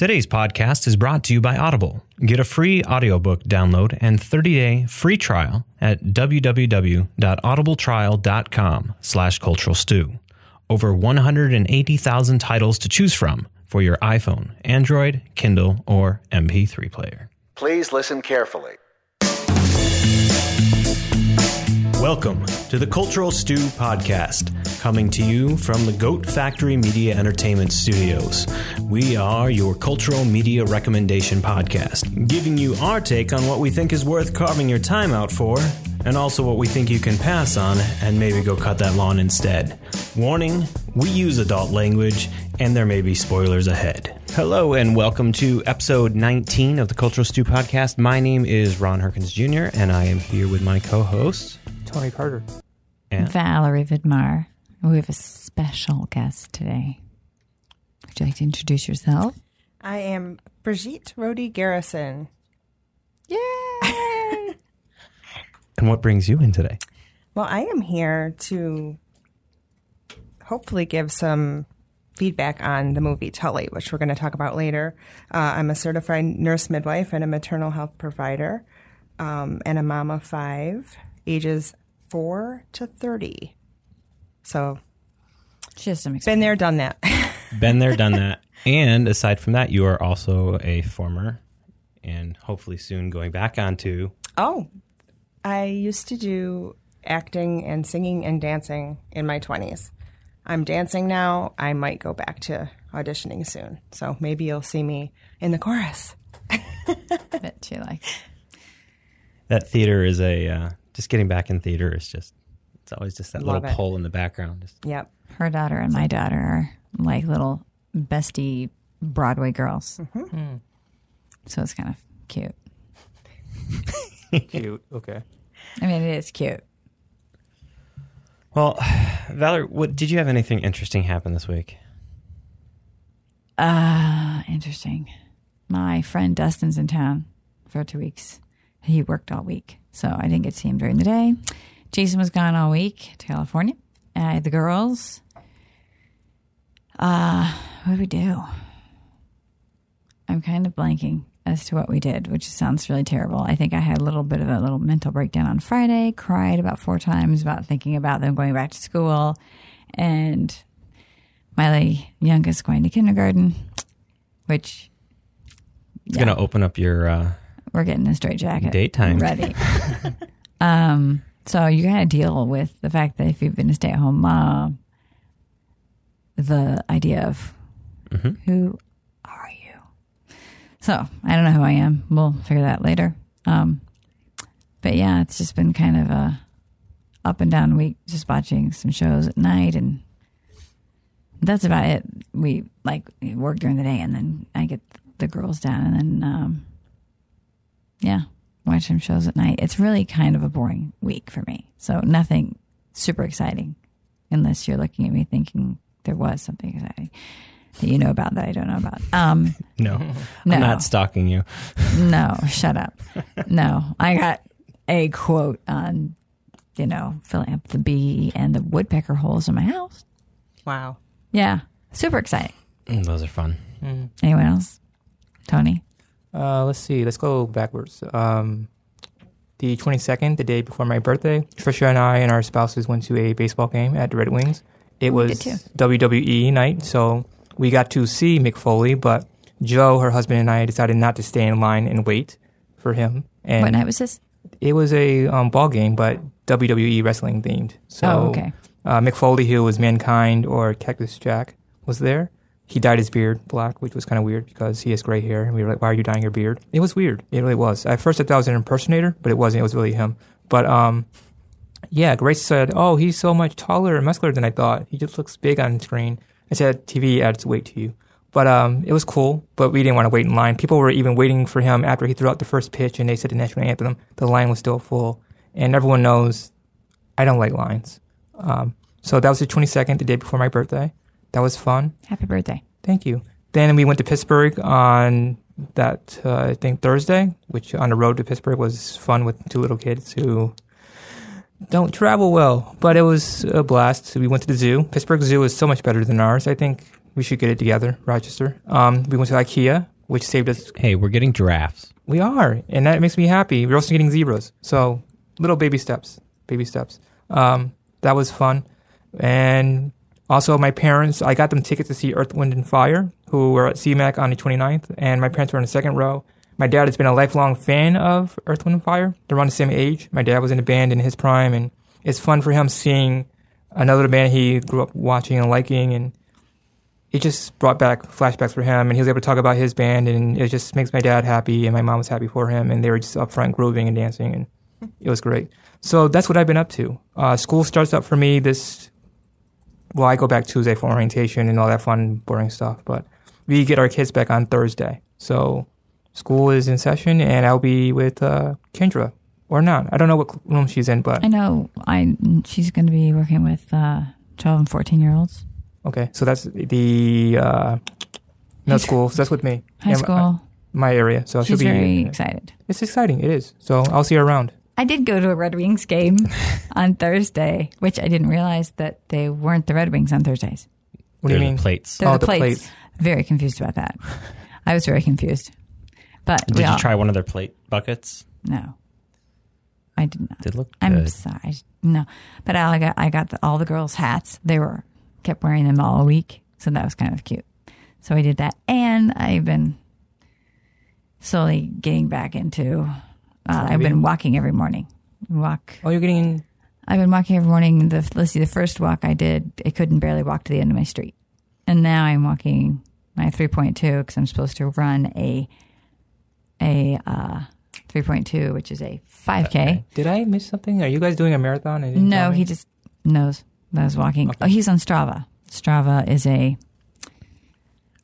Today's podcast is brought to you by Audible. Get a free audiobook download and 30-day free trial at www.audibletrial.com slash cultural stew. Over 180,000 titles to choose from for your iPhone, Android, Kindle, or MP3 player. Please listen carefully. Welcome to the Cultural Stew Podcast, coming to you from the Goat Factory Media Entertainment Studios. We are your cultural media recommendation podcast, giving you our take on what we think is worth carving your time out for, and also what we think you can pass on and maybe go cut that lawn instead. Warning we use adult language, and there may be spoilers ahead. Hello, and welcome to episode 19 of the Cultural Stew Podcast. My name is Ron Herkins Jr., and I am here with my co host. Tony Carter. And Valerie Vidmar. We have a special guest today. Would you like to introduce yourself? I am Brigitte Rody Garrison. Yay! And what brings you in today? Well, I am here to hopefully give some feedback on the movie Tully, which we're going to talk about later. Uh, I'm a certified nurse midwife and a maternal health provider, um, and a mom of five, ages four to 30. So, she has some experience. been there, done that. Been there, done that. And aside from that, you are also a former and hopefully soon going back onto. oh, I used to do acting and singing and dancing in my 20s. I'm dancing now. I might go back to auditioning soon. So maybe you'll see me in the chorus. Bet she likes. That theater is a. Uh, just getting back in theater is just. It's always just that Love little it. pull in the background. Just, Yep. Her daughter and my daughter are like little bestie Broadway girls. So it's kind of cute. Cute. Okay. I mean, it is cute. well, Valerie, what did you have anything interesting happen this week? Ah, interesting. My friend Dustin's in town for two weeks. He worked all week, so I didn't get to see him during the day. Jason was gone all week to California. Uh, the girls. Uh, what did we do? I'm kind of blanking as to what we did, which sounds really terrible. I think I had a little bit of a little mental breakdown on Friday, cried about four times about thinking about them going back to school. And my youngest going to kindergarten, which It's going to open up your. Uh, we're getting a straight jacket Daytime. ready. um, so you got to deal with the fact that if you've been a stay at home mom, the idea of who are you? So I don't know who I am. We'll figure that out later. Um, but yeah, it's just been kind of a up and down week, just watching some shows at night, and that's about it. We like work during the day, and then I get the girls down, and then um, yeah, watch some shows at night. It's really kind of a boring week for me. So nothing super exciting, unless you're looking at me thinking there was something exciting that you know about that I don't know about. Um, no, No. I'm not stalking you. no, shut up. No, I got a quote on, you know, filling up the bee and the woodpecker holes in my house. Wow. Yeah, super exciting. Mm, Those are fun. Anyone else? Tony? Uh, let's see. Let's go backwards. Um, the 22nd, the day before my birthday, Trisha and I and our spouses went to a baseball game at the Red Wings. It We was WWE night, so we got to see Mick Foley, but Joe, her husband, and I decided not to stay in line and wait for him. And what night was this? it was a um, ball game, but WWE wrestling themed. So, Oh, okay. uh, Mick Foley, who was Mankind or Cactus Jack, was there. He dyed his beard black, which was kind of weird because he has gray hair. And we were like, "Why are you dyeing your beard?" It was weird. It really was. At first, I thought it was an impersonator, but it wasn't. It was really him. But um, yeah, Grace said, "Oh, he's so much taller and muscular than I thought. He just looks big on screen." I said, "TV adds weight to you." But um, it was cool. But we didn't want to wait in line. People were even waiting for him after he threw out the first pitch and they said the national anthem. The line was still full, and everyone knows I don't like lines. Um, so that was the 22nd, the day before my birthday. That was fun. Happy birthday. Thank you. Then we went to Pittsburgh on that uh, I think Thursday, which on the road to Pittsburgh was fun with two little kids who don't travel well, but it was a blast. We went to the zoo. Pittsburgh Zoo is so much better than ours. I think We should get it together, Rochester. Um, we went to IKEA, which saved us. Hey, we're getting giraffes. We are, and that makes me happy. We're also getting zebras, so little baby steps, baby steps. Um, that was fun, and also my parents. I got them tickets to see Earth, Wind, and Fire, who were at CMAC on the 29th, and my parents were in the second row. My dad has been a lifelong fan of Earth, Wind, and Fire. They're around the same age. My dad was in a band in his prime, and it's fun for him seeing another band he grew up watching and liking, and it just brought back flashbacks for him. And he was able to talk about his band, and it just makes my dad happy, and my mom was happy for him, and they were just up front grooving and dancing, and it was great. So that's what I've been up to. Uh, school starts up for me this. Well, I go back Tuesday for orientation and all that fun, boring stuff, but we get our kids back on Thursday. So school is in session, and I'll be with uh, Kendra or not. I don't know what room she's in, but I know. I she's going to be working with uh, twelve and fourteen year olds. okay. So that's the uh, middle school. So that's with me. High Yeah, school. uh, my area. So she'll she's be. very excited. It's exciting. It is. So I'll see her around. I did go to a Red Wings game on Thursday, which I didn't realize that they weren't the Red Wings on Thursdays. What do you They're the mean? plates. They're Oh, the, the plates. plates. Very confused about that. I was very confused. But we Did all- you try one of their plate buckets? No, I did not. Did look Good. I'm sorry. No, but I got I got the, all the girls' hats. They were kept wearing them all week, so that was kind of cute. So I did that, and I've been slowly getting back into. Uh, I've been walking every morning. Walk. Oh, you're getting. I've been walking every morning. The let's see, the first walk I did, I couldn't barely walk to the end of my street, and now I'm walking my 3.2 because I'm supposed to run a a uh, 3.2, which is a 5K. Did I miss something? Are you guys doing a marathon? No, he just knows that I was walking. Oh, he's on Strava. Strava is a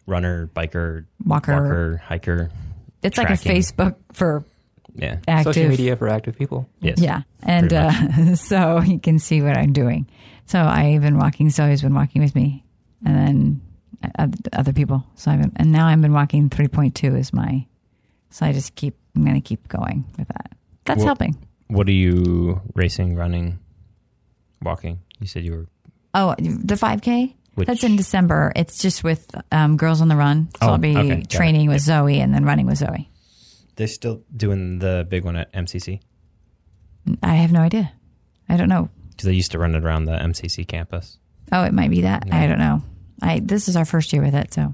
Runner, biker, walker. walker, hiker. it's tracking. like a Facebook for Yeah. active. social media for active people. Yes. Yeah, and uh, so you can see what I'm doing. So I've been walking. Zoe's been walking with me, and then other people. So I've been, and now I've been walking 3.2 is my. So I just keep. I'm going to keep going with that. That's Well- helping. What are you racing, running, walking? You said you were. Oh, the 5K. Which- That's in December. It's just with um, Girls on the Run. So Oh, I'll be okay, got it. training with Zoe and then running with Zoe. They're still doing the big one at MCC I have no idea. I don't know. because they used to run it around the MCC campus. Oh, it might be that. I don't know. I this is our first year with it, so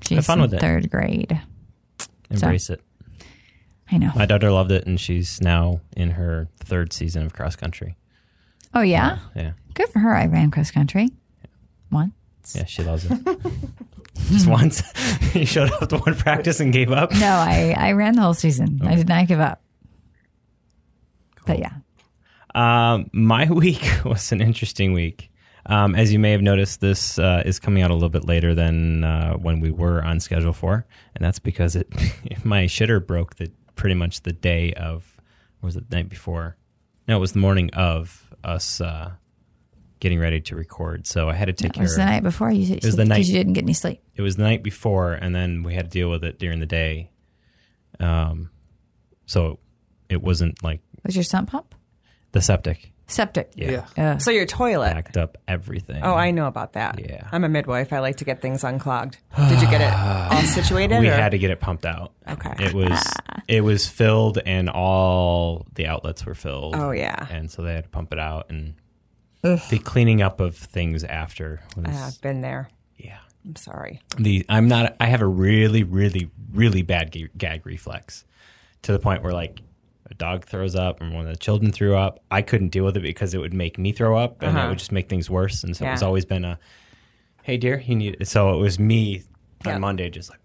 she's fun in with it. third grade. Embrace it. I know. My daughter loved it, and she's now in her third season of cross country. Oh yeah, Yeah, good for her. I ran cross country. once. yeah, she loves it. Just once, you showed up to one practice and gave up. No, I I ran the whole season. I did not give up. But yeah, Um, my week was an interesting week. Um, as you may have noticed, this uh, is coming out a little bit later than uh, when we were on schedule for, and that's because it my shitter broke the pretty much the day of was it the night before? No, it was the morning of us uh, getting ready to record. So I had to take it care. was the night before. You said was the night- because you didn't get any sleep. it was the night before, and then we had to deal with it during the day. Um, so it wasn't like Was your sump pump the septic. septic? Yeah, Uh, So your toilet. backed up everything. Oh, I know about that. Yeah. I'm a midwife. I like to get things unclogged. Did you get it all situated? we or? had to get it pumped out. Okay. It was it was filled and all the outlets were filled. Oh, yeah. And so they had to pump it out and the cleaning up of things after was I've been there. yeah. I'm sorry. The I'm not I have a really really really bad ga- gag reflex to the point where like a dog throws up and one of the children threw up. I couldn't deal with it because it would make me throw up and it Uh-huh. would just make things worse and so Yeah. it's always been a hey dear, you need so it was me on Yeah. Monday just like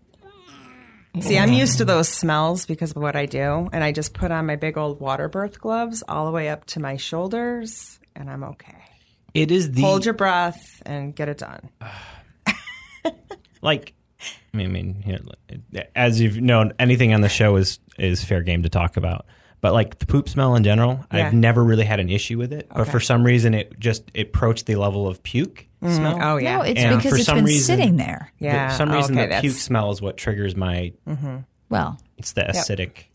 See, I'm used to those smells because of what I do, and I just put on my big old water birth gloves all the way up to my shoulders, and I'm okay. It is the Hold your breath and get it done. like I mean, I mean here, as you've known, anything on the show is is fair game to talk about. But like the poop smell in general, Yeah. I've never really had an issue with it. But for some reason, it just it approached the level of puke mm-hmm. smell. Oh yeah, No, it's And because for it's some been reason- sitting there. yeah. For some reason, okay, the that's- puke smell is what triggers my. Mm-hmm. Well, It's the acidic.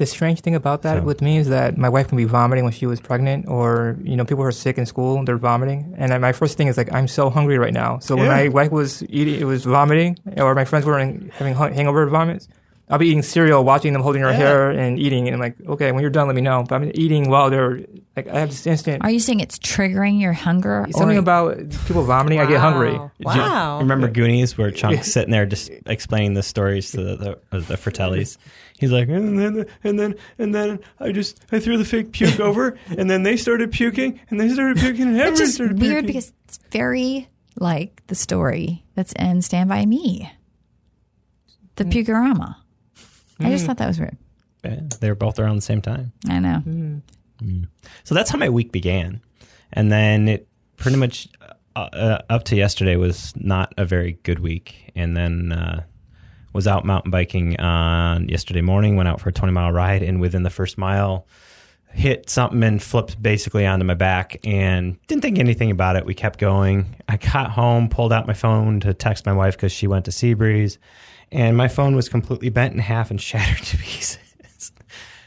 The strange thing about that So- with me is that my wife can be vomiting when she was pregnant, or you know, people who are sick in school, they're vomiting, and then my first thing is like, I'm so hungry right now. So when my wife was eating, it was vomiting, or my friends were in, having hangover vomits. I'll be eating cereal, watching them holding her hair and eating, and I'm like, okay, when you're done, let me know. But I'm eating while they're like, I have this instant. Are you saying it's triggering your hunger? Something or- about people vomiting, I get hungry. Wow. You Wow. remember Goonies where Chunk's sitting there just explaining the stories to the, the, the Fratellis? He's like, and then, and then, and then I just, I threw the fake puke over, and then they started puking, and they started puking, and everyone Which is started weird puking. because it's very like the story that's in Stand By Me. The Hmm. Pukerama. I just thought that was weird. Yeah, they were both around the same time. I know. So that's how my week began. And then it pretty much uh, uh, up to yesterday was not a very good week. And then uh, was out mountain biking on yesterday morning, went out for a 20 mile ride, and within the first mile, hit something and flipped basically onto my back and didn't think anything about it. We kept going. I got home, pulled out my phone to text my wife because she went to Seabreeze, and my phone was completely bent in half and shattered to pieces.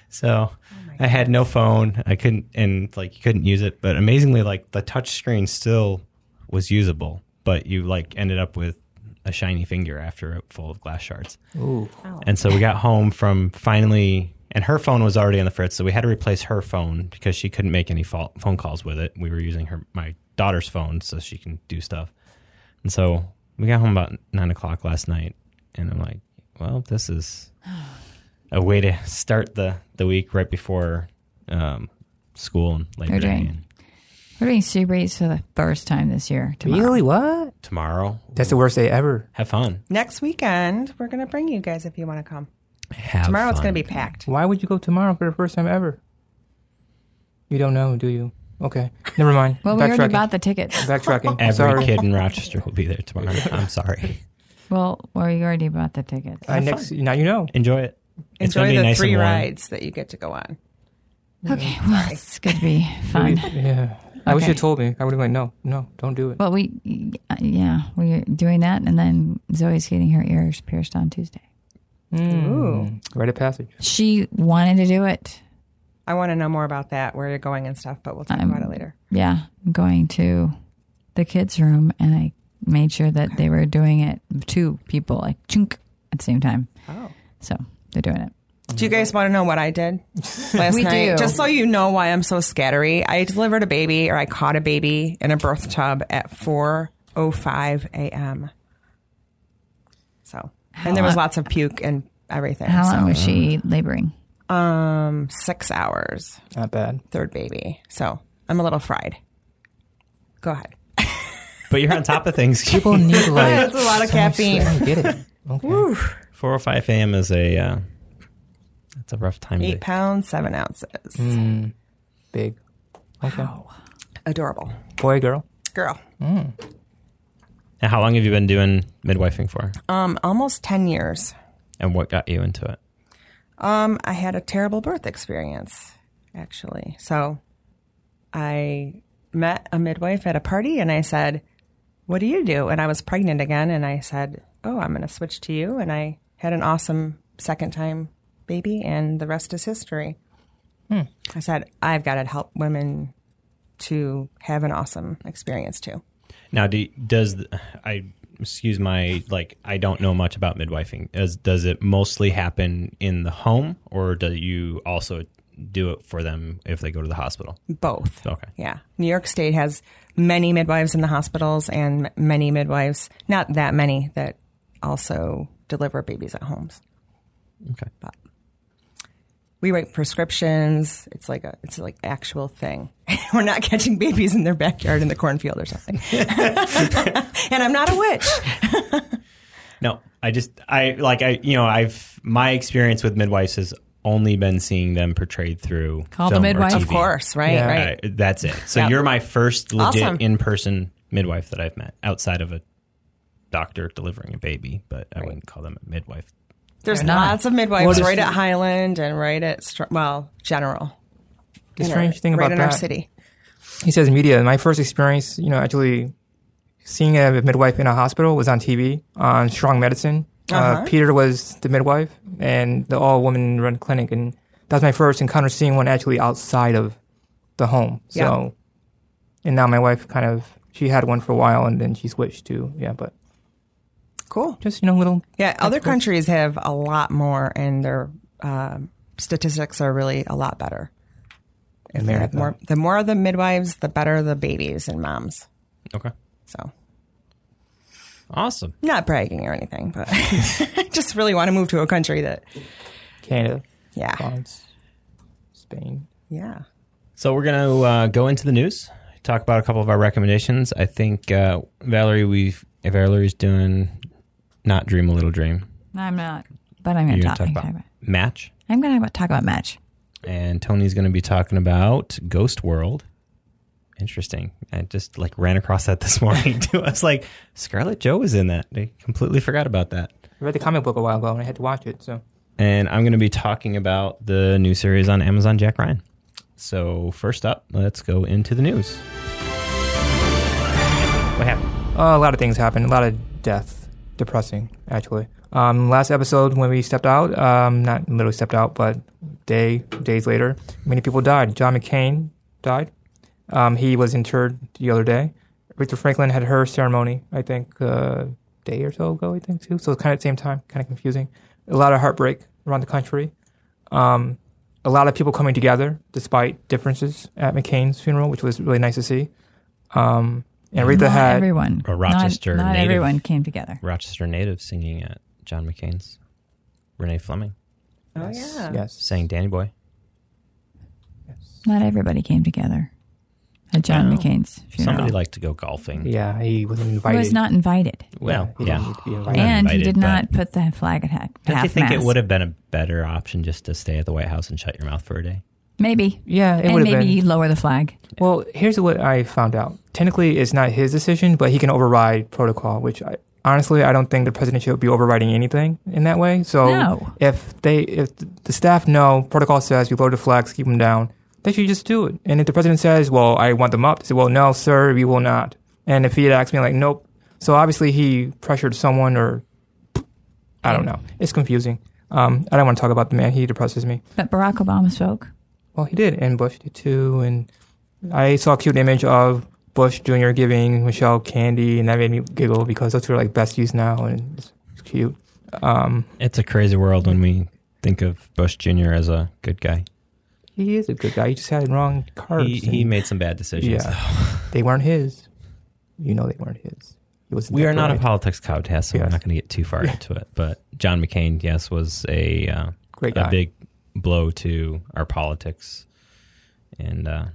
So oh I had no phone. I couldn't, and like you couldn't use it. But amazingly, like the touch screen still was usable, but you like ended up with a shiny finger after it full of glass shards. Ooh. And so we got home from finally, and her phone was already on the fritz, so we had to replace her phone because she couldn't make any phone phone calls with it. We were using her my daughter's phone so she can do stuff. And so we got home about nine o'clock last night, and I'm like, well, this is a way to start the the week right before um, school and Labor You're Day. doing- We're doing Sea Breeze for the first time this year. Tomorrow. Really? What? Tomorrow, That's the worst day ever. have fun. Next weekend, we're going to bring you guys if you want to come. Have Tomorrow it's fun. going to be packed. Why would you go tomorrow for the first time ever? You don't know, do you? Okay, never mind. Well, we already bought the tickets. Backtracking. Every Sorry. kid in Rochester will be there tomorrow. I'm sorry. well, well, you already bought the tickets. Uh, next, now you know. Enjoy it. It's gonna Enjoy be the nice three rides that you get to go on. Okay, well, it's going to be fun. Yeah. I wish you Okay. told me. I would have been like, no, no, don't do it. Well, we, yeah, we're doing that, and then Zoe's getting her ears pierced on Tuesday. Mm. Rite of passage. She wanted to do it. I want to know more about that, where you're going and stuff, but we'll talk I'm- about it later. Yeah, I'm going to the kids' room, and I made sure that they were doing it two people like chunk at the same time. Oh. So they're doing it. Do you guys want to know what I did last We night? do. Just so you know why I'm so scattery. I delivered a baby, or I caught a baby in a birth tub at 4:05 a.m. So, and there was lots of puke and everything. How so, long was she laboring? Um, six hours. Not bad. Third baby. So I'm a little fried. Go ahead. But you're on top of things. People need like. That's a lot of so caffeine. I don't get it. Okay. 4:05 a.m. is a uh, that's a rough time. Eight to, pounds, seven ounces. Mm, big. Okay. Adorable Boy, girl. girl. And how long have you been doing midwifing for? Um, almost ten years. And what got you into it? Um, I had a terrible birth experience, actually. So I met a midwife at a party and I said, What do you do? And I was pregnant again. And I said, Oh, I'm going to switch to you. And I had an awesome second time baby, and the rest is history. Hmm. I said, I've got to help women to have an awesome experience too. Now, do, does the- I excuse my like I don't know much about midwifing. Does does it mostly happen in the home, or do you also do it for them if they go to the hospital? Both. Okay. Yeah. New York State has many midwives in the hospitals and many midwives, not that many, that also deliver babies at homes. Okay. We write prescriptions. It's like a it's like actual thing. We're not catching babies in their backyard in the cornfield or something. and I'm not a witch. No, I just I like I you know I've my experience with midwives has only been seeing them portrayed through Call the film or midwife. Of course, right? Yeah. Right. Uh, that's it. So Yeah. you're my first legit Awesome. in person midwife that I've met outside of a doctor delivering a baby, but I wouldn't call them a midwife. There's not. lots of midwives right the- at Highland and right at well General. The in our- strange thing right about in that. our city. He says media. My first experience, you know, actually seeing a midwife in a hospital was on TV on Strong Medicine. uh Uh-huh. Peter was the midwife and the all woman run clinic, and that was my first encounter seeing one actually outside of the home. So, and now my wife kind of she had one for a while and then she switched to yeah, but Cool. just you know little Yeah, other countries have a lot more, and their um statistics are really a lot better. If they have more, the more the midwives, the better the babies and moms. Okay. So, Awesome. not bragging or anything, but I just really want to move to a country that, Canada, yeah, France, Spain. yeah. So we're gonna uh, go into the news, talk about a couple of our recommendations. I think uh, Valerie, we've Valerie's doing not Dream a Little Dream. I'm not, but I'm going You're to talk, talk talk about about. Match, I'm going to talk about match. and Tony's going to be talking about Ghost World. Interesting. I just like ran across that this morning too. I was like, Scarlett Joe was in that. I completely forgot about that. I read the comic book a while ago and I had to watch it. So And I'm going to be talking about the new series on Amazon, Jack Ryan. So first up, let's go into the news. What happened? Uh, a lot of things happened. A lot of death. Depressing, actually. Um, last episode when we stepped out, um, not literally stepped out, but day days later, many people died. John McCain died. Um, he was interred the other day. Aretha Franklin had her ceremony, I think, a day or so ago, I think, too. So it's kind of the same time, kind of confusing. A lot of heartbreak around the country. Um, a lot of people coming together despite differences at McCain's funeral, which was really nice to see. Um, and Rita not had everyone. A Rochester Not, not native. everyone came together. Rochester native singing at John McCain's. Renee Fleming Oh yeah. yes, sang Danny Boy. Yes. Not everybody came together at John Well, McCain's funeral. Somebody liked to go golfing. Yeah, he wasn't he invited. was not invited. Well, he yeah. didn't need to be invited. And he did not put the flag at half Don't you half think it would have been a better option just to stay at the White House and shut your mouth for a day? Maybe. yeah, it and would have maybe been. lower the flag. Well, here's what I found out. Technically, it's not his decision, but he can override protocol. Which I, honestly, I don't think the president should be overriding anything in that way. So No. if they, if the staff know protocol says you lower the flags, keep them down, they should just do it. And if the president says, "Well, I want them up," they say, "Well, no, sir, we will not." And if he had asked me, like, "Nope," so obviously he pressured someone, or I don't know. It's confusing. Um, I don't want to talk about the man. He depresses me. But Barack Obama spoke. Well, he did, and Bush did too. And I saw a cute image of Bush Jr. giving Michelle candy, and that made me giggle because those two are like besties now, and it's, it's cute. Um, It's a crazy world when we think of Bush Jr. as a good guy. he is a good guy. He just had wrong cards. He, he made some bad decisions. Yeah. they weren't his. You know, they weren't his. He was. We are not a politics podcast, so we're not going to get too far into it. But John McCain, yes, was a uh, Great a guy. big blow to our politics, and uh,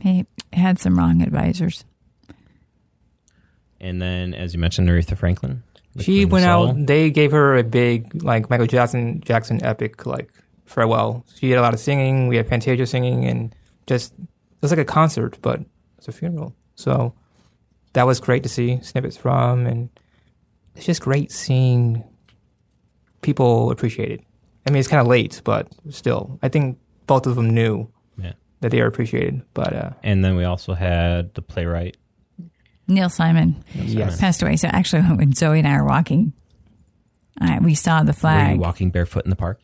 He had some wrong advisors. and then as you mentioned, Aretha Franklin. She Queen went Soul. out. They gave her a big like Michael Jackson Jackson epic like farewell. She did a lot of singing. We had Fantasia singing, and just it was like a concert, but it's a funeral. So that was great to see snippets from, and it's just great seeing people appreciate it. I mean, it's kind of late, but still, I think both of them knew Yeah. that they are appreciated. But uh, And then we also had the playwright. Neil Simon yes, passed away. So actually, when Zoe and I were walking, uh, we saw the Were flag. you walking barefoot in the park?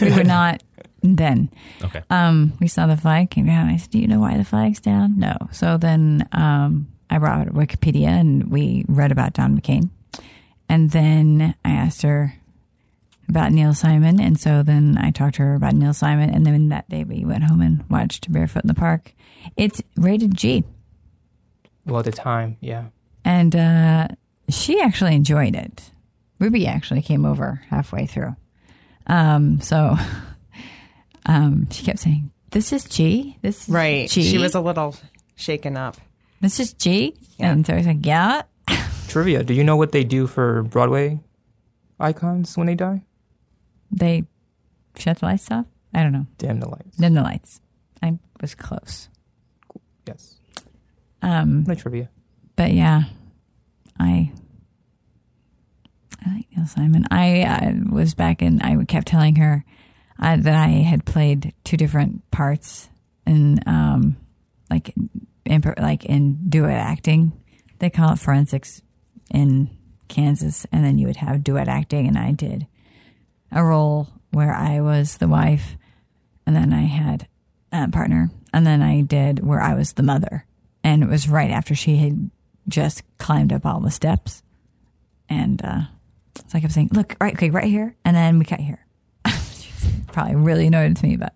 we were not then. Okay. Um, we saw the flag came down. I said, "Do you know why the flag's down?" No. So then um, I brought Wikipedia and we read about John McCain, and then I asked her about Neil Simon, and so then I talked to her about Neil Simon, and then that day we went home and watched Barefoot in the Park. It's rated G, well at the time, yeah. and uh, she actually enjoyed it. Ruby actually came over halfway through. Um, so um, she kept saying, "This is G. This is Right. G. She was a little shaken up. this is G." And so I was like, "Yeah." Trivia: Do you know what they do for Broadway icons when they die? They shut the lights off. I don't know. Dim the lights. Dim the lights. I was close. Yes. Um, No trivia. but yeah, I I like Neil Simon. I, I was back and I kept telling her uh, that I had played two different parts in um like in, like in duet acting. They call it forensics in Kansas, and then you would have duet acting, and I did a role where I was the wife and then I had a partner, and then I did where I was the mother, and it was right after she had just climbed up all the steps, and uh, so I kept saying, "Look, right, okay, right here," and then we cut here. She's probably really annoyed with me, but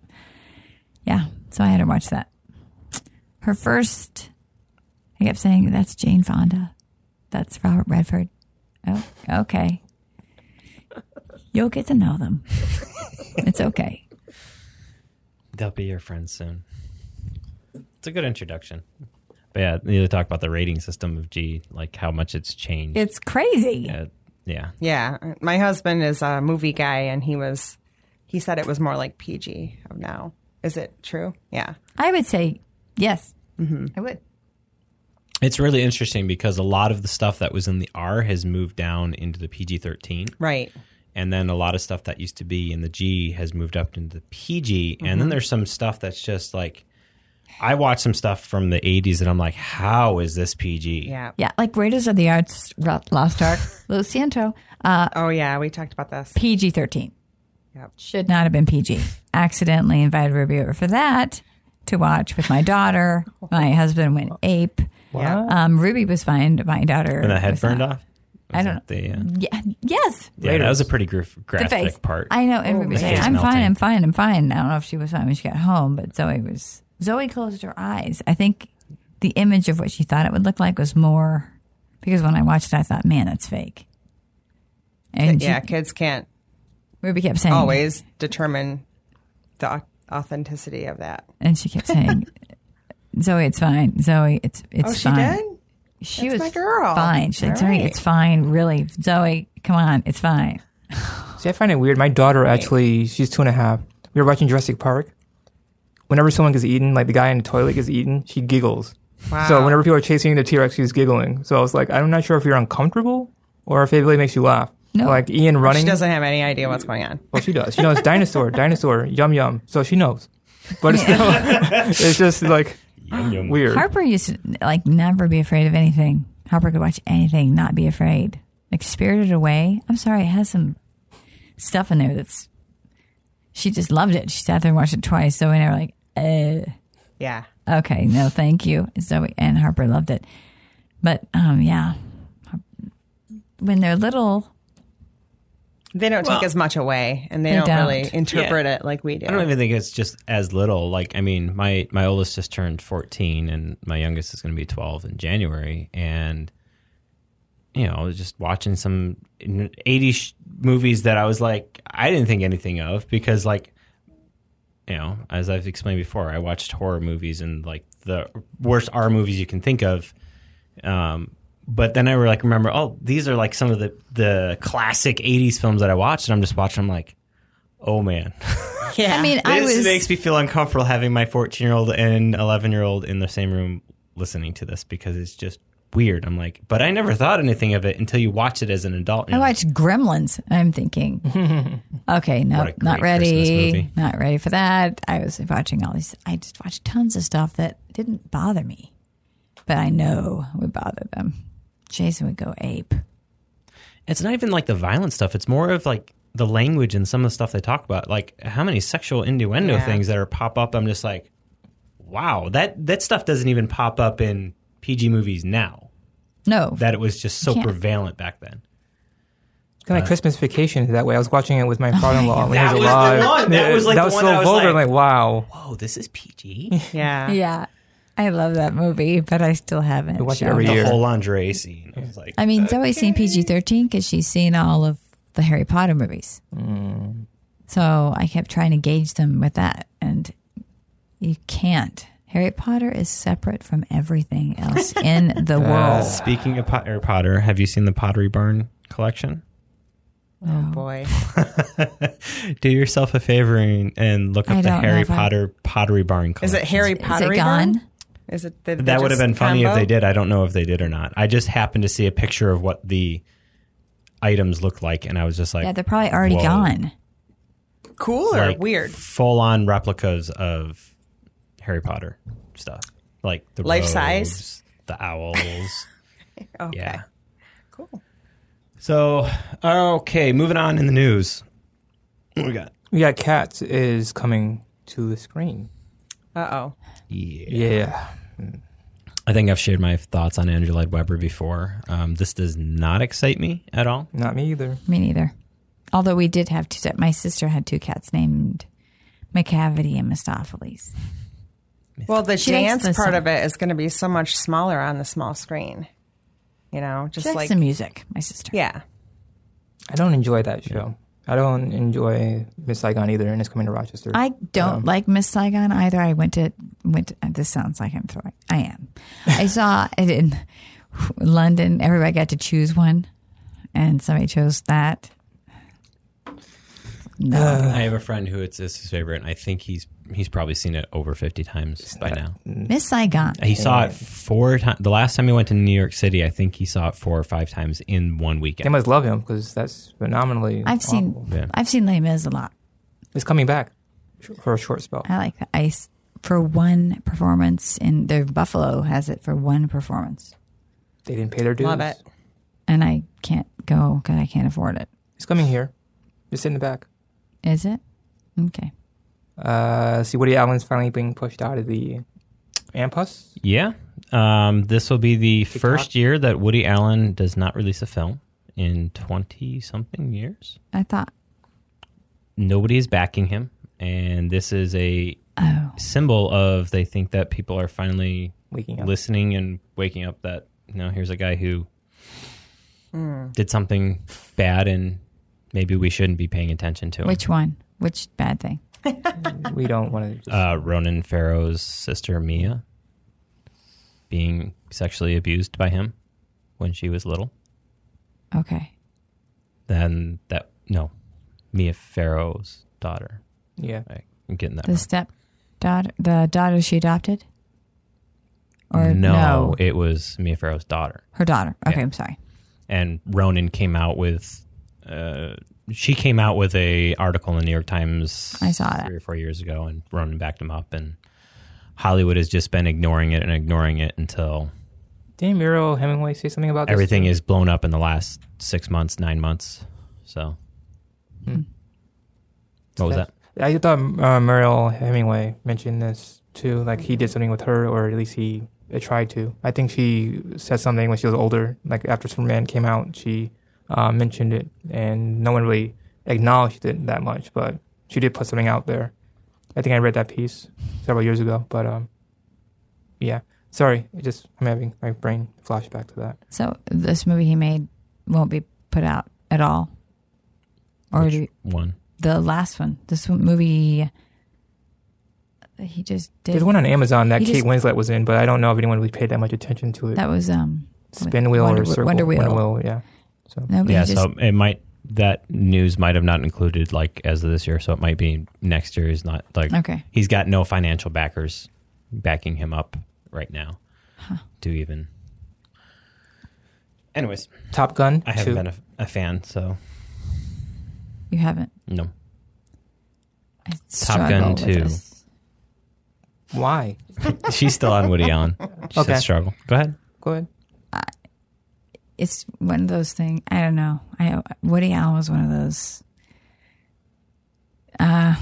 yeah, so I had to watch that. Her first, I kept saying, "That's Jane Fonda, that's Robert Redford." Oh, okay. You'll get to know them. it's okay. They'll be your friends soon. It's a good introduction. But yeah, you need to talk about the rating system of G, like how much it's changed. It's crazy. Uh, yeah. Yeah, my husband is a movie guy, and he was he said it was more like PG of now. Is it true? Yeah. I would say yes. I would. It's really interesting because a lot of the stuff that was in the R has moved down into the PG 13. Right. And then a lot of stuff that used to be in the G has moved up into the PG. And then there's some stuff that's just like, I watch some stuff from the 80s and I'm like, how is this PG? Yeah. Yeah, like Raiders of the Arts, Lost Ark, Los Santo, uh, Oh yeah, we talked about this. PG 13. Yep. Should not have been PG. Accidentally invited Ruby over for that to watch with my daughter. My husband went ape. Yeah. Um, Ruby was fine. My daughter. And the head burned not. off? I don't that The, uh, Yeah, yes. yeah, that was a pretty graf- graphic part. I know. And Oh, Ruby saying, I'm fine. I'm fine, I'm fine. I don't know if she was fine when she got home, but Zoe was. Zoe closed her eyes. I think the image of what she thought it would look like was more. Because when I watched it, I thought, man, that's fake. And yeah, she, kids can't Ruby kept saying, always determine the authenticity of that. and she kept saying, Zoe, it's fine. Zoe, it's it's oh, she fine. Did. She That's was my girl. fine. She's like, All Zoe, right. it's fine. Really, Zoe, come on, it's fine. See, I find it weird. My daughter actually, she's two and a half. We were watching Jurassic Park. Whenever someone gets eaten, like the guy in the toilet gets eaten, she giggles. Wow. So whenever people are chasing the T Rex, she's giggling. So I was like, I'm not sure if you're uncomfortable or if it really makes you laugh. No. Like Ian running. she doesn't have any idea what's going on. Well, she does. She knows dinosaur, dinosaur, yum yum. So she knows. But it's still, it's just like Yum, yum. weird. Harper used to like never be afraid of anything. Harper could watch anything, not be afraid. Like Spirited Away. I'm sorry, it has some stuff in there that's. She just loved it. She sat there and watched it twice. So we never like, uh, Yeah. okay, no, thank you. Zoe and Harper loved it, but um, yeah, when they're little, They don't Well- take as much away, and they, They don't, don't. really interpret it like we do. I don't even think it's just as little. Like, I mean, my my oldest just turned fourteen, and my youngest is going to be twelve in January, and you know, I was just watching some '80s sh- movies that I was like, I didn't think anything of because, like, you know, as I've explained before, I watched horror movies and like the worst R movies you can think of. Um, but then I were like, remember, oh, these are like some of the the classic '80s films that I watched, and I'm just watching. I'm like, oh man. yeah. I mean, I This was makes me feel uncomfortable having my 14 year old and 11 year old in the same room listening to this because it's just weird. I'm like, but I never thought anything of it until you watch it as an adult. I watched Gremlins. I'm thinking, okay, no, What not ready, not ready for that. I was watching all these. I just watched tons of stuff that didn't bother me, but I know would bother them. Jason would go ape. It's not even like the violent stuff. It's more of like the language and some of the stuff they talk about. Like how many sexual innuendo Yeah. things that are pop up. I'm just like, wow, that that stuff doesn't even pop up in PG movies now. No, That it was just so prevalent back then. Kind of like uh, Christmas Vacation that way. I was watching it with my father-in-law when That he was was the alive. one. That was, like, that the was one so that I was vulgar. like- Like, wow. Whoa, this is PG. yeah. yeah, I love that movie, but I still haven't. We watch it shown every the year. whole lingerie scene. I was like, I mean, Zoe's seen PG 13 because she's seen all of the Harry Potter movies. Mm. So I kept trying to gauge them with that. And you can't. Harry Potter is separate from everything else in the uh, world. Speaking of Pot- Harry Potter, have you seen the Pottery Barn collection? Oh boy. Do yourself a favor and, and look I up the Harry if I- Potter Pottery Barn Collection. Is it Harry Is Potter? it gone? Is it the, That would have been funny if they did. I don't know if they did or not. I just happened to see a picture of what the items look like, and I was just like, Yeah, they're probably already Whoa. gone. Cool or like weird? full on replicas of Harry Potter stuff, like the Life robes, size? the owls. Okay. Yeah. Cool. So okay, moving on in the news. What we got? We got Cats is coming to the screen. Uh oh. Yeah. Yeah. I think I've shared my thoughts on Andrew Lloyd Webber before. Um, this does not excite me at all. Not me either. Me neither. Although we did have two. My sister had two cats named Macavity and Mistoffelees. Well, the She dance the part song. of it is going to be so much smaller on the small screen. You know, She just likes like the music. My sister. yeah. I don't enjoy that show. I don't enjoy Miss Saigon either, and it's coming to Rochester. I don't Um, like Miss Saigon either. I went to went. To, this sounds like I'm throwing. I am. I saw it in London. Everybody got to choose one, and somebody chose that. No, I have a friend who it's, it's his favorite, and I think he's he's probably seen it over fifty times by now. Miss Saigon. He saw it four times. The last time he went to New York City, I think he saw it four or five times in one weekend. they weekend. must love him because that's phenomenally. I've seen. awful. Yeah. I've seen Les Mis a lot. It's coming back for a short spell. I like that. I s- for one performance in the Buffalo has it for one performance, They didn't pay their dues. Love it. and I can't go because I can't afford it. It's coming here. Just sit in the back. Is it? Okay. Uh, see, Woody Allen's finally being pushed out of the AMPUS. Yeah, um, this will be the TikTok? first year that Woody Allen does not release a film in twenty something years. I thought. Nobody is backing him, and this is a Oh, symbol of they think that people are finally Waking up. listening and waking up that you know here's a guy who did something bad and maybe we shouldn't be paying attention to him. which one? Which bad thing? We don't want to. uh, Ronan Farrow's sister Mia being sexually abused by him when she was little. Okay. Then that no, Mia Farrow's daughter. yeah. I, I'm getting that. The wrong. step daughter, the daughter she adopted, or no, no, it was Mia Farrow's daughter. her daughter. Okay, Yeah. I'm sorry. and Ronan came out with uh, she came out with a article in the New York Times I saw that. three or four years ago and Ronan backed him up and Hollywood has just been ignoring it and ignoring it until Didn't Mariel Hemingway say something about this? everything too? is blown up in the last six months, nine months. So Hmm. what was that? I thought uh, Mariel Hemingway mentioned this too. Like he did something with her, or at least he uh, tried to. I think she said something when she was older. Like after Superman came out, she uh, mentioned it, and no one really acknowledged it that much. But she did put something out there. I think I read that piece several years ago. But um, yeah. Sorry, it just I'm having my brain flashback to that. So this movie he made won't be put out at all, or Which do, one? the last one. This movie he just did. There's one on Amazon that Kate just- Winslet was in, but I don't know if anyone really paid that much attention to it. that was um Spin wheel Wonder, or circle Wonder Wheel. yeah. So No, but Yeah, just, so it might that news might have not included like as of this year, so it might be next year is not like okay. he's got no financial backers backing him up right now to even. Anyways, Top Gun. I haven't two. been a, a fan, so You haven't. no. I Top Gun struggle with 2. this. Why? She's still on Woody Allen. She Okay. said struggle. Go ahead. Go ahead. It's one of those things. I don't know. I Woody Allen was one of those. Uh,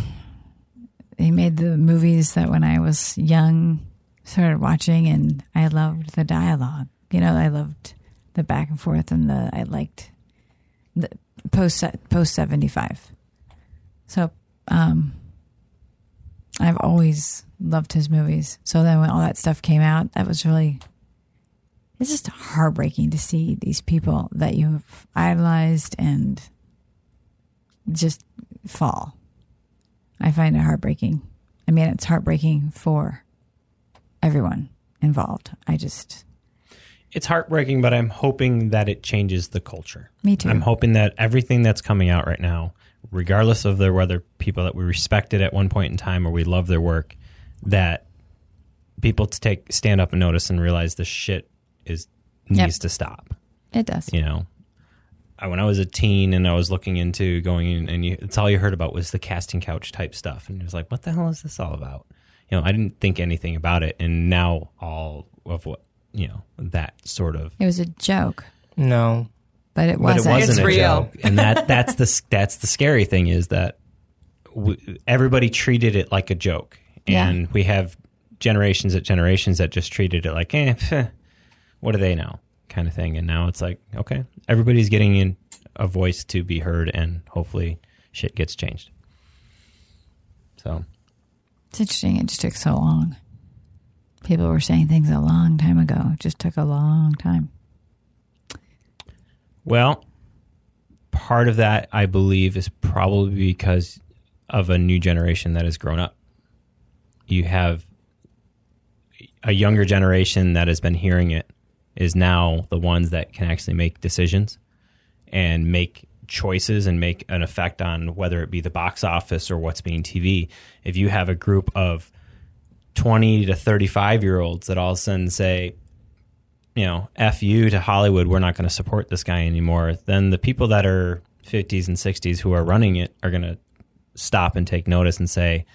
he made the movies that when I was young started watching, and I loved the dialogue. You know, I loved the back and forth, and the I liked the post post seventy five. So, um, I've always loved his movies. So then when all that stuff came out, that was really it's just heartbreaking to see these people that you have idolized and just fall. I find it heartbreaking. I mean, it's heartbreaking for everyone involved. I just, It's heartbreaking, but I'm hoping that it changes the culture. me too. I'm hoping that everything that's coming out right now, regardless of whether people that we respected at one point in time or we love their work, that people to take stand up and notice and realize this shit is needs Yep. to stop. it does. You know, I, when I was a teen and I was looking into going in, and you, it's all you heard about was the casting couch type stuff, and it was like, what the hell is this all about? You know, I didn't think anything about it, and now all of what you know that sort of It was a joke, No. but it wasn't. it wasn't It's a real. joke. and that that's the that's the scary thing is that w- everybody treated it like a joke, Yeah. and we have generations at generations that just treated it like, eh, pfeh, what do they know, kind of thing. And now it's like, okay, everybody's getting in a voice to be heard, and hopefully, shit gets changed. So It's interesting. It just took so long. People were saying things a long time ago. It just took a long time. Well, part of that, I believe, is probably because of a new generation that has grown up. You have a younger generation that has been hearing it is now the ones that can actually make decisions and make choices and make an effect on whether it be the box office or what's being TV. If you have a group of 20 to 35 year olds that all of a sudden say, you know, F you to Hollywood, we're not going to support this guy anymore, then the people that are 50s and 60s who are running it are going to stop and take notice and say,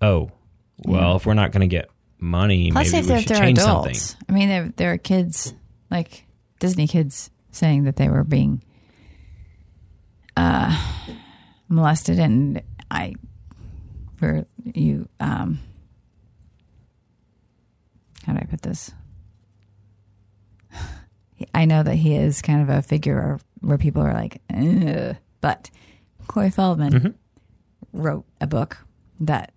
oh, well, mm-hmm. if we're not going to get money, Plus, maybe if we they're, should they're change adults, something. I mean, there there are kids like Disney kids saying that they were being uh, molested, and I, where you, um, how do I put this? I know that he is kind of a figure where people are like, Ugh. but Corey Feldman Mm-hmm. wrote a book that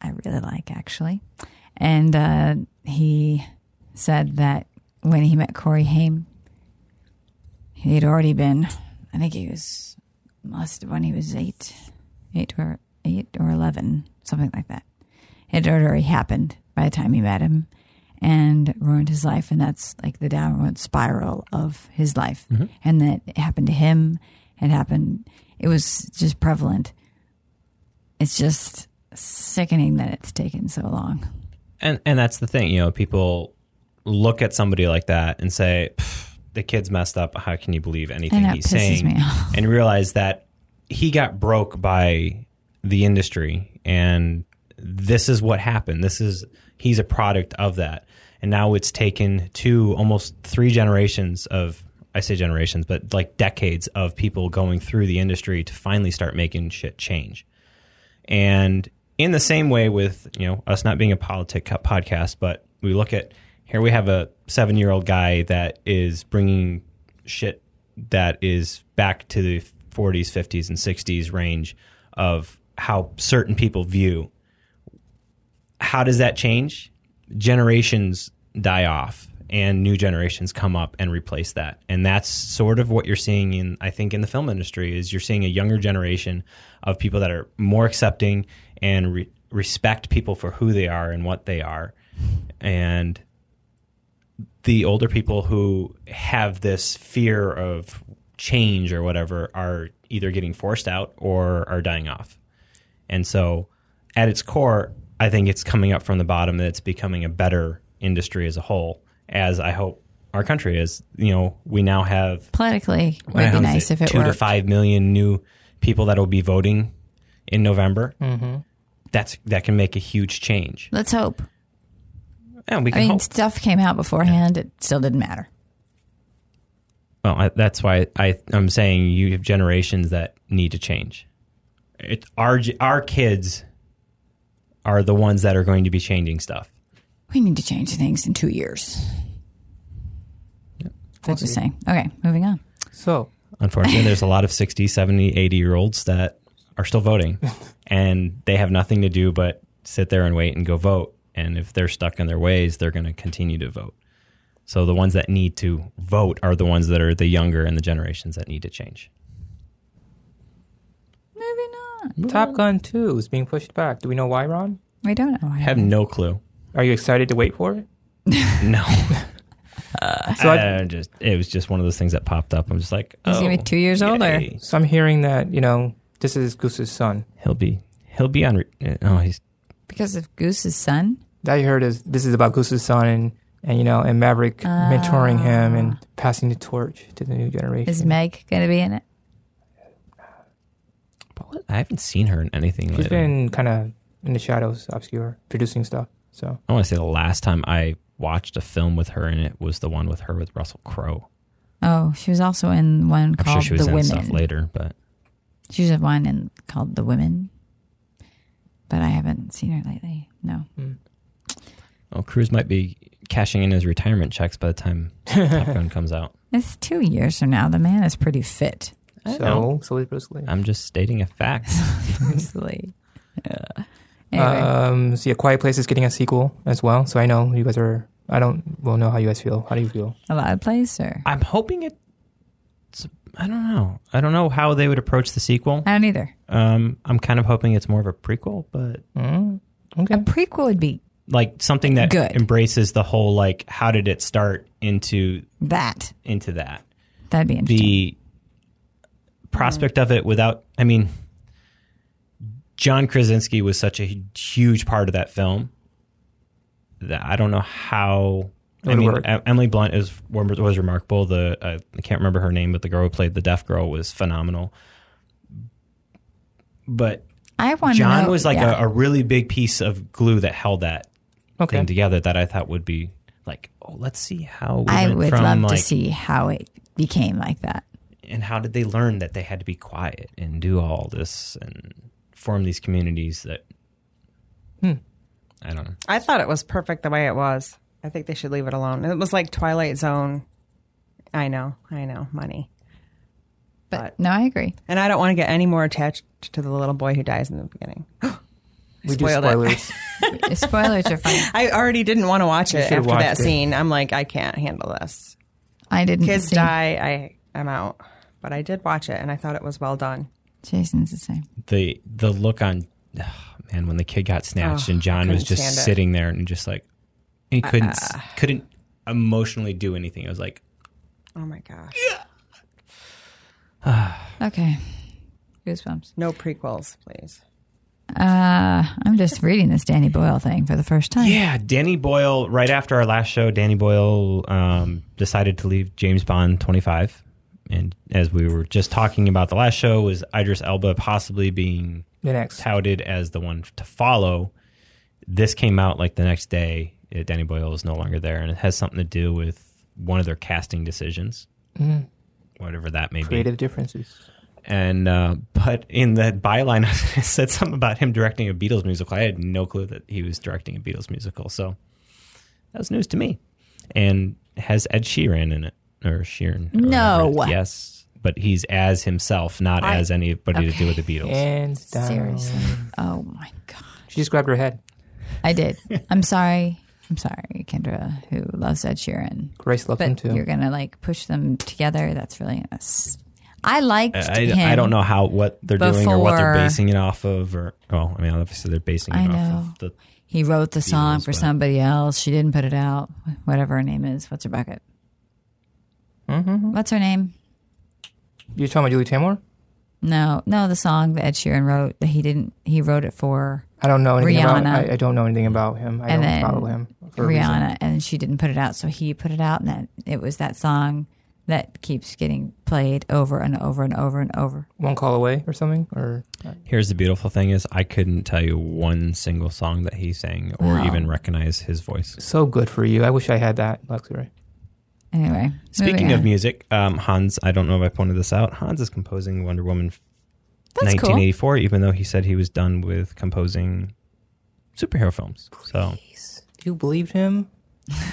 I really like actually. And uh, he said that when he met Corey Haim, he had already been, I think he was molested when he was eight, eight or eight or 11, something like that. It had already happened by the time he met him and ruined his life. And that's like the downward spiral of his life. And that it happened to him. It happened, it was just prevalent. It's just sickening that it's taken so long. And and that's the thing, you know, people look at somebody like that and say, the kid's messed up. How can you believe anything he's saying? And realize that he got broke by the industry and this is what happened. This is he's a product of that. And now it's taken two almost three generations of I say generations, but like decades of people going through the industry to finally start making shit change. And in the same way with, you know, us not being a politic podcast, but we look at here we have a 7-year-old guy that is bringing shit that is back to the 40s, 50s and 60s range of how certain people view. How does that change? Generations die off and new generations come up and replace that. And that's sort of what you're seeing in I think in the film industry is you're seeing a younger generation of people that are more accepting and re- respect people for who they are and what they are. And the older people who have this fear of change or whatever are either getting forced out or are dying off. And so, at its core, I think it's coming up from the bottom that it's becoming a better industry as a whole, as I hope our country is. You know, we now have Politically, would be nice if it two worked. to five million new people that will be voting in November. Mm-hmm. That's that can make a huge change, Let's hope. and we I can mean, hope. stuff came out beforehand. It still didn't matter. Well, I, that's why I, I'm saying you have generations that need to change. It, our our kids are the ones that are going to be changing stuff. We need to change things in two years. I'm just saying. Okay, moving on. So, Unfortunately, there's a lot of 60, 70, 80 year olds that are still voting, and they have nothing to do but sit there and wait and go vote. And if they're stuck in their ways, they're going to continue to vote. So the ones that need to vote are the ones that are the younger and the generations that need to change. Moving on. Top Gun 2 is being pushed back. Do we know why, Ron? We don't know. I have no clue. Are you excited to wait for it? No. Uh, so I- I just it was just one of those things that popped up. I'm just like, oh, He's gonna be two years older. So I'm hearing that, you know, this is Goose's son. He'll be he'll be on. re- Oh, he's Because of Goose's son? That you heard is this is about Goose's son and, and you know, and Maverick mentoring ah. him and passing the torch to the new generation. Is Meg going to be in it? I haven't seen her in anything. She's lately. been kind of in the shadows, obscure, producing stuff. So I want to say the last time I watched a film with her in it was the one with her with Russell Crowe. Oh, she was also in one I'm called sure she was The in Women. stuff later, but She was in one in, called The Women. but I haven't seen her lately. No. Well, Cruise might be cashing in his retirement checks by the time Top Gun comes out. It's two years from now. The man is pretty fit. So, so is Bruce Lee. I'm just stating a fact. Honestly. Yeah. Anyway, Um, so yeah, Quiet Place is getting a sequel as well. So I know you guys are. I don't well know how you guys feel. How do you feel? a loud place or I'm hoping it. I don't know. I don't know how they would approach the sequel. I don't either. Um, I'm kind of hoping it's more of a prequel, but Mm, okay. A prequel would be like something that Good. embraces the whole like how did it start into that. into that That'd be interesting. the prospect of it without i mean john krasinski was such a huge part of that film that i don't know how It i mean work. Emily blunt is was remarkable the uh, i can't remember her name but the girl who played the deaf girl was phenomenal but I want to john know, was like yeah. a, a really big piece of glue that held that Okay. thing together that i thought would be like oh let's see how we I would from love like to see how it became like that. and how did they learn that they had to be quiet and do all this and form these communities that Hmm. i don't know I thought it was perfect the way it was. I think they should leave it alone. It was like Twilight Zone. I know, I know, money. But no, I agree. And I don't want to get any more attached to the little boy who dies in the beginning. we do spoiled it. spoilers. Spoilers are fine. I already didn't want to watch it after that it. scene. I'm like, I can't handle this. I didn't Kids see. die, I I'm out. But I did watch it and I thought it was well done. Jason's the same. the the look on oh, man when the kid got snatched Oh, and john was just stand it. sitting there and just like he couldn't couldn't emotionally do anything it was like Oh my gosh. Okay. Goosebumps. No prequels, please. Uh, I'm just reading this Danny Boyle thing for the first time. yeah danny boyle right after our last show danny boyle um, decided to leave james bond 25 and as we were just talking about the last show was idris elba possibly being the next. touted as the one to follow. This came out like the next day. Uh, Danny Boyle is no longer there, and it has something to do with one of their casting decisions, whatever that may be. Creative differences. And uh, but in the byline, it said something about him directing a Beatles musical. I had no clue that he was directing a Beatles musical, so that was news to me. And has Ed Sheeran in it or Sheeran? No. whatever it is. yes, but he's as himself, not I- as anybody to do with the Beatles. And down. Seriously. Oh my god. She just grabbed her head. I did. I'm sorry. I'm sorry, Kendra, who loves Ed Sheeran. Grace loves him But too. you're gonna like push them together. That's really. That's, I liked I, him. I don't know how what they're doing or what they're basing it off of, or well, I mean, obviously they're basing it I off know. of the. He wrote the song Beatles, for but- somebody else. She didn't put it out. Whatever her name is. What's her bucket? Mm-hmm. What's her name? You're talking about Julie Taymor? No, no, the song that Ed Sheeran wrote that he didn't. He wrote it for I don't know anything Rihanna. about. I, I don't know anything about him. I And don't then follow him. for a. Rihanna, and she didn't put it out, so he put it out, and then it was that song that keeps getting played over and over and over and over. One call away or something. Or Here's the beautiful thing: is I couldn't tell you one single song that he sang, or Wow. even recognize his voice. so good for you. I wish I had that luxury. Anyway, Speaking of music, um, Hans, I don't know if I pointed this out. Hans is composing Wonder Woman That's cool. 1984, even though he said he was done with composing superhero films. So You believed him?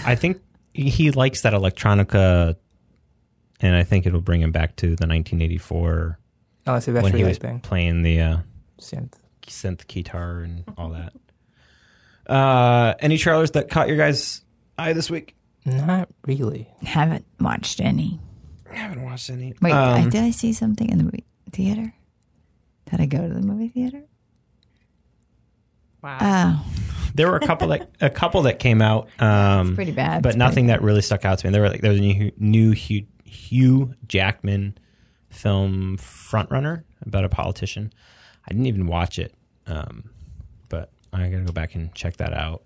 I think he likes that electronica, and I think it'll bring him back to the 1984 Oh, that's a when he was Bang. playing the uh, Synth. synth guitar and all that. Uh, any trailers that caught your guys' eye this week? Not really. haven't watched any. I haven't watched any. Wait, I, Um, did I see something in the theater? Did I go to the movie theater? Wow. Oh, there were a couple that a couple that came out, um, pretty bad. but It's nothing pretty that really stuck out to me. There were like there was a new, new Hugh, Hugh Jackman film Frontrunner about a politician. I didn't even watch it, um, but I gotta go back and check that out.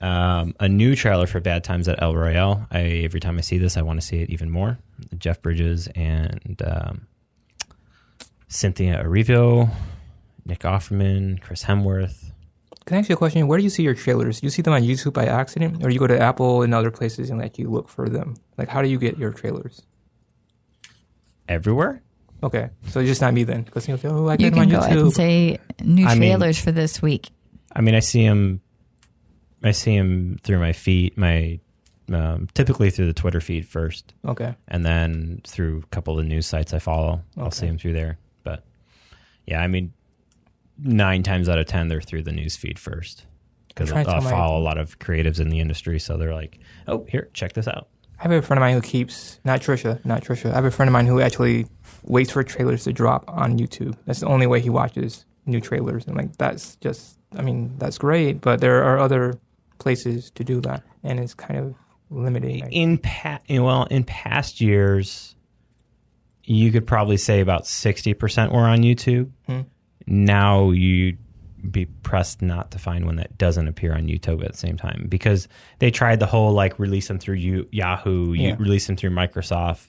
Um, a new trailer for Bad Times at El Royale. I every time I see this, I want to see it even more. Jeff Bridges and um, Cynthia Erivo, Nick Offerman, Chris Hemsworth. Can I ask you a question? Where do you see your trailers? Do you see them on YouTube by accident, or you go to Apple and other places and like you look for them? Like, how do you get your trailers? Everywhere? Okay, so it's just not me then, because you'll say, "Oh, I you get them on can go ahead and say new I mean- trailers for this week. I mean, I see them. I see him through my feed, my um, typically through the Twitter feed first, Okay. and then through a couple of news sites I follow. I'll see them through there. Yeah, I mean, nine times out of ten, they're through the news feed first because I to tell my- follow a lot of creatives in the industry, so they're like, "Oh, here, check this out." I have a friend of mine who keeps not Trisha, not Trisha. I have a friend of mine who actually waits for trailers to drop on YouTube. That's the only way he watches new trailers. And like that's just, I mean, that's great, but there are other places to do that, and it's kind of limiting. In pa- well in past years you could probably say about 60% were on youtube Hmm. now you'd be pressed not to find one that doesn't appear on youtube at the same time because they tried the whole like release them through you, yahoo you Yeah. release them through microsoft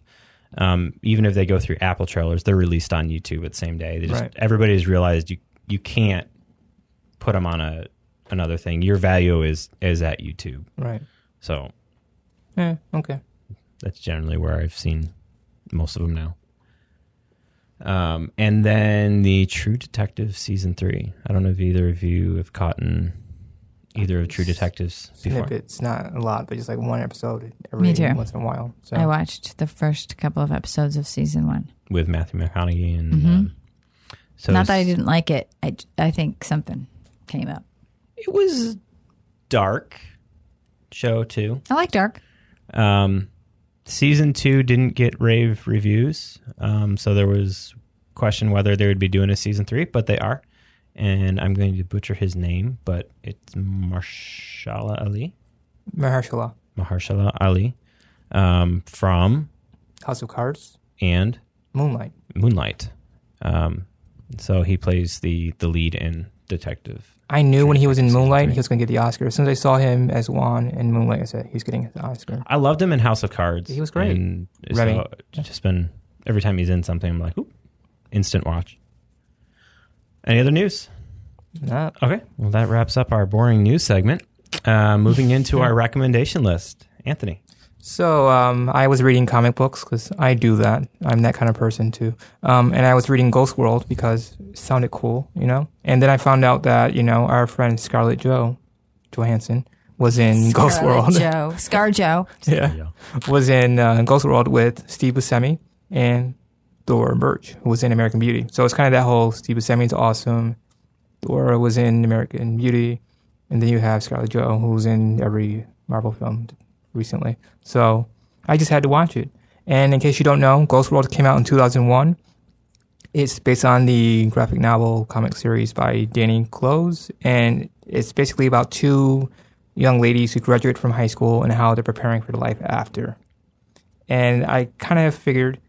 um, even if they go through apple trailers they're released on youtube at the same day they just Right. everybody's realized you you can't put them on a another thing your value is is at youtube right. so Yeah. Okay. that's generally where I've seen most of them now. Um, and then the True Detective season three. I don't know if either of you have caught in either of True Detectives before. Snippets, not a lot, but just like one episode every Me too. once in a while. So I watched the first couple of episodes of season one. with Matthew McConaughey and Mhm. um, so Not that I didn't like it. I, I think something came up. It was dark show too. I like dark. Um, season two didn't get rave reviews, um, so there was question whether they would be doing a season three, but they are. And I'm going to butcher his name, but it's Marshala Ali, Mahershala, Mahershala Ali, um, from House of Cards, and Moonlight. Moonlight. Um, so he plays the the lead in Detective. I knew when he was in Moonlight he was going to get the Oscar. As soon as I saw him as Juan in Moonlight, I said he's getting his Oscar. I loved him in House of Cards. He was great. And so just been every time he's in something, I'm like, Oop, instant watch. Any other news? Nah, Okay. Well, that wraps up our boring news segment. Uh, moving into our recommendation list. Anthony. So um, I was reading comic books because I do that. I'm that kind of person too. Um, and I was reading Ghost World because it sounded cool, you know. And then I found out that you know our friend Scarlett Joe Johansson was in Ghost World. Joe. Scar Joe. yeah, was in uh, Ghost World with Steve Buscemi and Thor Birch, who was in American Beauty. So it's kind of that whole Steve Buscemi's awesome. Thor was in American Beauty, and then you have Scarlett Joe, who's in every Marvel film recently. So I just had to watch it. And in case you don't know, Ghost World came out in 2001. It's based on the graphic novel comic series by Danny Clowes, and it's basically about two young ladies who graduate from high school and how they're preparing for the life after. And I kind of figured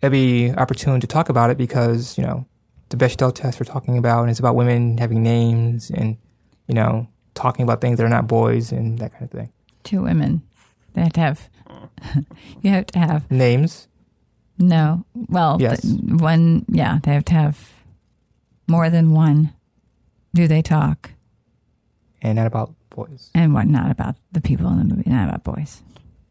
it'd be opportune to talk about it because, you know, the Bechdel test we're talking about, and it's about women having names and, you know, talking about things that are not boys and that kind of thing. Two women. They have to have. you have to have Names, no. Well, Yes. th- one. Yeah, they have to have more than one. Do they talk? and not about boys. And what? Not about the people in the movie. Not about boys.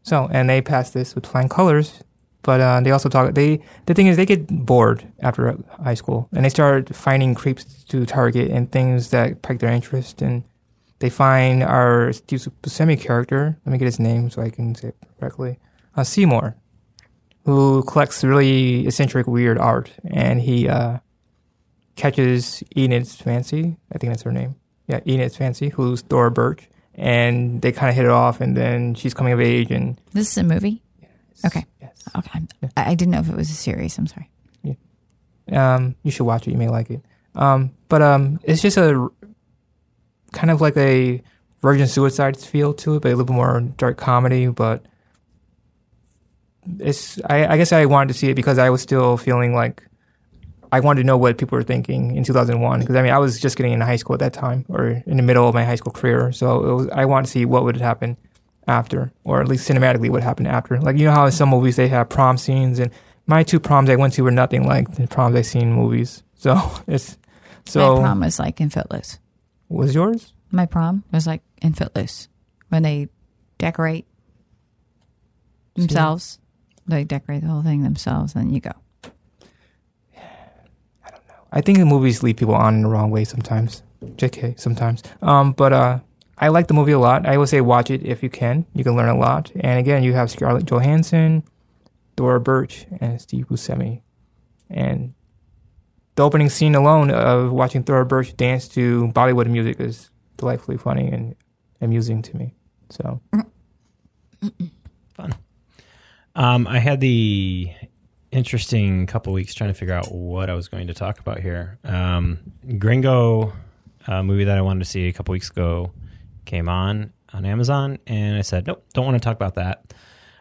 So, and they pass this with flying colors, but uh, they also talk. They the thing is, they get bored after high school, and they start finding creeps to target and things that pique their interest. And they find our Steve Buscemi character. Let me get his name so I can say it correctly. Uh, Seymour, who collects really eccentric, weird art, and he uh, catches Enid's fancy. I think that's her name. Yeah, Enid's fancy, who's Thora Birch, and they kind of hit it off. And then she's coming of age, and This is a movie. Okay. yes. Okay. I I didn't know if it was a series. I'm sorry. Yeah. Um, you should watch it. You may like it. Um, but um, it's just a kind of like a Virgin Suicides feel to it, but a little bit more dark comedy. But it's I, I guess I wanted to see it because I was still feeling like I wanted to know what people were thinking in 2001 because I mean I was just getting into high school at that time or in the middle of my high school career, so it was, I wanted to see what would happen after, or at least cinematically what happened after. Like you know how in some movies they have prom scenes, and my two proms I went to were nothing like the proms I seen in movies. So it's so My prom was like in Footloose. Was yours? My prom was like in Footloose when they decorate themselves. They decorate the whole thing themselves, and you go. I don't know. I think the movies lead people on in the wrong way sometimes. JK sometimes. Um, but uh, I like the movie a lot. I would say watch it if you can. You can learn a lot. And again, you have Scarlett Johansson, Thora Birch, and Steve Buscemi. And the opening scene alone of watching Thora Birch dance to Bollywood music is delightfully funny and amusing to me. So Fun. Um, I had the interesting couple weeks trying to figure out what I was going to talk about here. Um, Gringo, a movie that I wanted to see a couple weeks ago, came on on Amazon, and I said, nope, don't want to talk about that.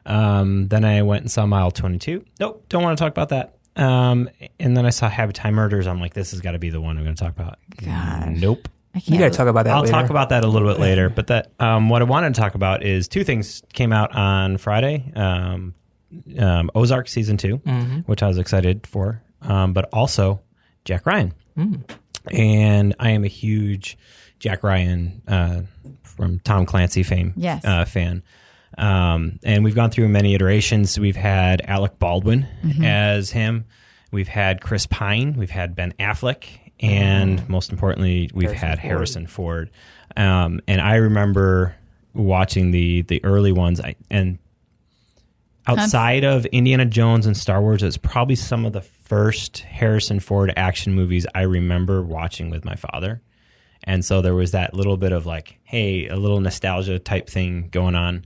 Um, then I went and saw Mile 22. Nope, don't want to talk about that. Um, and then I saw Happytime Murders. I'm like, this has got to be the one I'm going to talk about. Gosh. Nope. I can't. you got to talk about that I'll later. talk about that a little bit later. But that um, what I wanted to talk about is two things came out on Friday. Um, um, Ozark season 2 which I was excited for, um, but also Jack Ryan. And I am a huge Jack Ryan uh, from Tom Clancy fame Yes. uh, fan. Um, and we've gone through many iterations. We've had Alec Baldwin as him. We've had Chris Pine. We've had Ben Affleck. And most importantly, we've Harrison had Ford. Harrison Ford. Um, and I remember watching the the early ones. I, and outside of Indiana Jones and Star Wars, it's probably some of the first Harrison Ford action movies I remember watching with my father. And so there was that little bit of like, hey, a little nostalgia type thing going on.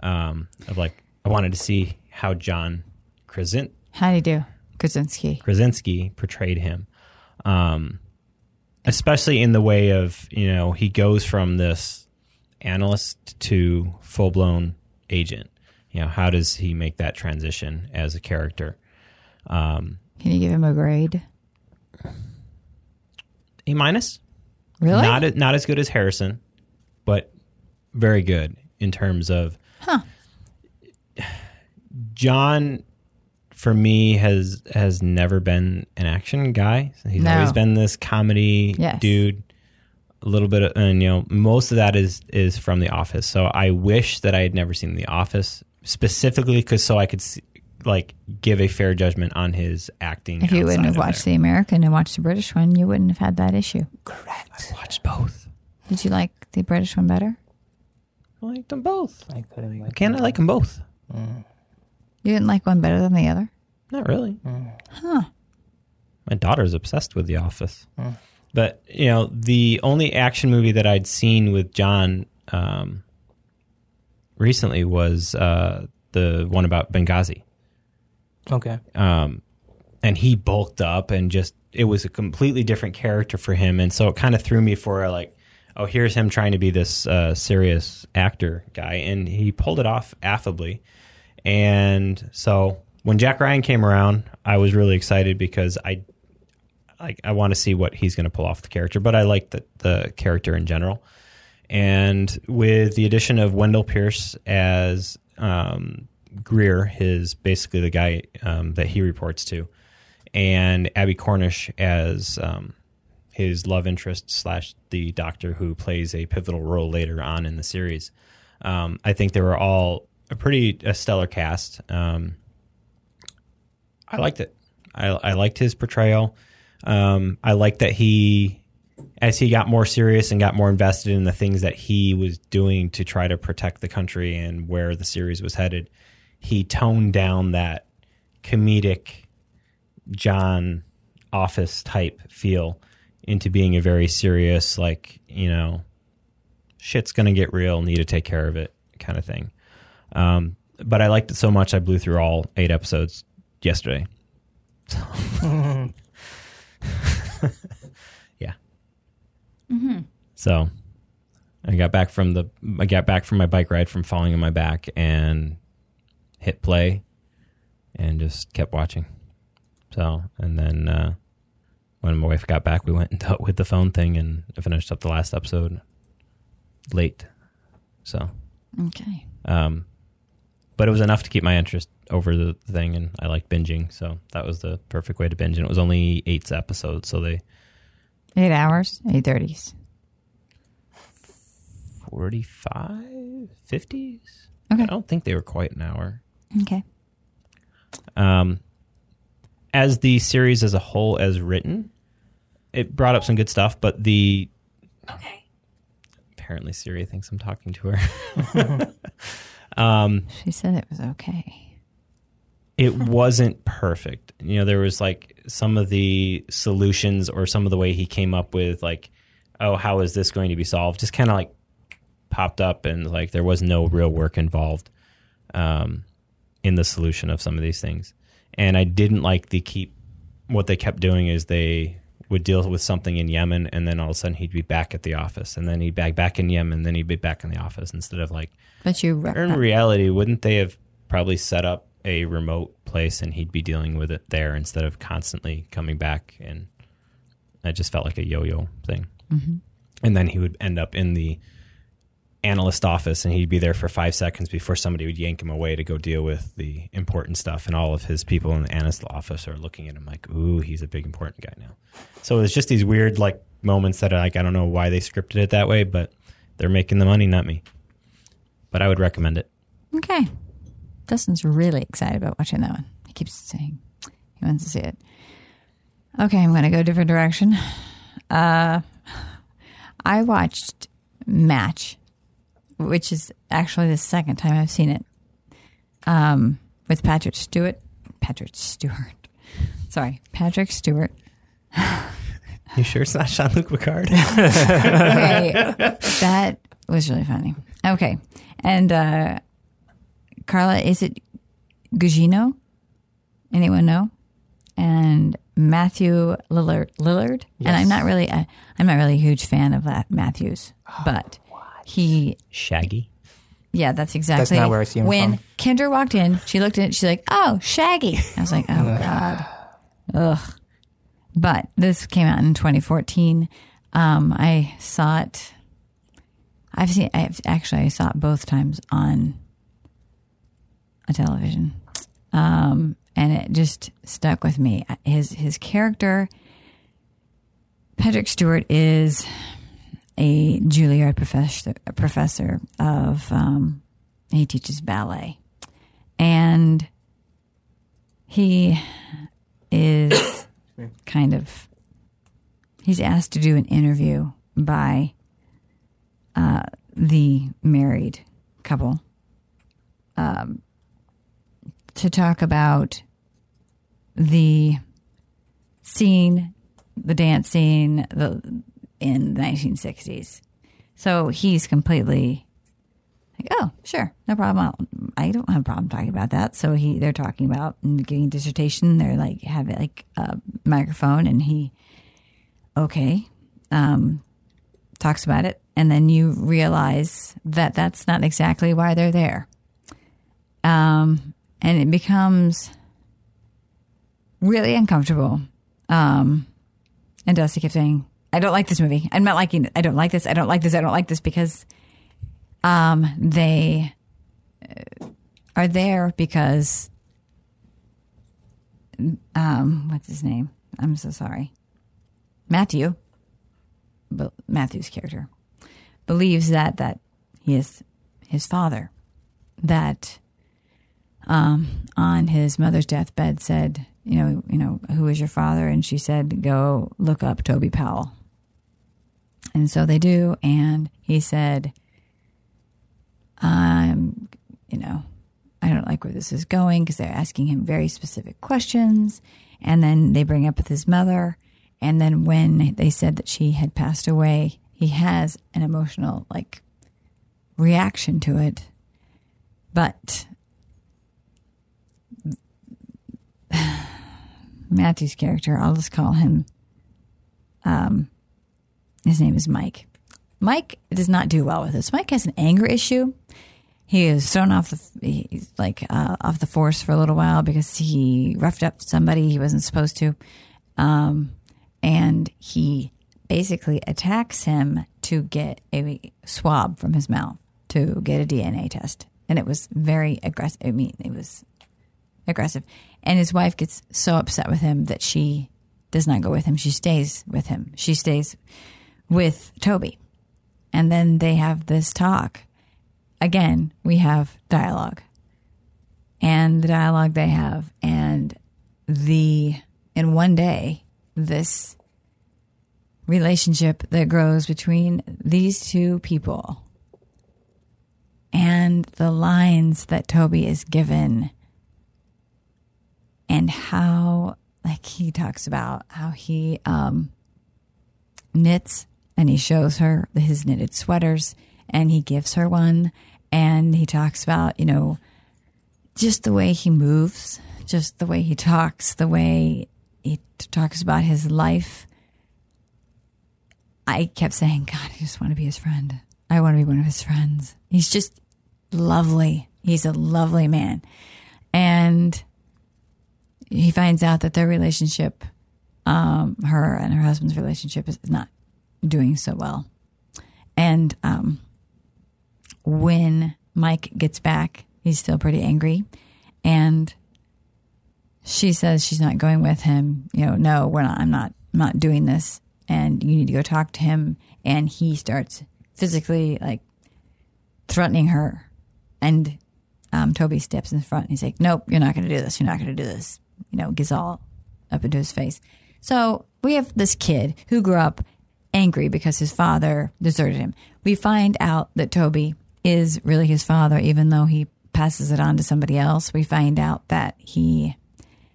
Um, of like, I wanted to see how John Krasin- How do you do, Krasinski? Krasinski portrayed him. Um, especially in the way of, you know, he goes from this analyst to full blown agent. You know, how does he make that transition as a character? Um, Can you give him a grade? A minus. Really? Not not as good as Harrison, but very good in terms of. Huh. John, for me, has has never been an action guy. He's No. always been this comedy Yes. dude. A little bit, of, and you know, most of that is is from The Office. So I wish that I had never seen The Office specifically, because so I could see, like give a fair judgment on his acting. if you wouldn't have watched there. the American and watched the British one, you wouldn't have had that issue. Correct. I watched both. Did you like the British one better? I liked them both. I couldn't like Can't I like them both? You didn't like one better than the other? Not really. Huh. My daughter's obsessed with The Office. But, you know, the only action movie that I'd seen with John um, recently was uh, the one about Benghazi. Okay. Um, and he bulked up and just, it was a completely different character for him. And so it kind of threw me for a, like, oh, here's him trying to be this uh, serious actor guy. And he pulled it off affably. And so when Jack Ryan came around, I was really excited because I like I want to see what he's going to pull off the character, but I like the the character in general. And with the addition of Wendell Pierce as um, Greer, his basically the guy um, that he reports to, and Abbie Cornish as um, his love interest slash the doctor who plays a pivotal role later on in the series. Um, I think they were all a pretty a stellar cast. Um, I liked it. I, I liked his portrayal. Um, I liked that he, as he got more serious and got more invested in the things that he was doing to try to protect the country and where the series was headed, he toned down that comedic John office type feel into being a very serious, like, you know, shit's going to get real, need to take care of it kind of thing. Um, but I liked it so much, I blew through all eight episodes yesterday. yeah. So I got back from the I got back from my bike ride from falling on my back and hit play and just kept watching. So and then uh, when my wife got back, we went and dealt with the phone thing and I finished up the last episode late. So Okay. um, but it was enough to keep my interest over the thing, and I like binging, so that was the perfect way to binge. And it was only eight episodes, so they Eight hours, eight thirties. 45, 50s. Okay. I don't think they were quite an hour. Okay. Um, as the series as a whole, as written, it brought up some good stuff, but the Okay. Apparently, Siri thinks I'm talking to her. um, She said it was okay. it wasn't perfect. You know, there was like some of the solutions or some of the way he came up with like, oh, how is this going to be solved? Just kind of like popped up and like there was no real work involved um, in the solution of some of these things. And I didn't like the keep. What they kept doing is they would deal with something in Yemen, and then all of a sudden he'd be back at the office, and then he'd be back in Yemen, and then he'd be back in the office instead of like But you re- in reality, wouldn't they have probably set up a remote place and he'd be dealing with it there instead of constantly coming back? And it just felt like a yo-yo thing. Mm-hmm. And then he would end up in the analyst office and he'd be there for five seconds before somebody would yank him away to go deal with the important stuff. And all of his people in the analyst office are looking at him like, "Ooh, he's a big important guy now." So it's just these weird like moments that like I don't know why they scripted it that way, but they're making the money, not me. But I would recommend it. Okay. Dustin's really excited about watching that one. He keeps saying he wants to see it. Okay, I'm going to go a different direction. Uh, I watched Match, which is actually the second time I've seen it, um, with Patrick Stewart. Patrick Stewart. Sorry, Patrick Stewart. You sure it's not Jean Luc Picard? okay, that was really funny. Okay, and uh, Carla, is it Gugino? Anyone know? And Matthew Lillard, Lillard, and I'm not really, a, I'm not really a huge fan of that Matthews, but he, Shaggy. yeah, that's exactly. That's not where I see him When from. Kendra walked in, she looked at it, she's like, "Oh, Shaggy." I was like, "Oh God, ugh." But this came out in 2014. Um, I saw it. I've seen. I've actually I saw it both times on a television, um, and it just stuck with me. His his character, Patrick Stewart, is a Juilliard professor a professor of. Um, he teaches ballet, and he is kind of he's asked to do an interview by uh, the married couple um, to talk about the scene, the dance scene, the in the 1960s. So he's completely like, oh, sure, no problem. I'll, I don't have a problem talking about that. So he, they're talking about and giving a dissertation. They're like have like a microphone, and he, okay, um, talks about it, and then you realize that that's not exactly why they're there. Um, and it becomes really uncomfortable. Um, and Dusty kept saying, "I don't like this movie. I'm not liking it. I don't like this. I don't like this. I don't like this because." um, they uh, are there because um, what's his name? I'm so sorry. Matthew, but Matthew's character believes that that he is his father. That um, on his mother's deathbed said, you know, you know, who is your father? And she said, go look up Toby Powell. And so they do, and he said, um, you know, I don't like where this is going because they're asking him very specific questions. And then they bring up with his mother. And then when they said that she had passed away, he has an emotional, like, reaction to it. But Matthew's character, I'll just call him, um, his name is Mike. Mike does not do well with this. Mike has an anger issue. He is thrown off the like uh, off the force for a little while because he roughed up somebody he wasn't supposed to, um, and he basically attacks him to get a swab from his mouth to get a DNA test, and it was very aggressive. I mean, it was aggressive, and his wife gets so upset with him that she does not go with him. She stays with him. She stays with Toby. And then they have this talk. Again, we have dialogue. And the dialogue they have and the in one day this relationship that grows between these two people and the lines that Toby is given and how like he talks about how he um knits and he shows her his knitted sweaters and he gives her one and he talks about you know just the way he moves just the way he talks the way he talks about his life. I kept saying god i just want to be his friend. I want to be one of his friends. He's just lovely. He's a lovely man. And he finds out that their relationship um, her and her husband's relationship is not doing so well. And um, when Mike gets back, he's still pretty angry. And she says she's not going with him. You know, no, we're not. I'm not. I'm not doing this. And you need to go talk to him. And he starts physically like threatening her. And um, Toby steps in front and he's like, "Nope, you're not going to do this. You're not going to do this." You know, gets all up into his face. So we have this kid who grew up angry because his father deserted him. We find out that Toby is really his father, even though he passes it on to somebody else. We find out that he,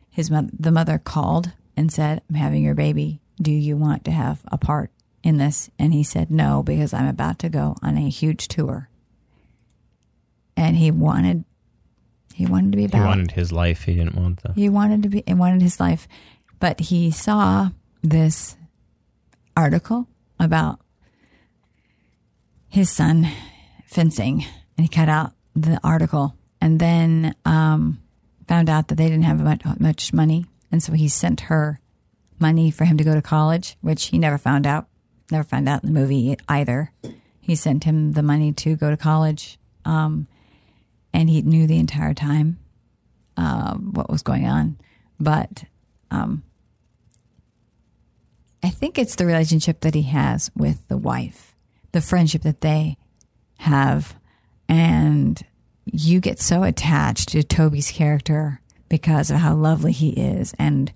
his mother, the mother called and said, "I'm having your baby. Do you want to have a part in this?" And he said, "No, because I'm about to go on a huge tour." And he wanted, he wanted to be back. He wanted his life. He didn't want the. he wanted to be he wanted his life but he saw this article about his son fencing and he cut out the article and then um, found out that they didn't have much, much money and so he sent her money for him to go to college which he never found out never found out in the movie either he sent him the money to go to college um, and he knew the entire time um, what was going on. But um, I think it's the relationship that he has with the wife, the friendship that they have. And you get so attached to Toby's character because of how lovely he is and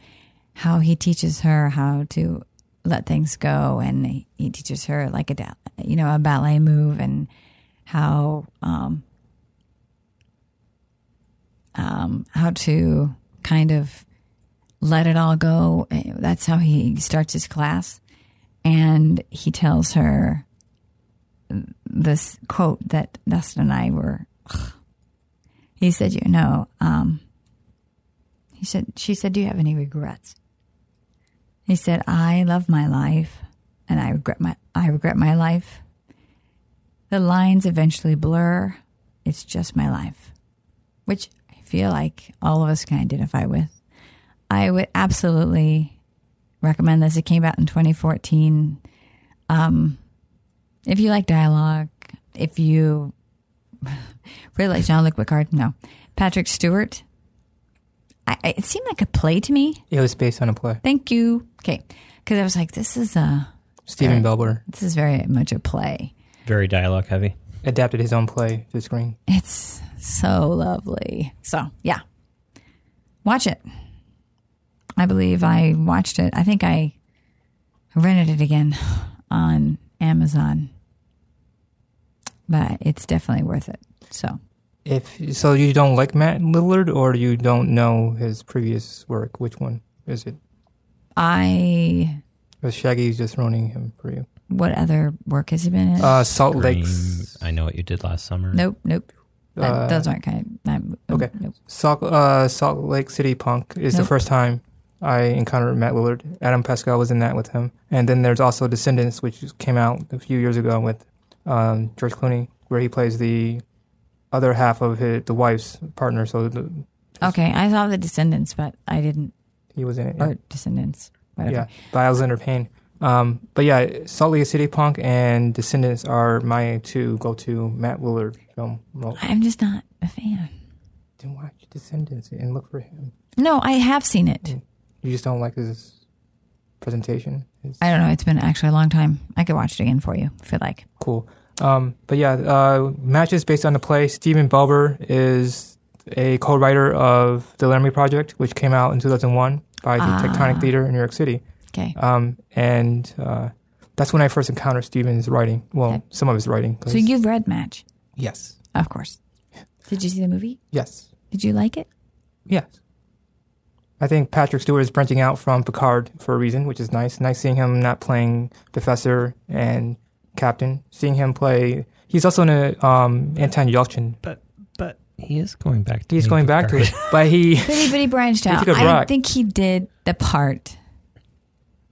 how he teaches her how to let things go. And he, he teaches her like a, you know, a ballet move and how, um, um, how to kind of let it all go. That's how he starts his class. And he tells her this quote that Dustin and I were. He said, "You know," um, he said. She said, "Do you have any regrets?" He said, "I love my life, and I regret my I regret my life. The lines eventually blur. It's just my life." Which I feel like all of us can identify with. I would absolutely recommend this. It came out in 2014. Um, if you like dialogue, if you really like Jean Luc Picard, no. Patrick Stewart. I, I- it seemed like a play to me. It was based on a play. Thank you. Okay, because I was like, this is a Stephen Right. Belber this is very much a play. Very dialogue heavy. adapted his own play to the screen. It's so lovely. So, yeah. Watch it. I believe I watched it. I think I rented it again on Amazon. But it's definitely worth it. So, If so, you don't like Matt Lillard, or you don't know his previous work. Which one is it? I Or Shaggy's just ruining him for you. what other work has he been in? Uh, Salt Green, Lakes. I know what you did last summer. nope, nope. That- uh, those aren't kind of. I'm- okay. Nope. Salt, uh, Salt Lake City Punk is the first time I encountered Matt Lillard. Adam Pascal was in that with him, and then there's also Descendants, which came out a few years ago with um, George Clooney, where he plays the other half of his, the wife's partner. So the, Okay, I saw the Descendants, but I didn't. he was in it. yeah. Or Descendants, whatever. Yeah, by Alexander Payne. Um, but yeah, Salt Lake City Punk and Descendants are my two go-to Matt Lillard film. I'm just not a fan. then watch Descendants and look for him. No, I have seen it. You just don't like his presentation. His, I don't know. It's been actually a long time. I could watch it again for you if you like. cool. Um, but yeah, uh, matches based on the play. Stephen Belber is a co-writer of the Laramie Project, which came out in 2001 by the Ah. Tectonic Theater in New York City. Okay. Um, and uh, That's when I first encountered Stephen's writing. Well, Okay. some of his writing. So you've read Match, yes, of course. Did you see the movie? yes, Did you like it? yes. I think Patrick Stewart is branching out from Picard for a reason, which is nice. Nice seeing him not playing Professor and Captain. Seeing him play. He's also in a um, Anton Yelchin. But but he is going back. to He's being going back to it, but he. But he, but he branched He out. took a I break. think he did the part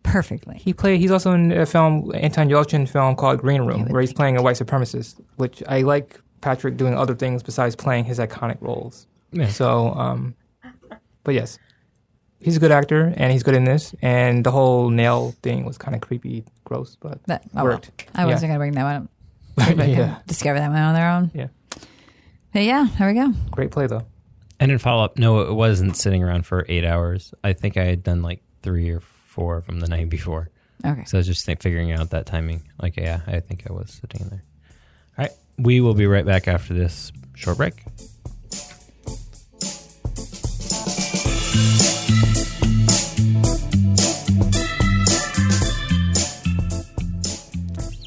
perfectly. He played. He's also in a film, Anton Yelchin film called Green Room, where he's think. playing a white supremacist. Which I like Patrick doing other things besides playing his iconic roles. Yeah. So, um, but yes, he's a good actor, and he's good in this. And the whole nail thing was kind of creepy, gross, but But oh well. worked. I wasn't going to bring that one up. Everybody yeah, can discover that one on their own. Yeah. But yeah, there we go. great play though. And in follow up, no, it wasn't sitting around for eight hours. I think I had done like three or four from the night before. Okay. So I was just think, figuring out that timing. Like, yeah, I think I was sitting in there. All right. We will be right back after this short break.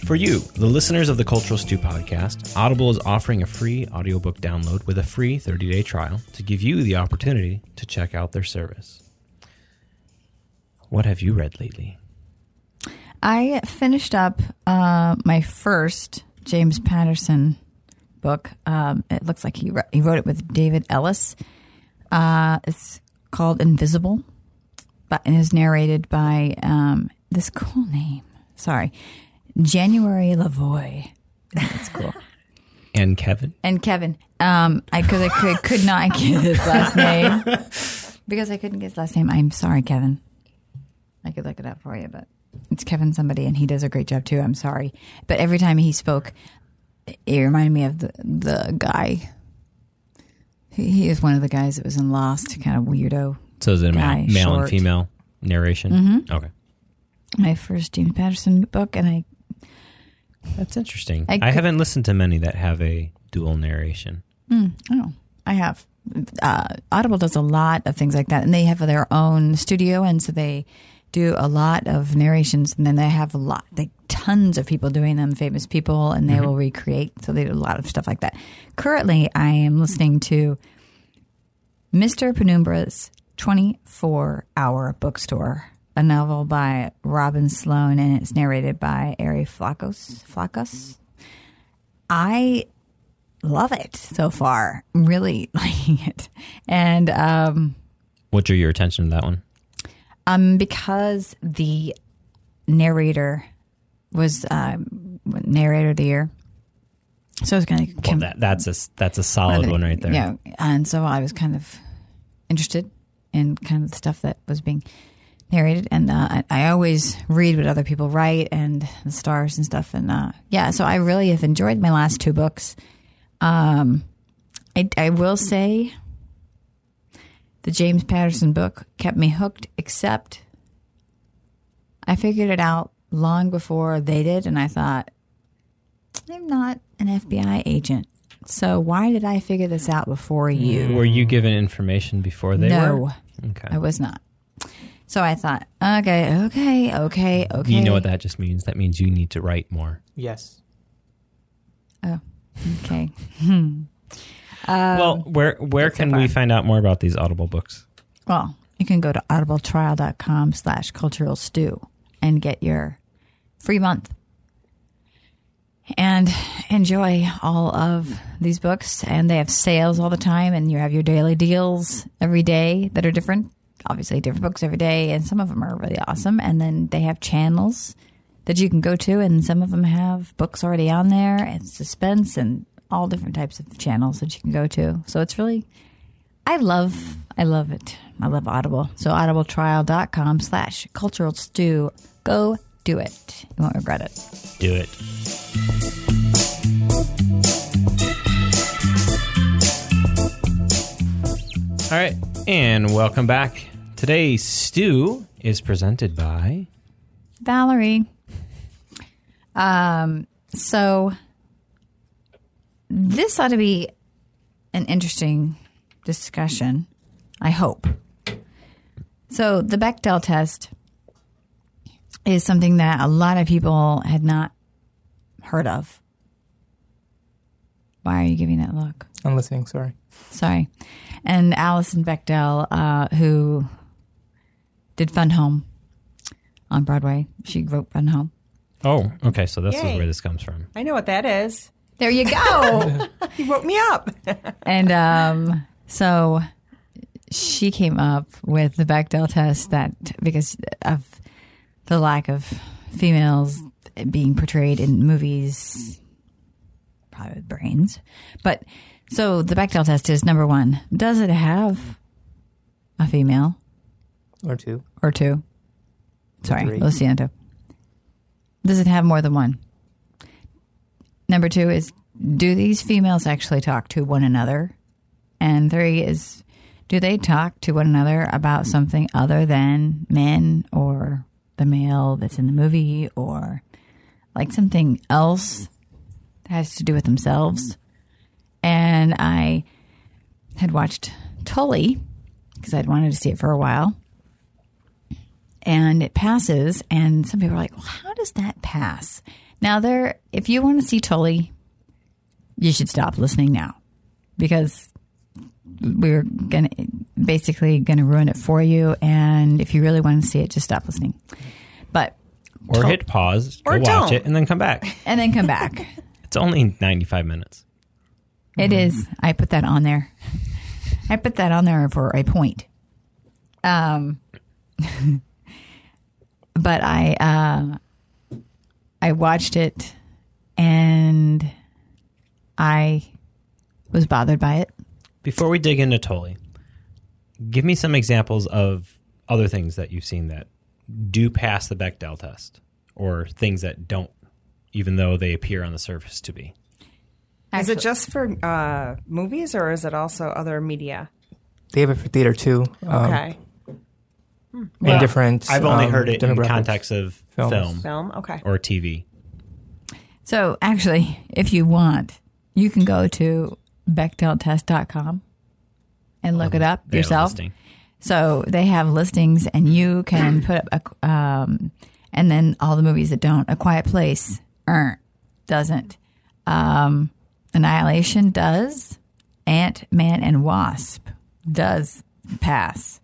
For you, the listeners of the Cultural Stew podcast, Audible is offering a free audiobook download with a free 30 day trial to give you the opportunity to check out their service. What have you read lately? I finished up uh, my first James Patterson book. Um, it looks like he, wrote, he wrote it with David Ellis. Uh, it's called Invisible, but and is narrated by um, this cool name. Sorry, January LaVoy. That's cool. And Kevin? and Kevin. Um, I because I could, could not get his last name because I couldn't get his last name. I'm sorry, Kevin. I could look it up for you, but it's Kevin somebody, and he does a great job too. I'm sorry, but every time he spoke, it reminded me of the the guy. He, he is one of the guys that was in Lost, kind of weirdo. So is it a male, Guy, male and female narration? Mm-hmm. Okay. My first James Patterson book, and I That's interesting. I I, could- haven't listened to many that have a dual narration. Oh, I have. Uh, Audible does a lot of things like that, and they have their own studio, and so they do a lot of narrations, and then they have a lot, like tons of people doing them, famous people, and they will recreate. So they do a lot of stuff like that. Currently, I am listening to Mr. Penumbra's 24 Hour Bookstore, a novel by Robin Sloan, and it's narrated by Ari Fliakos. Fliakos. I love it so far. I'm really liking it. And um, What drew your attention to that one? um, because the narrator was um, narrator of the year. So I was kind of Well, that, that's a that's a solid one right there. Yeah, and so I was kind of interested in kind of the stuff that was being narrated, and uh, I, always read what other people write and the stars and stuff, and uh, yeah, so I really have enjoyed my last two books. Um, I, I will say the James Patterson book kept me hooked, except I figured it out long before they did, and I thought, I'm not an FBI agent. So why did I figure this out before you? Were you given information before they no, were? Okay. I was not. So I thought, okay, okay, okay, okay. You know what that just means? That means you need to write more. Yes. Oh, okay. Hmm. Um, well, where where can we find out more about these Audible books? Well, you can go to audibletrial.com slash cultural stew and get your free month and enjoy all of these books. And they have sales all the time, and you have your daily deals every day that are different. Obviously, different books every day, and some of them are really awesome. And then they have channels that you can go to, and some of them have books already on there and suspense and all different types of channels that you can go to. So it's really I love, I love it. I love Audible. So audibletrial.com slash cultural stew. Go do it. You won't regret it. Do it. All right, and welcome back. Today's stew is presented by Valerie. Um, so this ought to be an interesting discussion, I hope. So the Bechdel test is something that a lot of people had not heard of. Why are you giving that look? I'm listening. Sorry. Sorry. And Alison Bechdel, uh, who did Fun Home on Broadway, she wrote Fun Home. Oh, okay. So this Yay. is where this comes from. I know what that is. There you go. He woke me up. and um, so she came up with the Bechdel test that because of the lack of females being portrayed in movies, probably with brains. But so the Bechdel test is number one: does it have a female Or two. or two? Sorry, three. Does it have more than one? Number two is do these females actually talk to one another? And three is do they talk to one another about something other than men or the male that's in the movie or like something else that has to do with themselves? And I had watched Tully because I'd wanted to see it for a while and it passes and some people are like well how does that pass now there if you want to see tully you should stop listening now because we're gonna basically gonna ruin it for you and if you really want to see it just stop listening but Or hit pause, Or watch don't. it, and then come back. and then come back It's only 95 minutes. It is. I put that on there. I put that on there for a point. Um, but I uh, I watched it and I was bothered by it. Before we dig into Tully, give me some examples of other things that you've seen that do pass the Bechdel test or things that don't, even though they appear on the surface to be. Is it just for uh, movies or is it also other media? They have it for theater too. Um, Okay. In different. I've only um, heard it in demographics. context of Films. film Film? Okay. or TV. So actually, if you want, you can go to BechdelTest.com and look it up They have a yourself. So they have listings, and you can put up a, um, and then all the movies that don't. A Quiet Place, er, doesn't. Um, Annihilation does. Ant Man and Wasp does pass.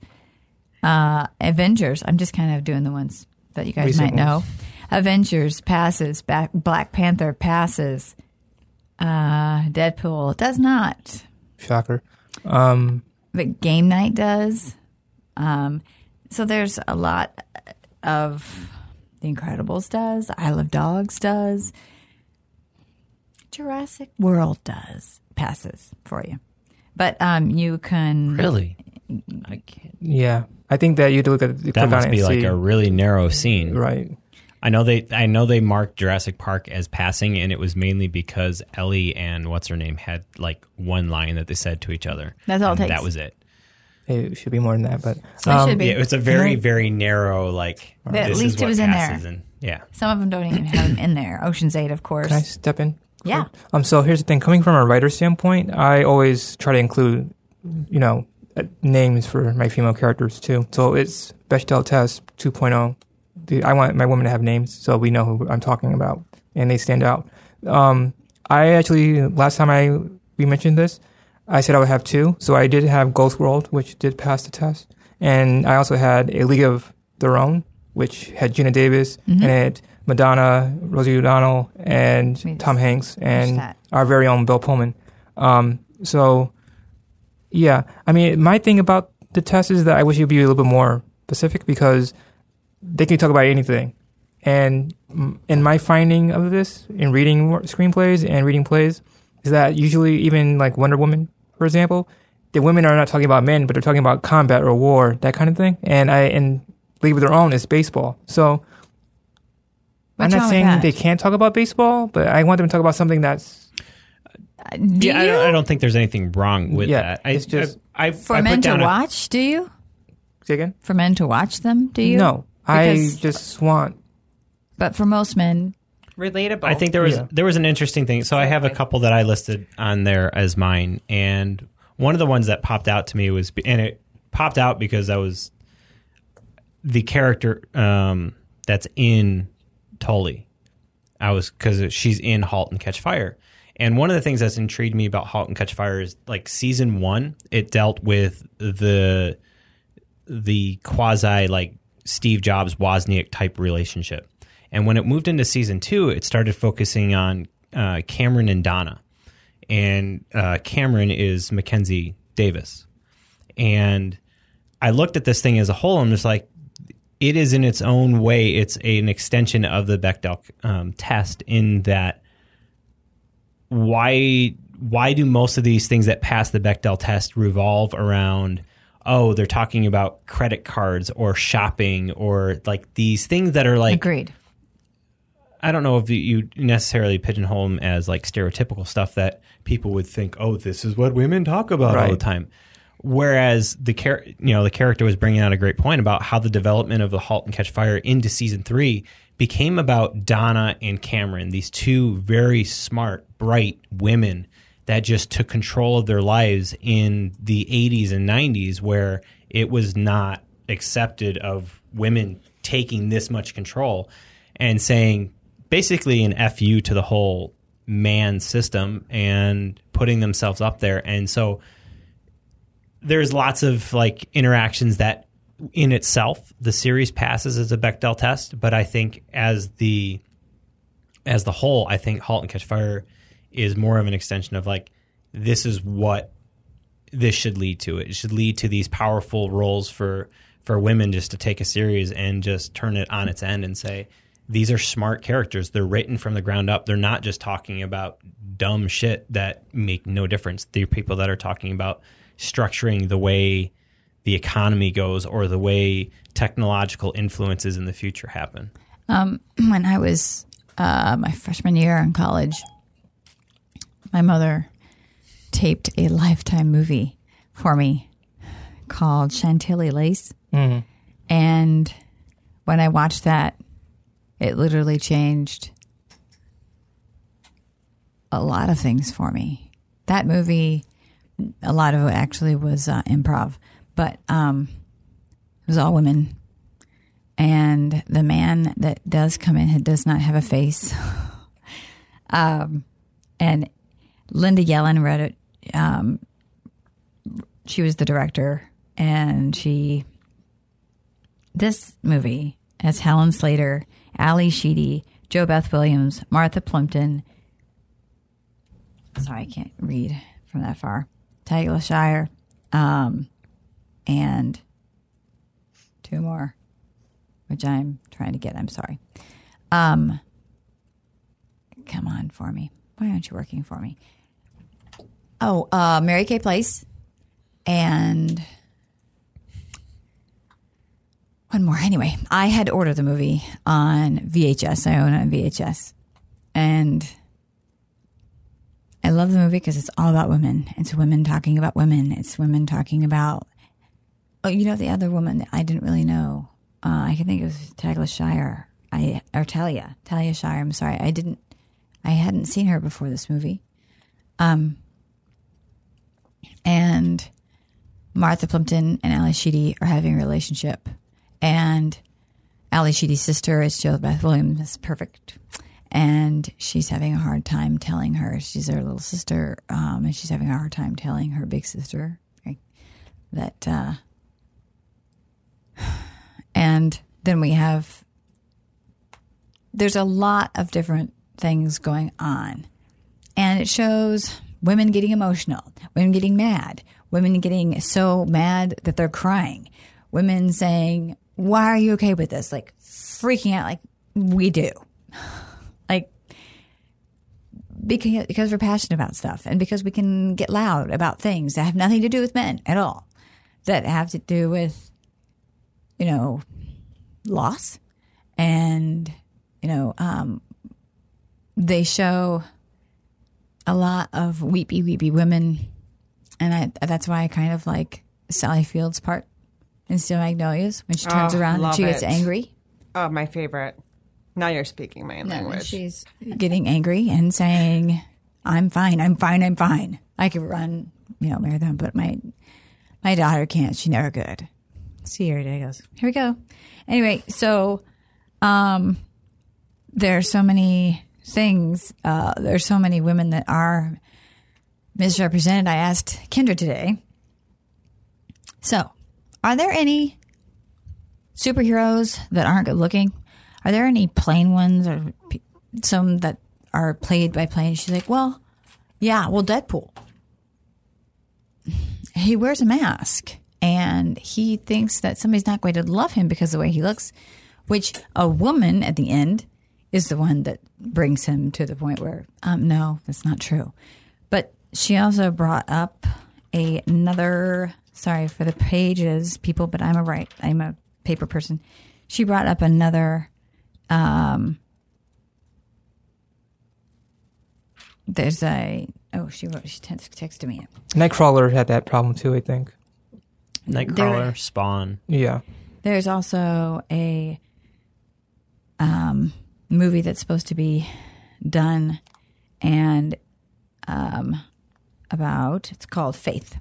Uh, Avengers. I'm just kind of doing the ones that you guys Recent might know. ones. Avengers passes. Back, Black Panther passes. Uh, Deadpool does not Shocker. Um, but game night does. Um, so there's a lot of The Incredibles does. I Love Dogs does. Jurassic World does passes for you, but um, you can Really? I can't. yeah. I think that you have to look at the That click on must it be and like see- a really narrow scene. right. I know they I know they marked Jurassic Park as passing and it was mainly because Ellie and what's her name had like one line that they said to each other. That's all it And takes. That was it. It should be more than that, but So it should be. Yeah, it's a very Can very narrow like But at this least is it what was in there. and- yeah. Some of them don't even have them in there. Ocean's Eight, of course. Can I step in? Yeah. Um. So here's the thing. Coming from a writer standpoint, I always try to include, you know, uh, names for my female characters too. So it's Bechdel test 2.0. The, I want my women to have names so we know who I'm talking about and they stand out. Um. I actually last time I we mentioned this, I said I would have two. So I did have Ghost World, which did pass the test, and I also had A League of Their Own, which had Geena Davis and it Madonna, Rosie O'Donnell, and Wait, Tom Hanks, and our very own Bill Pullman. Um, so, yeah, I mean, my thing about the test is that I wish you'd be a little bit more specific because they can talk about anything. And in my finding of this, in reading screenplays and reading plays, is that usually even like Wonder Woman, for example, the women are not talking about men, but they're talking about combat or war, that kind of thing. And I and League of Their Own is baseball. So What's I'm not saying they can't talk about baseball, but I want them to talk about something that's Do yeah, I don't, I don't think there's anything wrong with Yeah, that. I, it's just- I, I, For I men to down a- watch, do you? say again. For men to watch them, do you? No, I just want But for most men, Relatable. I think there was Yeah. there was an interesting thing. So I have a couple that I listed on there as mine, and one of the ones that popped out to me was, and it popped out because I was the character. Um, that's in Tully. I was because she's in *Halt and Catch Fire*, and one of the things that's intrigued me about *Halt and Catch Fire* is like season one, it dealt with the the quasi like Steve Jobs Wozniak type relationship, and when it moved into season two, it started focusing on uh, Cameron and Donna, and uh, Cameron is Mackenzie Davis, and I looked at this thing as a whole. and just like, it is in its own way, it's a, an extension of the Bechdel um, test in that why why do most of these things that pass the Bechdel test revolve around oh they're talking about credit cards or shopping or like these things that are like Agreed. I don't know if you necessarily pigeonhole them as like stereotypical stuff that people would think, oh, this is what women talk about all the time. Whereas the char- you know the character was bringing out a great point about how the development of the *Halt and Catch Fire* into season three became about Donna and Cameron, these two very smart, bright women that just took control of their lives in the '80s and '90s, where it was not accepted of women taking this much control and saying basically an fu to the whole man system and putting themselves up there. And so there's lots of like interactions that in itself the series passes as a Bechdel test, but I think as the as the whole, I think Halt and Catch Fire is more of an extension of like this is what this should lead to. It should lead to these powerful roles for for women just to take a series and just turn it on its end and say these are smart characters. They're written from the ground up. They're not just talking about dumb shit that make no difference. They're people that are talking about structuring the way the economy goes or the way technological influences in the future happen. when I was uh, my freshman year in college, my mother taped a lifetime movie for me called Chantilly Lace. And when I watched that, it literally changed a lot of things for me. That movie, a lot of it actually was uh, improv, but um, it was all women and the man that does come in does not have a face. um, and Linda Yellen read it. Um, she was the director, and she. This movie has Helen Slater, Ally Sheedy, JoBeth Williams, Martha Plimpton. Sorry, I can't read from that far. Taylor Shire, um, and two more which I'm trying to get. I'm sorry. Um, come on for me. Why aren't you working for me? Oh, uh, Mary Kay Place, and one more. Anyway, I had ordered the movie on VHS. I own it on VHS, and I love the movie because it's all about women. It's women talking about women. It's women talking about. Oh, you know the other woman that I didn't really know. Uh, I can think it was Tagla Shire. I or Talia, Talia Shire. I'm sorry, I didn't. I hadn't seen her before this movie. Um, and Martha Plimpton and Ally Sheedy are having a relationship, and Ally Sheedy's sister is Jill Beth Williams. Perfect, and she's having a hard time telling her she's her little sister, um, and she's having a hard time telling her big sister right, that. Uh, and then we have there's a lot of different things going on and it shows women getting emotional women getting mad women getting so mad that they're crying women saying why are you okay with this like freaking out like we do because, because we're passionate about stuff and because we can get loud about things that have nothing to do with men at all that have to do with you know, loss. And, you know, um, they show a lot of weepy, weepy women. And I, that's why I kind of like Sally Field's part in Steel Magnolias when she turns Oh, around and she gets it. angry. Oh, my favorite. Now you're speaking my And language. she's getting angry and saying, I'm fine, I'm fine, I'm fine. I could run, you know, marathon, but my my daughter can't. She never could. See here, there goes. Here we go. Anyway, so Um, there's so many things. Uh, there's so many women that are misrepresented. I asked Kendra today. So, are there any superheroes that aren't good looking? Are there any plain ones or some that are played by plain? She's like, well, yeah, well, Deadpool. He wears a mask and he thinks that somebody's not going to love him because of the way he looks, which a woman at the end is the one that brings him to the point where, um, no, that's not true. But she also brought up a, another, sorry for the pages, people, but I'm a right, I'm a paper person. She brought up another, um, there's a, oh, she wrote, she text- texted me. Nightcrawler had that problem too. I think. Nightcrawler, Spawn. Yeah. There's also a um, movie that's supposed to be done and um, about it's called Faith,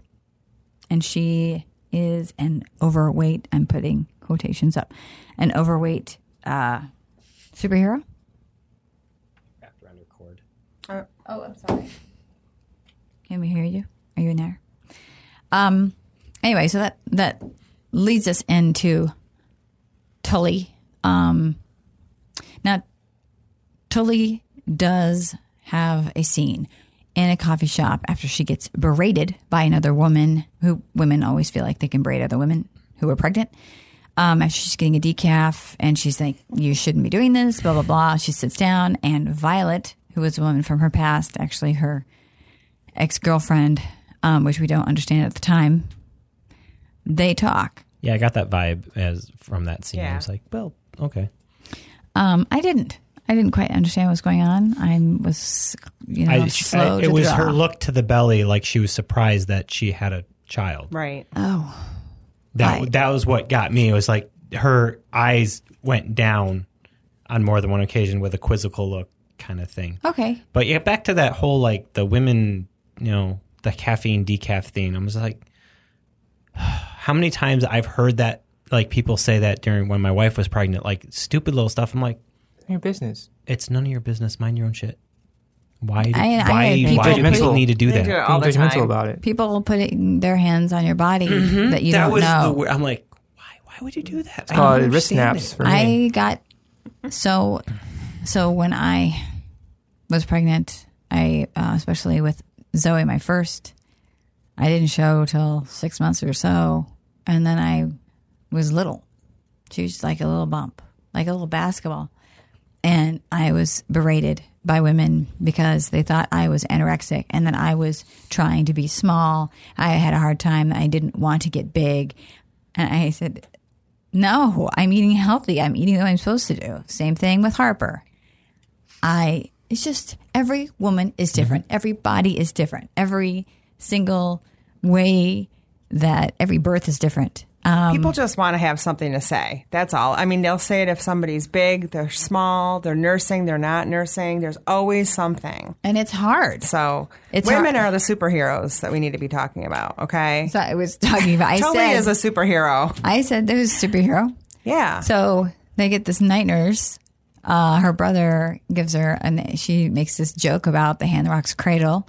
and she is an overweight. I'm putting quotations up, an overweight uh, superhero. Oh, I'm sorry. Can we hear you? Are you in there? Um. Anyway, so that that leads us into Tully. Um. Now, Tully does have a scene in a coffee shop after she gets berated by another woman who women always feel like they can berate other women who are pregnant. Um, after she's getting a decaf and she's like, you shouldn't be doing this, blah, blah, blah. She sits down and Violet, who was a woman from her past, actually her ex girlfriend, um, which we don't understand at the time, they talk. Yeah, I got that vibe as from that scene. I was like, well, okay. Um, I didn't. I didn't quite understand what was going on. I was, you know, I, slow I- to it was draw. her look to the belly, like she was surprised that she had a child. Right. Oh, That Right. that was what got me. It was like her eyes went down on more than one occasion with a quizzical look, kind of thing. okay. But yeah, back to that whole like the women, you know, the caffeine decaf thing. I was like, how many times I've heard that like people say that during when my wife was pregnant, like stupid little stuff. I'm like, Your business. it's none of your business. Mind your own shit. Why? Do, I- I why? had people why do people need to do They that? do it all Being the time. about it. People putting their hands on your body that you that don't was know. the. I'm like, why? Why would you do that? I Called don't wrist snaps for me. I got so so when I was pregnant, I uh, especially with Zoe, my first, I didn't show till six months or so, and then I was little. She was like a little bump, like a little basketball, and I was berated by women because they thought I was anorexic and that I was trying to be small. I had a hard time. I didn't want to get big, and I said, no, I'm eating healthy. I'm eating what I'm supposed to do. Same thing with Harper. I, it's just every woman is mm-hmm. different. Every body is different. Every single way that every birth is different. Um, People just want to have something to say. That's all. I mean, they'll say it if somebody's big, they're small, they're nursing, they're not nursing. There's always something. and it's hard. So It's women hard. are the superheroes that we need to be talking about. Okay. So I was talking about, I Tully said, is a superhero. I said there's a superhero. Yeah. So they get this night nurse. Uh, her brother gives her, and she makes this joke about the hand rocks cradle.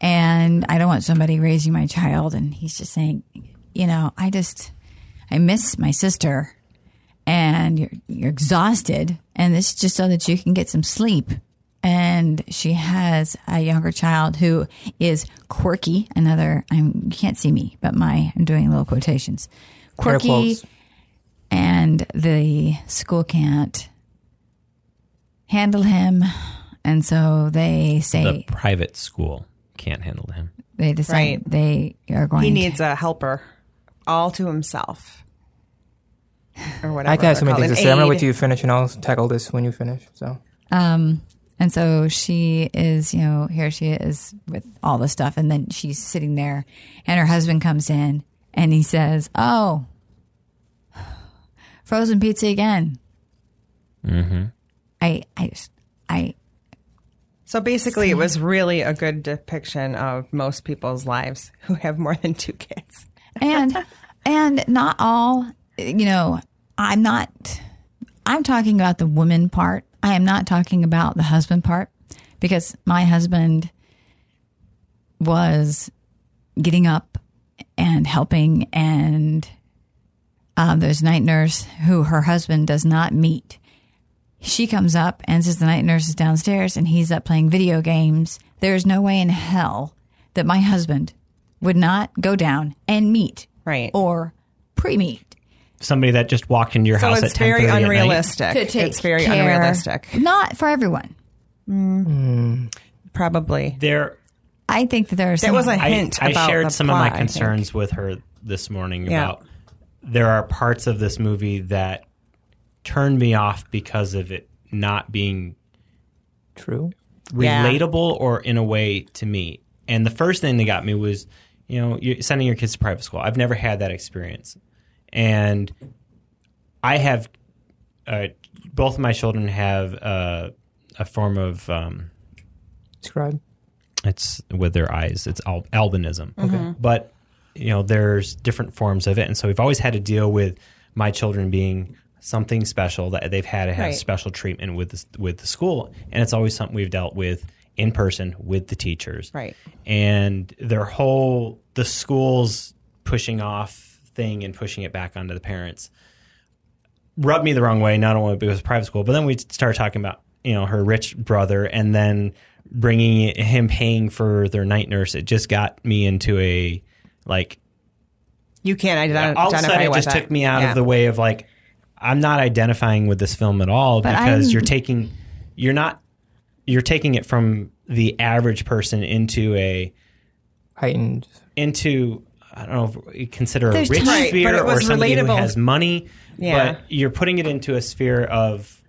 And I don't want somebody raising my child. And he's just saying, you know, I just, I miss my sister and you're, you're exhausted. And this is just so that you can get some sleep. And she has a younger child who is quirky. Another, I'm, you can't see me, but my, I'm doing little quotations. Quirky and the school can't handle him and so they say The private school can't handle him. they decide Right. they are going he to- needs a helper all to himself. Or whatever. I can have so many things to an say. I'm gonna wait till you finish, and I'll tackle this when you finish. So um and so she is you know here she is with all the stuff and then she's sitting there and her husband comes in and he says oh frozen pizza again mm-hmm. i i just i So basically, it was really a good depiction of most people's lives who have more than two kids. And and not all you know i'm not I'm talking about the woman part. I am not talking about the husband part because my husband was getting up and helping and um, there's a night nurse who her husband does not meet. She comes up and says the night nurse is downstairs and he's up playing video games. There's no way in hell that my husband would not go down and meet Right. or pre-meet Somebody that just walked into your So house it's at ten very thirty at night. unrealistic. to take It's very care- unrealistic. Not for everyone. Hmm. Probably. There, I think that there's That was a hint I about shared the some of my concerns with her this morning Yeah. about there are parts of this movie that turned me off because of it not being True. Yeah. relatable or in a way to me. And the first thing that got me was, you know, you're sending your kids to private school. I've never had that experience, and I have uh, both of my children have uh, a form of um, Describe. it's with their eyes. It's al- albinism. Mm-hmm. But you know, there's different forms of it, and so we've always had to deal with my children being something special that they've had to have Right. special treatment with the, with the school, and it's always something we've dealt with in person with the teachers. Right. And their whole the schools pushing off thing and pushing it back onto the parents rubbed me the wrong way. Not only because private school, but then we started talking about you know her rich brother, and then bringing him paying for their night nurse. It just got me into a like You can't ident- all of a sudden it just it. took me out Yeah. of the way of like I'm not identifying with this film at all But because I'm- you're taking you're not you're taking it from the average person into a Heightened. into I don't know if you consider There's a rich times- Right, sphere but it or was somebody who has money, Yeah. but you're putting it into a sphere of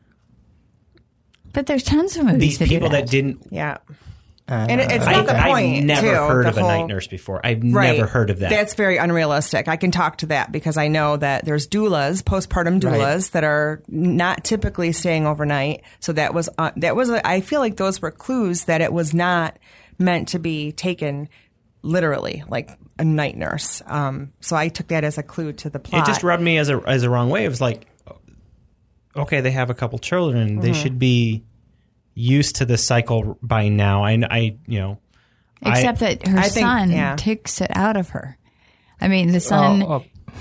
But there's tons of movies these that do people that. that. didn't. Yeah. Uh, And it, it's I, not the point. I've never too, heard of a night nurse before. I've Right. never heard of that. That's very unrealistic. I can talk to that because I know that there's doulas, postpartum doulas Right. that are not typically staying overnight. So that was uh, that was a, I feel like those were clues that it was not meant to be taken literally like a night nurse. Um, so I took that as a clue to the plot. it just rubbed me as a as a wrong way. It was like, okay, they have a couple children. Mm-hmm. They should be used to this cycle by now. I, I you know, I- Except that her I think- son yeah. takes it out of her. I mean, the son. Oh, oh,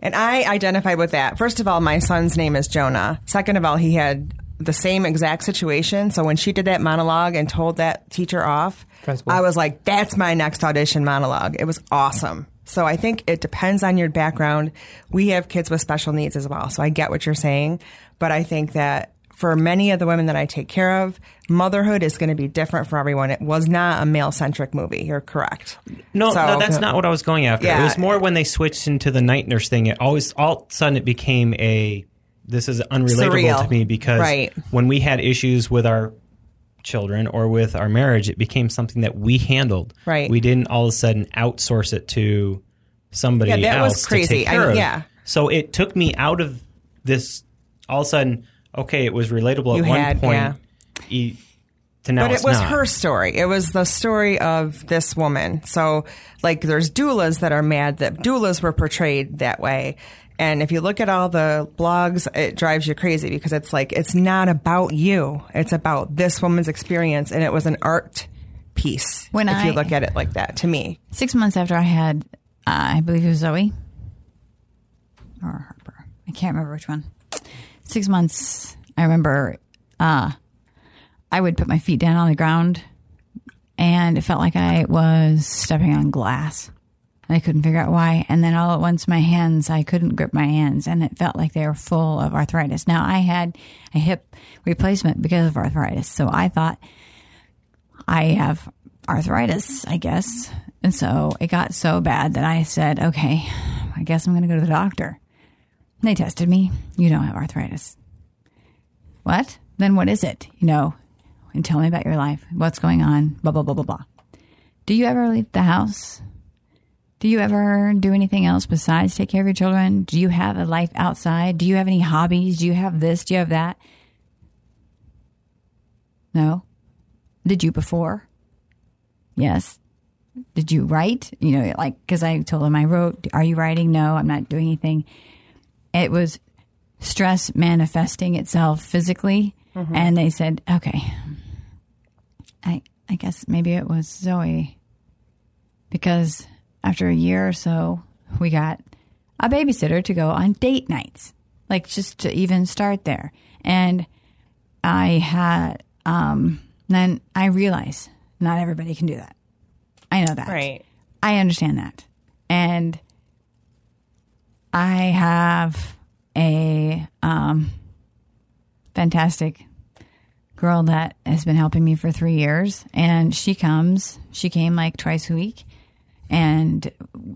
And I identified with that. First of all, my son's name is Jonah. Second of all, he had the same exact situation. So when she did that monologue and told that teacher off, Principal. I was like, that's my next audition monologue. It was awesome. So I think it depends on your background. We have kids with special needs as well. So I get what you're saying. But I think that for many of the women that I take care of, motherhood is going to be different for everyone. It was not a male centric movie. You're correct. No, So- no, that's not what I was going after. It was more when they switched into the night nurse thing. It always, all of a sudden, it became a. This is unrelatable Surreal. to me because Right. when we had issues with our children or with our marriage, it became something that we handled. Right. We didn't all of a sudden outsource it to somebody Yeah, that was else to crazy. I mean, yeah. So it took me out of this. All of a sudden, okay, it was relatable You at one had, point. yeah. e- to now but it was not. her story. It was the story of this woman. So, like, there's doulas that are mad that doulas were portrayed that way. And if you look at all the blogs, it drives you crazy because it's like, it's not about you. It's about this woman's experience. And it was an art piece. When if you look at it like that, to me. six months after I had, uh, I believe it was Zoe or Harper. I can't remember which one. Six months. I remember uh, I would put my feet down on the ground, and it felt like I was stepping on glass. I couldn't figure out why. And then all at once, my hands, I couldn't grip my hands, and it felt like they were full of arthritis. Now, I had a hip replacement because of arthritis. So I thought, I have arthritis, I guess. And so it got so bad that I said, okay, I guess I'm going to go to the doctor. They tested me. You don't have arthritis. What? Then what is it? You know, and tell me about your life. What's going on? Blah, blah, blah, blah, blah. Do you ever leave the house? Do you ever do anything else besides take care of your children? Do you have a life outside? Do you have any hobbies? Do you have this? Do you have that? No. Did you before? Yes. Did you write? You know, like, because I told him I wrote. Are you writing? No, I'm not doing anything. It was stress manifesting itself physically. And they said, okay, I, I guess maybe it was Zoe because after a year or so, we got a babysitter to go on date nights, like just to even start there. And I had, um, then I realize not everybody can do that. I know that. Right. I understand that. And I have a um, fantastic girl that has been helping me for three years. And she comes, she came like twice a week and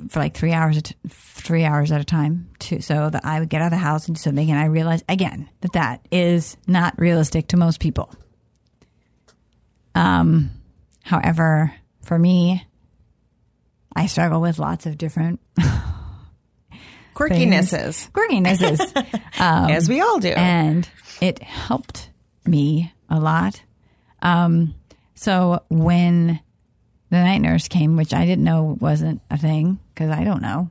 for like three hours, at three hours at a time. So that I would get out of the house and do something. And I realized again that that is not realistic to most people. Um, however, for me, I struggle with lots of different Quirkinesses, quirkinesses, as we all do. and it helped me a lot. Um, so when the night nurse came, which I didn't know wasn't a thing because I don't know,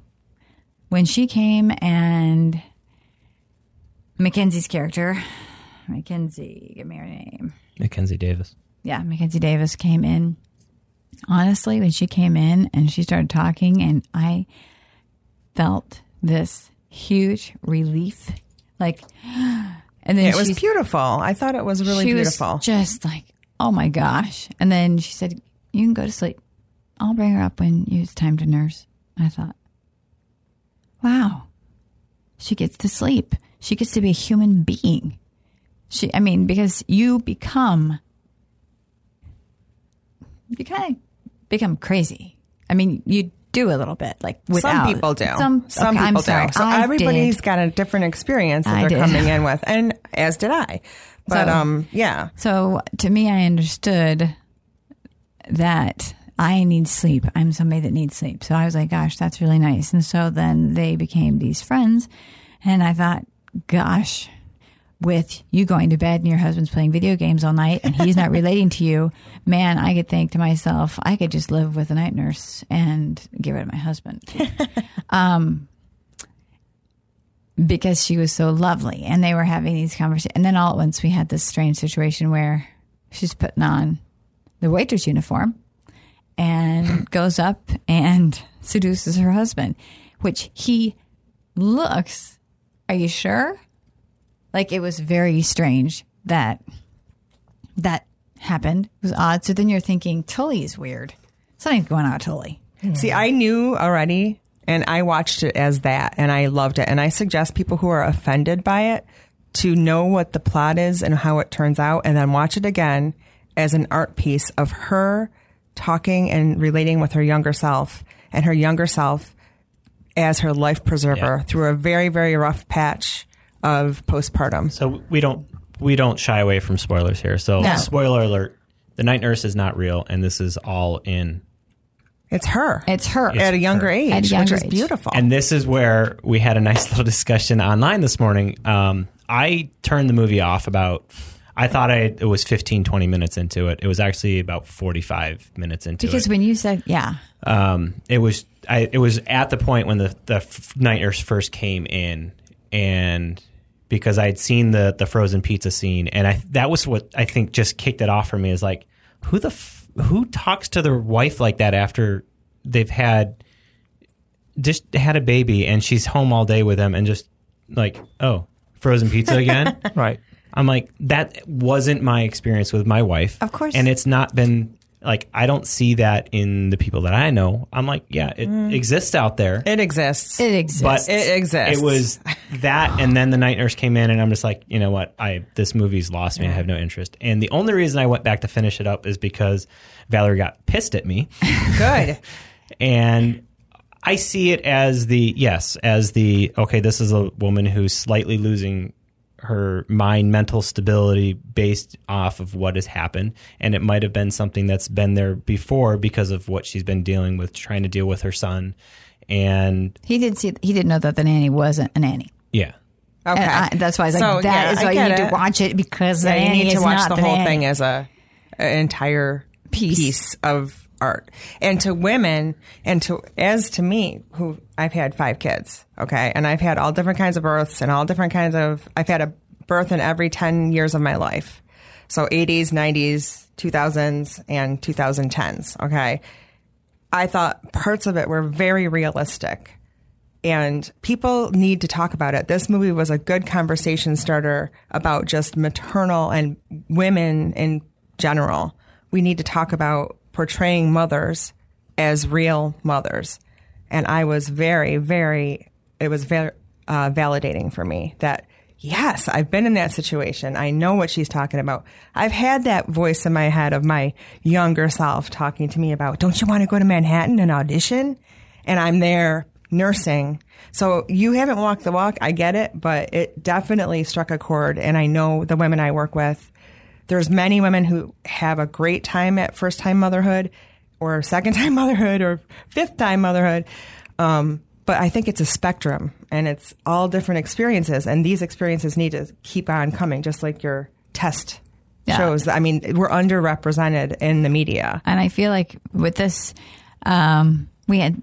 when she came and Mackenzie's character, Mackenzie, give me her name. Mackenzie Davis. yeah, Mackenzie Davis came in. Honestly, when she came in and she started talking, and I felt this huge relief, like, and then it was beautiful. I thought it was really she beautiful. was just like, oh my gosh! And then she said, "You can go to sleep. I'll bring her up when it's time to nurse." I thought, wow, she gets to sleep. She gets to be a human being. She, I mean, because you become, you kind of become crazy. I mean, you do a little bit, like without Some people do. Some, Some okay, people do. So I everybody's did. got a different experience that I they're did. coming in with, and as did I. But So- um, yeah, So to me, I understood that I need sleep. I'm somebody that needs sleep. So I was like, gosh, that's really nice. And so then they became these friends. And I thought, gosh, with you going to bed and your husband's playing video games all night and he's not relating to you, man, I could think to myself, I could just live with a night nurse and get rid of my husband. um, because she was so lovely and they were having these conversations. And then all at once we had this strange situation where she's putting on the waitress uniform and goes up and seduces her husband, which he looks, are you sure? Like it was very strange that that happened. It was odd. So then you're thinking, Tully is weird. Something's going on with Tully. Hmm. See, I knew already, and I watched it as that, and I loved it. And I suggest people who are offended by it to know what the plot is and how it turns out, and then watch it again as an art piece of her talking and relating with her younger self, and her younger self as her life preserver Yeah. through a very, very rough patch of postpartum. So we don't we don't shy away from spoilers here. So No. spoiler alert: the night nurse is not real, and this is all in. It's her It's her. at a younger her. age, At a which younger is age. beautiful. And this is where we had a nice little discussion online this morning. Um, I turned the movie off about. I thought I it was 15, 20 minutes into it. It was actually about 45 minutes into because it. Because when you said, yeah, um, it was I, it was at the point when the the f- night nurse first came in, and because I had seen the the frozen pizza scene, and I that was what I think just kicked it off for me is like who the f- who talks to their wife like that after they've had just had a baby and she's home all day with them and just like oh frozen pizza again Right. I'm like, that wasn't my experience with my wife. Of course. And it's not been like, I don't see that in the people that I know. I'm like, yeah, it mm. exists out there. it exists. it exists. but It exists. It was that, and then the night nurse came in, and I'm just like, you know what? I this movie's lost me. I have no interest. And the only reason I went back to finish it up is because Valerie got pissed at me, good. and I see it as the yes, as the okay. This is a woman who's slightly losing her mind mental stability based off of what has happened and it might have been something that's been there before because of what she's been dealing with trying to deal with her son and he didn't see. He didn't know that the nanny wasn't a nanny. yeah Okay, I, that's why I was like, So, that yeah, is why you get need to watch it because Yeah, the you need to is watch not the whole nanny. thing as a an entire Piece. piece. of art. And to women, and to as to me, who I've had five kids, okay, and I've had all different kinds of births and all different kinds of. I've had a birth in every ten years of my life, so 80s, 90s, 2000s, and 2010s. Okay, I thought parts of it were very realistic and people need to talk about it. This movie was a good conversation starter about just maternal and women in general. We need to talk about portraying mothers as real mothers. And I was very, very, it was very uh, validating for me that yes, I've been in that situation. I know what she's talking about. I've had that voice in my head of my younger self talking to me about, don't you want to go to Manhattan and audition? And I'm there nursing. So you haven't walked the walk. I get it, but it definitely struck a chord. And I know the women I work with, there's many women who have a great time at first time motherhood or second time motherhood or fifth time motherhood. Um, but I think it's a spectrum and it's all different experiences. And these experiences need to keep on coming, just like your test Yeah. shows. I mean, we're underrepresented in the media. And I feel like with this, um, we had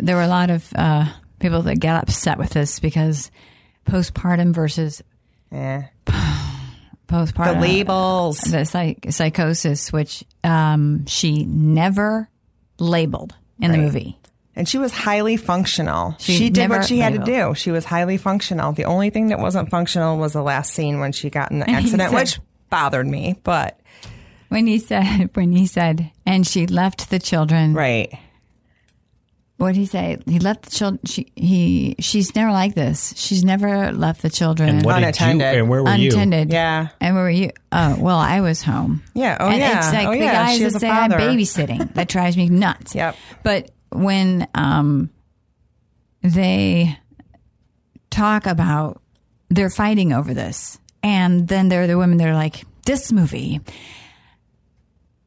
there were a lot of uh, people that get upset with this because postpartum versus Eh. Postpartum The labels. the psych- psychosis, which um, she never labeled in the movie. And she was highly functional. She She, did what she had to do. She was highly functional. The only thing that wasn't functional was the last scene when she got in the accident, said- which bothered me. But When he said, when he said, and she left the children. right, What did he say? He left the children. She, he, she's never like this. She's never left the children And what did you? Unattended. And where were you? unattended. Yeah. And where were you? Oh, well, I was home. Yeah. Oh, and yeah. It's like Oh, the yeah. guys She that was a say I'm father. babysitting. that drives me nuts. Yep. But when um, they talk about they're fighting over this, and then there are the women that are like, this movie,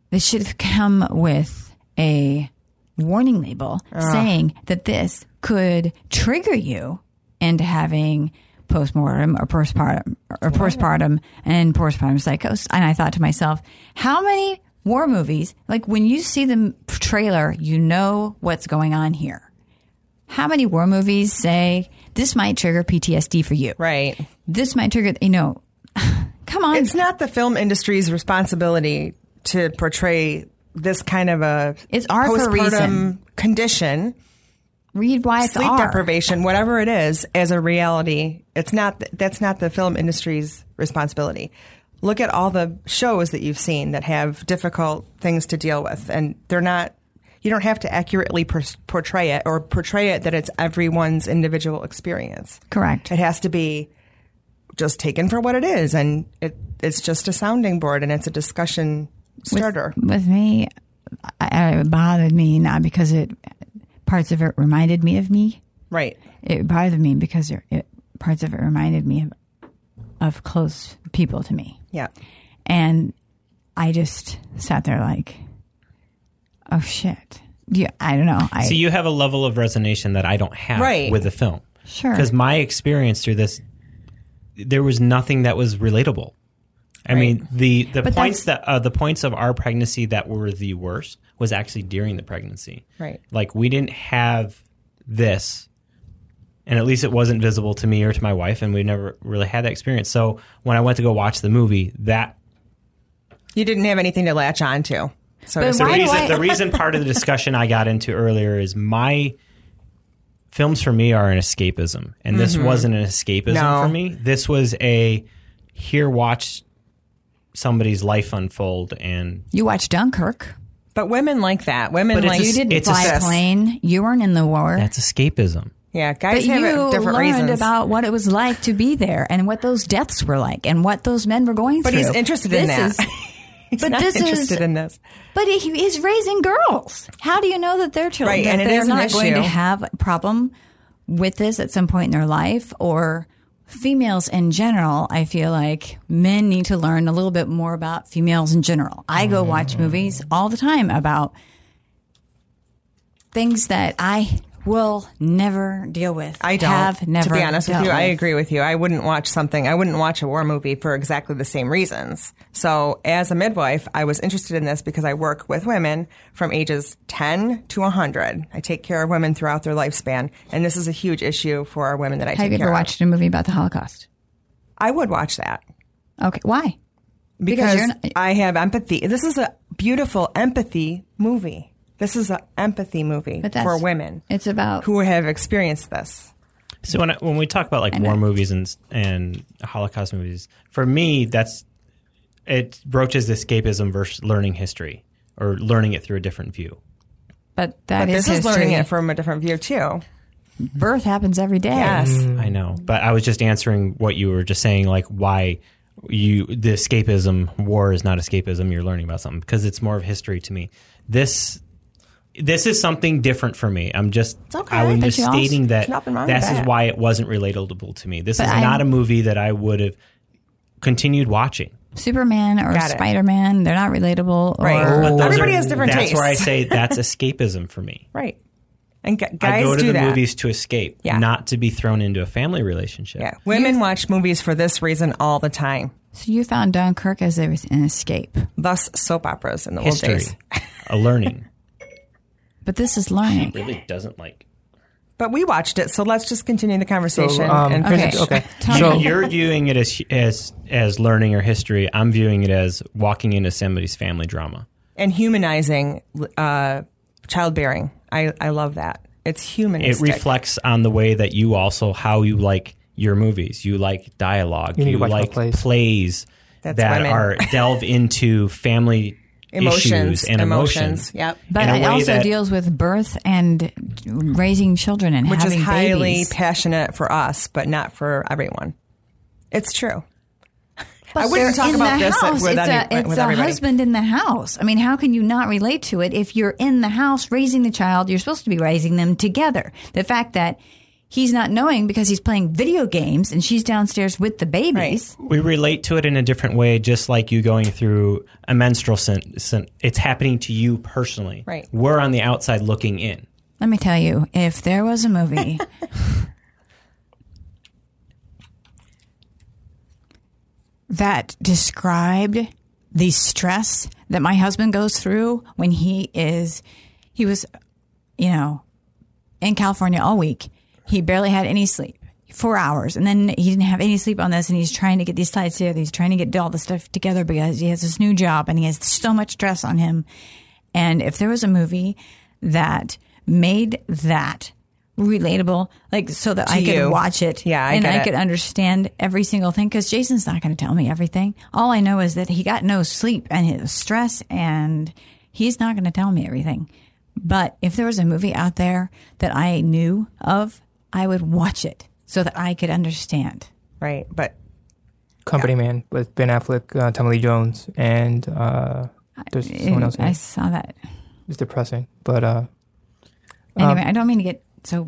they should have come with a warning label ah. saying that this could trigger you into having postmortem or postpartum or postpartum and postpartum psychosis. And I thought to myself, how many war movies, like when you see the trailer, you know what's going on here. How many war movies say this might trigger PTSD for you? right. This might trigger, you know, come on. It's not the film industry's responsibility to portray this kind of a It's R for reason. postpartum condition, Read why it's sleep R. deprivation, whatever it is, as a reality. It's not. That's not the film industry's responsibility. Look at all the shows that you've seen that have difficult things to deal with, and they're not. You don't have to accurately per- portray it or portray it that it's everyone's individual experience. Correct. It has to be just taken for what it is, and it, it's just a sounding board, and it's a discussion starter. with me, I, it bothered me not because it parts of it reminded me of me. right. It bothered me because it, it, parts of it reminded me of, of close people to me, Yeah. and I just sat there like, oh shit. Yeah, I don't know. I So you have a level of resonation that I don't have Right. with the film. Sure. Because my experience through this, there was nothing that was relatable. I mean, the the But points that uh, the points of our pregnancy that were the worst was actually during the pregnancy. Right. Like we didn't have this, and at least it wasn't visible to me or to my wife, and we never really had that experience. So when I went to go watch the movie, that You didn't have anything to latch on to. So the reason I- the reason part of the discussion I got into earlier is my films for me are an escapism, and this wasn't an escapism No. for me. This was a here watch somebody's life unfold, and you watched Dunkirk. But women like that. Women But like You didn't fly a sus- plane. You weren't in the war. that's escapism. yeah, But guys have you different learned reasons. about what it was like to be there and what those deaths were like and what those men were going but through. But he's interested in This that. is- He's but not this interested is- in this. but he is raising girls. How do you know that their children Right, that and they're not going to have a problem with this at some point in their life or females in general? I feel like men need to learn a little bit more about females in general. I go watch mm. movies all the time about things that I will never deal with. I don't. Have never. to be honest with you, I agree with you. I wouldn't watch something. I wouldn't watch a war movie for exactly the same reasons. So, as a midwife, I was interested in this because I work with women from ages 10 to 100. I take care of women throughout their lifespan, and this is a huge issue for our women that I Have take you care ever of. watched a movie about the Holocaust? I would watch that Okay, why? because you're not- I have empathy. This is a beautiful empathy movie. This is an empathy movie But for women It's about who have experienced this. So when I, when we talk about like war movies and and Holocaust movies, for me that's it broaches escapism versus learning history or learning it through a different view. but that But is this is learning it from a different view too. Birth happens every day. Yes. Mm-hmm. I know, but I was just answering what you were just saying, like why you the escapism war is not escapism. You're learning about something because it's more of history to me. This this is something different for me. I'm just okay. I was But just you also- stating that There's nothing wrong with this is why it wasn't relatable to me. This But is I'm- not a movie that I would have continued watching. Superman or Got. Spider Man, they're not relatable. Right. Or, But those Everybody are- has different That's tastes. where I say that's escapism for me. Right. And gu- I go to do the that. movies to escape, Yeah. not to be thrown into a family relationship. Yeah. Women watch movies for this reason all the time. so you found Dunkirk as an escape, Thus, soap operas in the History, old days. a learning. but this is learning. really doesn't like. But we watched it, so let's just continue the conversation um, and okay. finish. okay. Tell So me. You're viewing it as as as learning or history. I'm viewing it as walking into somebody's family drama. And humanizing uh, childbearing. I, I love that. It's human. It humanistic. reflects on the way that you also how you like your movies. You like dialogue. You need to watch more like plays. plays That's that women. are delve into family emotions issues and emotions. emotions. Yep. But it also that- deals with birth and raising children and Which is highly babies. passionate for us, but not for everyone. It's true. But I wouldn't they're talk about the this house. with it's any- a, it's with a husband in the house. I mean, how can you not relate to it if you're in the house raising the child? You're supposed to be raising them together. The fact that he's not knowing because he's playing video games and she's downstairs with the babies. we relate to it in a different way, just like you going through a menstrual sin. sin- It's happening to you personally. Right. We're on the outside looking in. Let me tell you, if there was a movie that described the stress that my husband goes through when he is, he was, you know, in California all week. He barely had any sleep, four hours. And then he didn't have any sleep on this. And he's trying to get these slides together. He's trying to get all the stuff together because he has this new job and he has so much stress on him. And if there was a movie that made that relatable, like so that I could you. watch it Yeah, I and I it. could understand every single thing, because Jason's not going to tell me everything. All I know is that he got no sleep and his stress, and he's not going to tell me everything. But if there was a movie out there that I knew of, I would watch it so that I could understand. Right. But Company Man with Ben Affleck, uh, Tommy Lee Jones, and uh, there's someone else. I it. saw that. It's depressing, but uh, Anyway, I don't mean to get so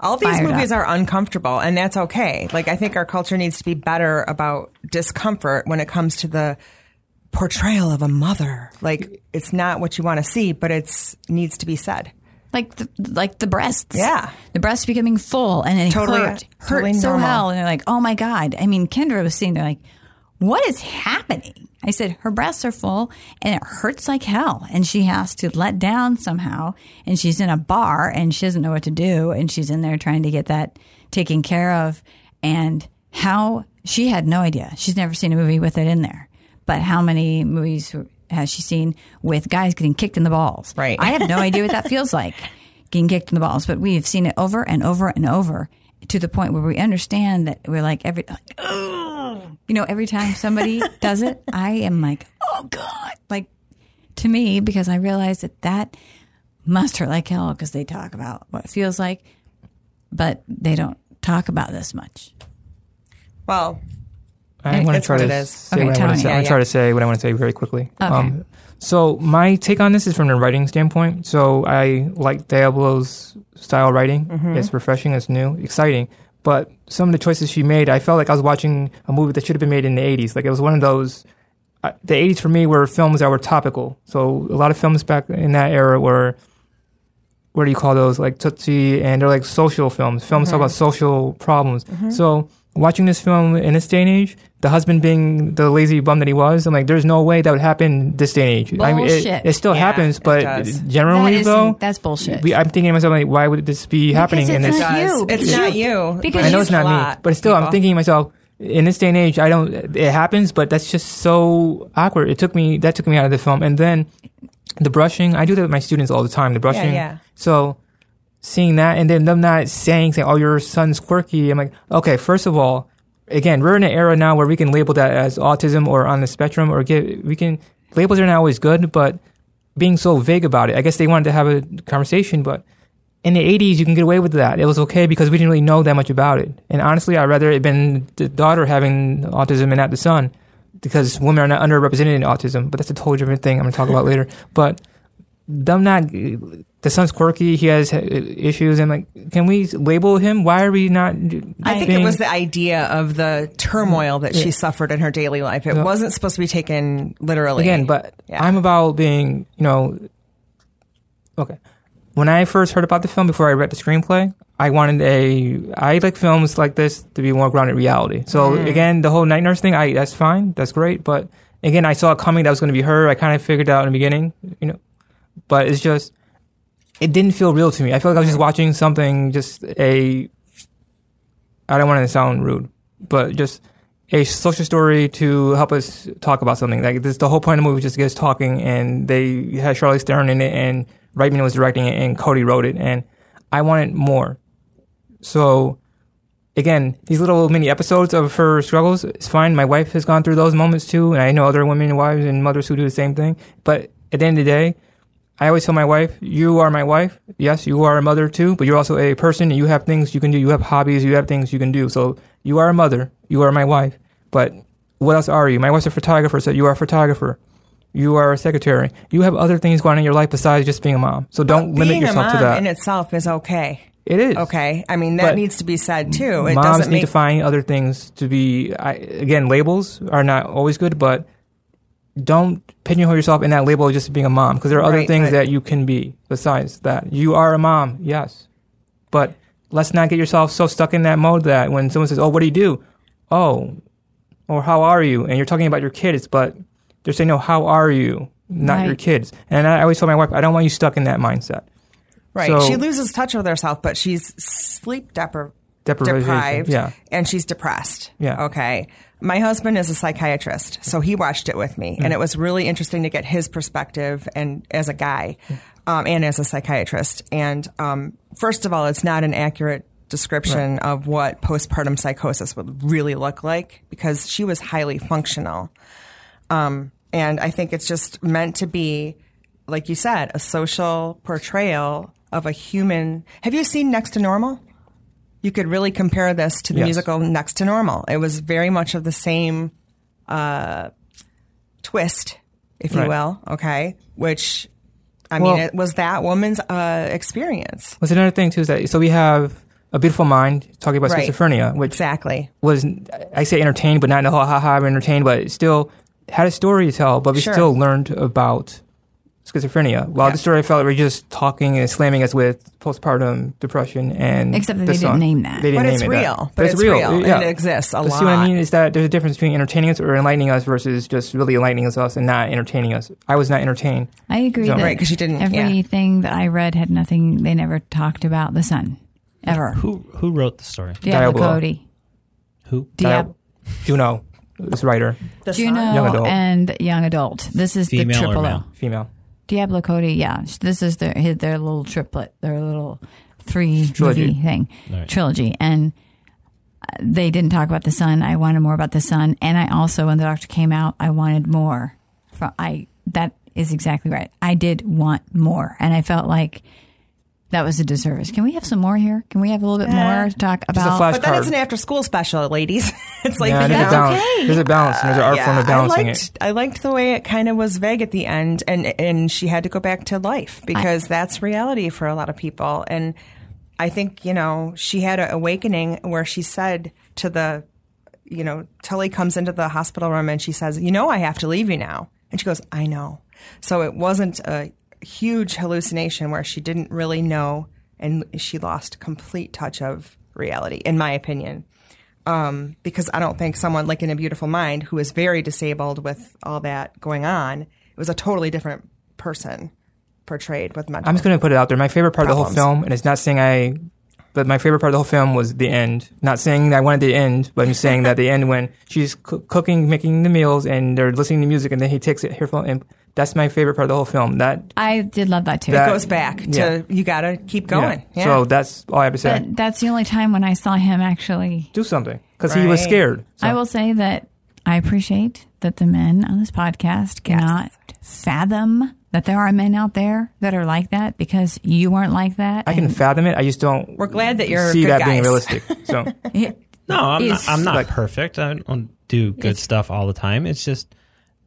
all these Fired movies up. are uncomfortable, and that's okay. Like, I think our culture needs to be better about discomfort when it comes to the portrayal of a mother. Like, it's not what you want to see, but it's needs to be said. Like the like the breasts. Yeah. the breasts becoming full and it Totally- hurt, totally so normal. hell, and they're like, oh my god. I mean, Kendra was sitting there like, what is happening? I said, her breasts are full and it hurts like hell, and she has to let down somehow, and she's in a bar and she doesn't know what to do, and she's in there trying to get that taken care of, and how she had no idea. She's never seen a movie with it in there, but how many movies has she seen with guys getting kicked in the balls? Right. I have no idea what that feels like getting kicked in the balls, but we've seen it over and over and over to the point where we understand that we're like every, like, oh, you know, every time somebody does it, I am like, oh God, like to me, because I realize that that must hurt like hell because they talk about what it feels like, but they don't talk about this much. Well, I want to try to say Okay, what I want to say. I'm Yeah, gonna try to say what I want to say very quickly. Um, Okay. so my take on this is from the writing standpoint. So I like Diablo's style writing. Mm-hmm. It's refreshing. It's new, exciting. But some of the choices she made, I felt like I was watching a movie that should have been made in the 80s. Like it was one of those. Uh, the 80s for me were films that were topical. So a lot of films back in that era were what do you call those? Like Tootsie, and they're like social films. Films talk about social problems. So watching this film in this day and age, the husband being the lazy bum that he was, I'm like, there's no way that would happen this day and age. I mean, it, Bullshit. it still Yeah, happens, but does. That generally though, that's bullshit. we, I'm thinking to myself like, why would this be happening in this day? it's this? not you. It's Because not you- you. because I know it's it's not me, but still, I'm thinking to myself, in this day and age, I don't. It happens, but that's just so awkward. It took me that took me out of the film, and then the brushing. I do that with my students all the time. The brushing. yeah. So seeing that, and then them not saying, saying, "Oh, your son's quirky." I'm like, okay. First of all, again, we're in an era now where we can label that as autism or on the spectrum, or get we can labels are not always good, but being so vague about it. I guess they wanted to have a conversation, but in the 80s, you can get away with that. It was okay because we didn't really know that much about it. And honestly, I'd rather it been the daughter having autism and not the son because women are not underrepresented in autism. But that's a totally different thing I'm going to talk about later. But them not, the son's quirky, he has issues. And like, can we label him? Why are we not? I think it was the idea of the turmoil that she suffered in her daily life. It wasn't supposed to be taken literally. again, but Yeah. I'm about being, you know, okay. When I first heard about the film before I read the screenplay, I wanted a, I like films like this to be more grounded reality. So Mm-hmm. again, the whole night nurse thing, I that's fine, that's great. But again, I saw it coming that was going to be her. I kind of figured out in the beginning, you know, but it's just, it didn't feel real to me. I feel like I was just watching something, just a, I don't want to sound rude, but just a social story to help us talk about something. Like this, the whole point of the movie just gets talking, and they had Charlize Theron in it, and Reitman was directing it, and Cody wrote it, and I wanted more. So, again, these little mini episodes of her struggles is fine. My wife has gone through those moments too, and I know other women wives and mothers who do the same thing. But at the end of the day, I always tell my wife, "You are my wife. Yes, you are a mother too, but you're also a person. And you have things you can do. You have hobbies. You have things you can do. So you are a mother. You are my wife. But what else are you? My wife's a photographer, so you are a photographer. You are a secretary. You have other things going on in your life besides just being a mom. So don't limit being yourself a to that. in itself is okay. it is Okay, I mean that But needs to be said too. It Moms doesn't need make to find other things to be. I, again, labels are not always good, but don't pigeonhole yourself in that label of just being a mom because there are other Right, things but- that you can be besides that. You are a mom, yes, but let's not get yourself so stuck in that mode that when someone says, "Oh, what do you do?" Oh, or how are you? And you're talking about your kids, but they're saying, "No, how are you?" Not your kids. And I always tell my wife, I don't want you stuck in that mindset. right. So- she loses touch with herself, but she's sleep depri- Deprivation, deprived, yeah. and she's depressed. Yeah. Okay. My husband is a psychiatrist, so he watched it with me, and it was really interesting to get his perspective and as a guy, um, and as a psychiatrist. And um, first of all, it's not an accurate description of what postpartum psychosis would really look like because she was highly functional. Um, and I think it's just meant to be, like you said, a social portrayal of a human. Have you seen Next to Normal? You could really compare this to the Yes. musical Next to Normal. It was very much of the same uh, twist, if you Right. will. Okay, which I Well- mean, it was that woman's uh, experience. Was another thing too is that so we have a beautiful mind talking about Right. schizophrenia, which Exactly. was I say entertained, but not in the whole haha I'm entertained, but still had a story to tell. But we Sure. still learned about schizophrenia. While Yeah. the story I felt like we're just talking and slamming us with postpartum depression and Except that the they didn't name that. They didn't But name it's it that. real. But it's real, and it exists a but See what I mean is that there's a difference between entertaining us or enlightening us versus just really enlightening us and not entertaining us. I was not entertained. I agree So- that Right, 'cause you didn't- yeah. Everything that I read had nothing. They never talked about the son ever. Who who wrote the story? Diablo Diablo. Cody, Who? Diab- Juno, this writer, The Juno. Young adult. and young adult. This is Female the or triple male? O. female. Diablo Cody. Yeah, this is their his- their little triplet, their little three Trilogy. movie thing, Right. trilogy, and uh, they didn't talk about the son. I wanted more about the son, and I also, when the doctor came out, I wanted more. From I that is exactly right. I did want more, and I felt like that was a disservice. Can we have some more here? Can we have a little bit more to talk a about? flash But then card. it's an after school special, ladies. it's like Yeah, you there's a balance. okay. There's a balance. There's an art form of uh, balancing I liked, it. I liked the way it kind of was vague at the end, and and she had to go back to life because that's reality for a lot of people. And I think you know she had an awakening where she said to the, you know, Tully comes into the hospital room and she says, "You know, I have to leave you now," and she goes, "I know." So it wasn't a huge hallucination where she didn't really know and she lost complete touch of reality, in my opinion. Um, because I don't think someone like in a beautiful mind who is very disabled with all that going on, it was a totally different person portrayed with mental. I'm just going to put it out there. My favorite part of the whole film, and it's not saying I, but my favorite part of the whole film was the end. Not saying that I wanted the end, but I'm saying that the end when she's coo- cooking, making the meals, and they're listening to music, and then he takes it earphone, and that's my favorite part of the whole film. That I did love that too. That- goes back to yeah. you got to keep going. Yeah. So that's all I have to say. but that's the only time when I saw him actually. Do something because he was scared. So. I will say that I appreciate that the men on this podcast cannot fathom that there are men out there that are like that because you weren't like that. I can fathom it. I just don't. We're glad that you're see good that being realistic. So it- No, I'm not, I'm not Like- perfect. I don't do good stuff all the time. It's just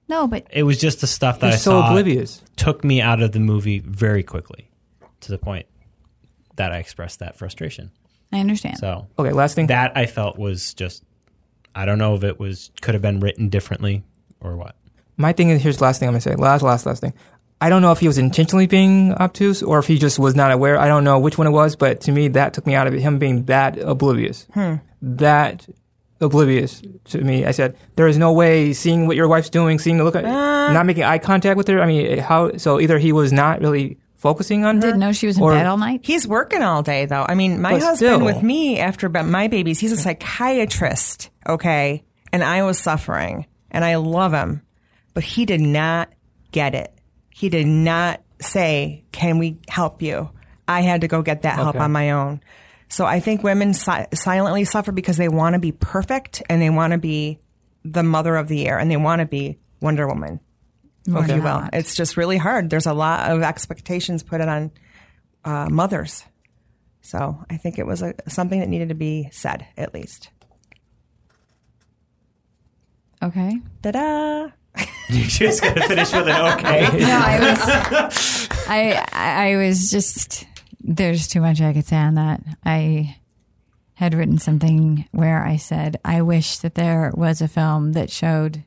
no, but it was just the stuff that he's I so saw oblivious. took me out of the movie very quickly to the point that I expressed that frustration. I understand. So Okay, last thing. that I felt was just I don't know if it was could have been written differently or what. My thing is here's the last thing I'm gonna say. Last, last, last thing. I don't know if he was intentionally being obtuse or if he just was not aware. I don't know which one it was, but to me that took me out of it. Him being that oblivious, hmm. that oblivious to me. I said there is no way seeing what your wife's doing, seeing the look at, uh. not making eye contact with her. I mean, how? So either he was not really focusing on her. Didn't know she was in or- bed all night. He's working all day, though. I mean, my But husband still. with me after my babies, he's a psychiatrist, okay? And I was suffering, and I love him, but he did not get it. He did not say, Can we help you? I had to go get that help Okay. on my own. So I think women si- silently suffer because they want to be perfect and they want to be the mother of the year and they want to be Wonder Woman, if you will. It's just really hard. There's a lot of expectations put on uh, mothers. So I think it was a, something that needed to be said, at least. Okay. Ta-da! You just gotta finish with an okay. No, I was. I I I was just. There's too much I could say on that. I had written something where I said I wish that there was a film that showed,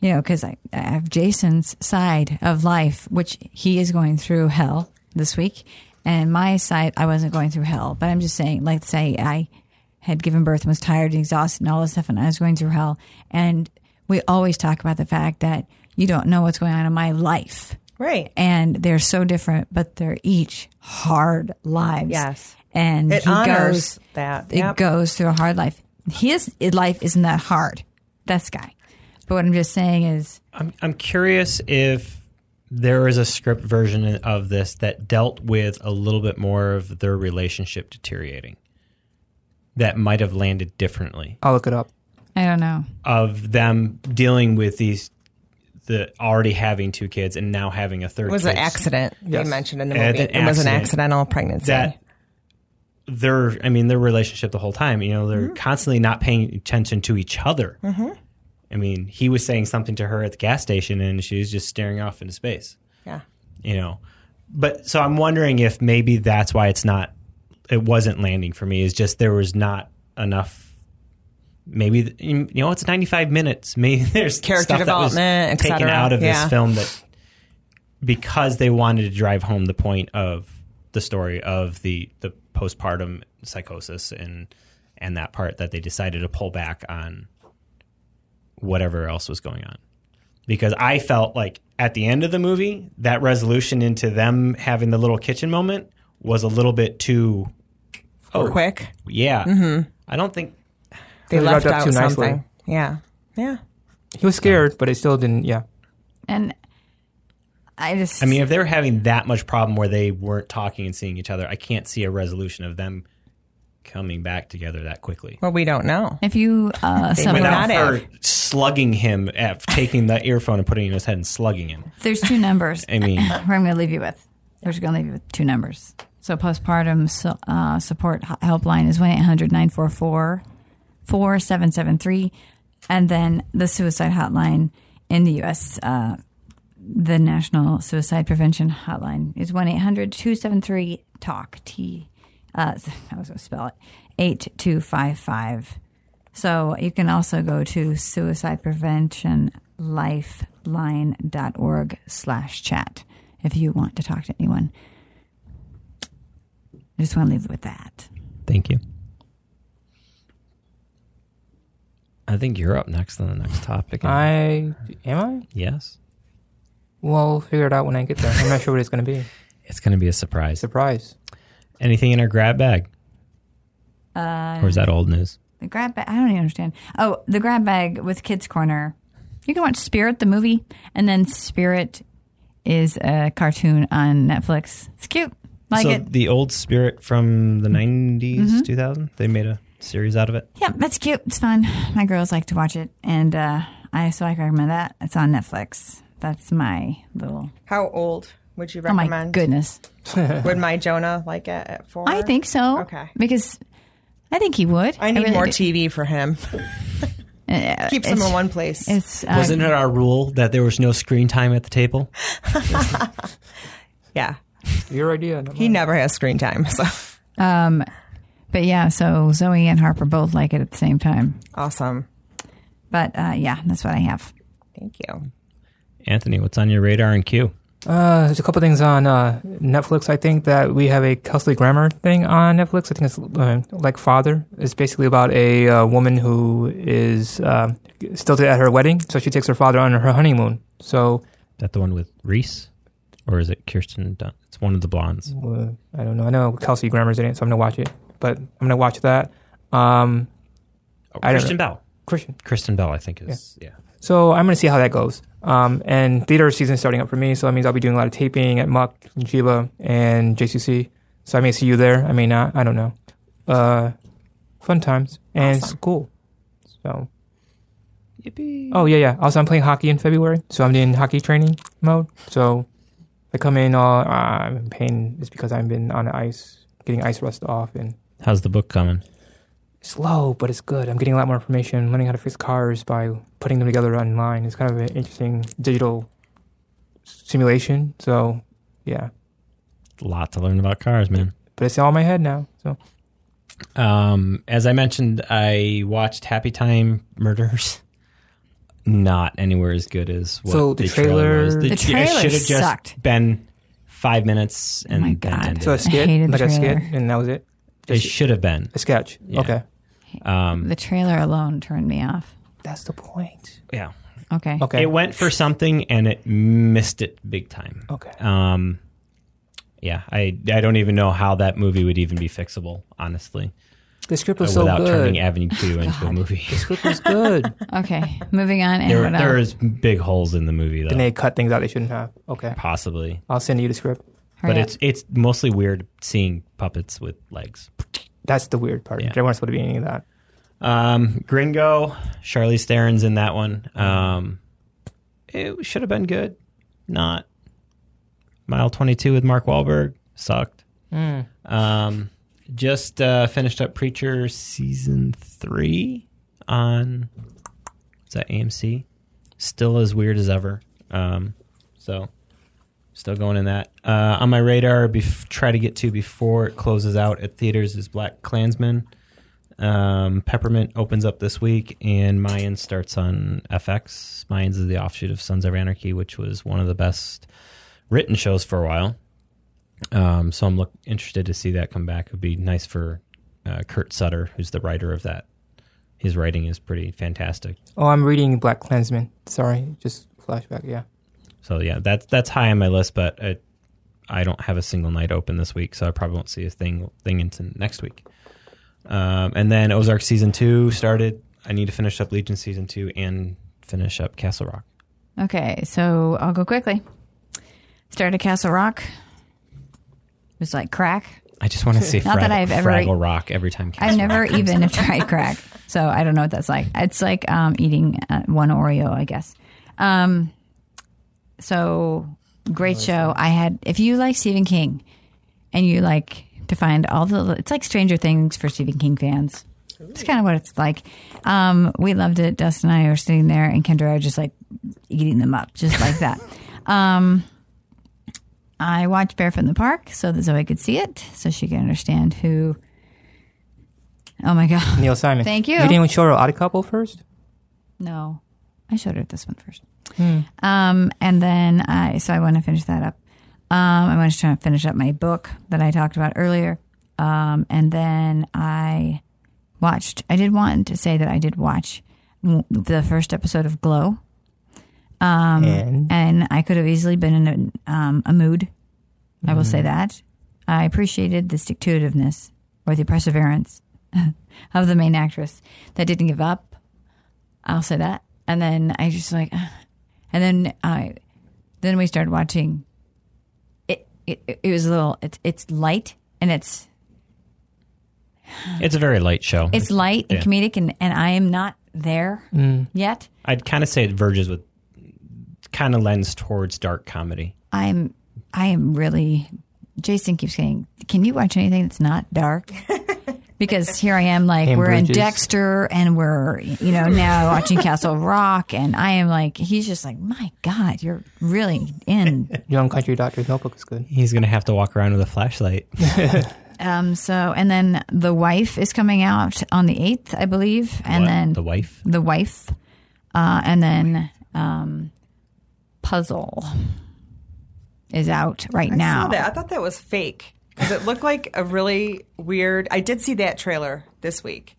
you know, because I, I have Jason's side of life, which he is going through hell this week, and my side I wasn't going through hell, but I'm just saying, like, say I had given birth and was tired and exhausted and all this stuff, and I was going through hell. And we always talk about the fact that you don't know what's going on in my life. Right. And they're so different, but they're each hard lives. Yes. And It he honors goes, that. It goes through a hard life. His life isn't that hard. This guy. But what I'm just saying is, I'm I'm curious if there is a script version of this that dealt with a little bit more of their relationship deteriorating. That might have landed differently. I'll look it up. I don't know. Of them dealing with these the already having two kids and now having a third It was an accident Yes. they mentioned in the movie. an It was an accidental pregnancy. that their I mean their relationship the whole time. You know, they're mm-hmm. constantly not paying attention to each other. Mm-hmm. I mean, he was saying something to her at the gas station, and she was just staring off into space. yeah. You know, but so I'm wondering if maybe that's why it's not, it wasn't landing for me. Is just there was not enough. Maybe you know it's 95 minutes. Maybe there's Character stuff that was development, taken out of Yeah. this film that because they wanted to drive home the point of the story of the the postpartum psychosis and and that part that they decided to pull back on whatever else was going on because I felt like at the end of the movie that resolution into them having the little kitchen moment was a little bit too oh Quick. yeah mm-hmm. I don't think They They left wrapped up out too nicely. Yeah. Yeah. He was scared, but he still didn't. Yeah. And I just. I mean if they were having that much problem where they weren't talking and seeing each other I can't see a resolution of them coming back together that quickly Well, we don't know. if you uh, would suffer, without have. her slugging him at taking the earphone and putting it in his head and slugging him there's two numbers. I mean where I'm going to leave you with. We're just going to leave you with two numbers. So postpartum so, uh, support helpline is 1-800-944 4773 and then the suicide hotline in the U.S. Uh, the National Suicide Prevention Hotline is 1-800-273-TALK. T, uh, I was going to spell it, 8255. So you can also go to suicide prevention lifeline.org slash chat if you want to talk to anyone. I just want to leave it with that. Thank you. I think you're up next on the next topic. I am I? yes, Well, figure it out when I get there. I'm not sure what it's going to be. it's going to be a surprise. Surprise. Anything in our grab bag, Uh, or is that old news? the grab bag. I don't even understand. Oh, the grab bag with Kids Corner. You can watch Spirit the movie, and then Spirit is a cartoon on Netflix. It's cute. Like so it. the old spirit from the 90s, 2000, they made a series out of it. Yep, that's cute. It's fun. My girls like to watch it, and uh, I so I recommend that. It's on Netflix. That's my little. How old would you Oh my recommend? goodness! Would my Jonah like it at four? I think so. Okay. because I think he would. I need really more do. TV for him. Uh, Keeps him it's- in one place. It's uh, Wasn't it our rule that there was no screen time at the table? yeah, Your idea. not he mine. never has screen time. So um, but yeah. So Zoe and Harper both like it at the same time. awesome. But uh, yeah, that's what I have. Thank you. Anthony, what's on your radar and queue? Uh, there's a couple things on uh, Netflix. I think that we have a Kelsey Grammer thing on Netflix. I think it's uh, like Father. It's basically about a uh, woman who is uh, still at her wedding, so she takes her father on her honeymoon. So Is that the one with Reese? Or is it Kirsten Dunst? It's one of the blondes. uh, I don't know. I know Kelsey Grammer's in it, so I'm gonna watch it. But I'm gonna watch that. Um, Oh, I don't Kristen Bell. Christian. Kristen Bell, I think is yeah. So I'm gonna see how that goes. Um, and theater season is starting up for me, so that means I'll be doing a lot of taping at Muck, Jiva, and JCC. So I may see you there. I may not. I don't know. Uh, fun times and it's cool. So Yippee. oh yeah yeah. Also I'm playing hockey in February, so I'm in hockey training mode. So I come in all uh, I'm in pain is because I've been on ice, getting ice rust off and How's the book coming? slow, but it's good. I'm getting a lot more information, learning how to fix cars by putting them together online. It's kind of an interesting digital simulation. So, yeah, A lot to learn about cars, man. but it's all in my head now. So, Um, as I mentioned, I watched Happytime Murders. Not anywhere as good as what So the the, trailer, trailer- was. The it trailer should have just sucked. been five minutes and my then God. ended. so a skit, hated the like a skit, trailer. and that was it. It should have been. A sketch. Yeah. Okay, Um, The trailer alone turned me off. that's the point. yeah, Okay. Okay, it went for something and it missed it big time. okay. Um, yeah, I I don't even know how that movie would even be fixable, honestly, The script uh, was so without good. turning Avenue Q into a movie. the script was good. Okay. Moving on. And there there's big holes in the movie though, then they cut things out they shouldn't have. Okay, possibly. I'll send you the script. But up. it's it's mostly weird seeing puppets with legs. That's the weird part. Yeah. There wasn't supposed to be any of that. Um, Gringo, Charlize Theron's in that one. Um, it should have been good. Not. Mile 22 with Mark Wahlberg sucked. Um, just uh, finished up Preacher season three on. Is that AMC? Still as weird as ever. Um, so still going in that. Uh, on my radar, bef- try to get to before it closes out at theaters is Black Klansman. Um, Peppermint opens up this week, and Mayans starts on FX. Mayans is the offshoot of Sons of Anarchy, which was one of the best written shows for a while. Um, so I'm look interested to see that come back. It would be nice for uh, Kurt Sutter, who's the writer of that. His writing is pretty fantastic. Oh, I'm reading Black Klansman. Sorry, just flashback. Yeah. So yeah, that's that's high on my list, but I, I don't have a single night open this week, so I probably won't see a thing thing into next week. Um, and then Ozark season two started. I need to finish up Legion season two and finish up Castle Rock. Okay, so I'll go quickly. Started Castle Rock. It was like crack. I just want to see Not that I've ever- Fraggle Rock every time. Castle I've never even tried crack, so I don't know what that's like. It's like um, eating uh, one Oreo, I guess. Um, so great show. I had if you like Stephen King, and you like to find all the it's like Stranger Things for Stephen King fans. It's kind of what it's like. Um, we loved it. Dustin and I are sitting there, and Kendra are just like eating them up, just like that. um, I watched Barefoot in the Park so that Zoe could see it, so she can understand who. Oh my god! Neil Simon. Thank you. You didn't even show her Odd Couple first? No, I showed her this one first. Um, and then I, so I want to finish that up. Um, I was trying to finish up my book that I talked about earlier. Um, and then I watched, I did want to say that I did watch the first episode of Glow. Um, And? and I could have easily been in a, um, a mood. I will say that. I appreciated the stick to itiveness or the perseverance of the main actress that didn't give up. I'll say that. And then I just like, and then I, then we started watching. It it, it was a little. It's it's light and it's It's a very light show. it's light and Yeah. comedic and and I am not there mm. yet. I'd kind of say it verges with, kind of lends towards dark comedy. I'm I am really. Jason keeps saying, "Can you watch anything that's not dark?" Because here I am, like And we're in Dexter, and we're you know now watching Castle Rock, and I am like, he's just like, my God, you're really in. Young Country Doctor's Notebook is good. He's gonna have to walk around with a flashlight. Um, so and then the wife is coming out on the eighth, I believe, and What? then the wife. the wife, uh, and then um, Puzzle is out right I now. saw that. I thought that was fake because it looked like a really weird. I did see that trailer this week.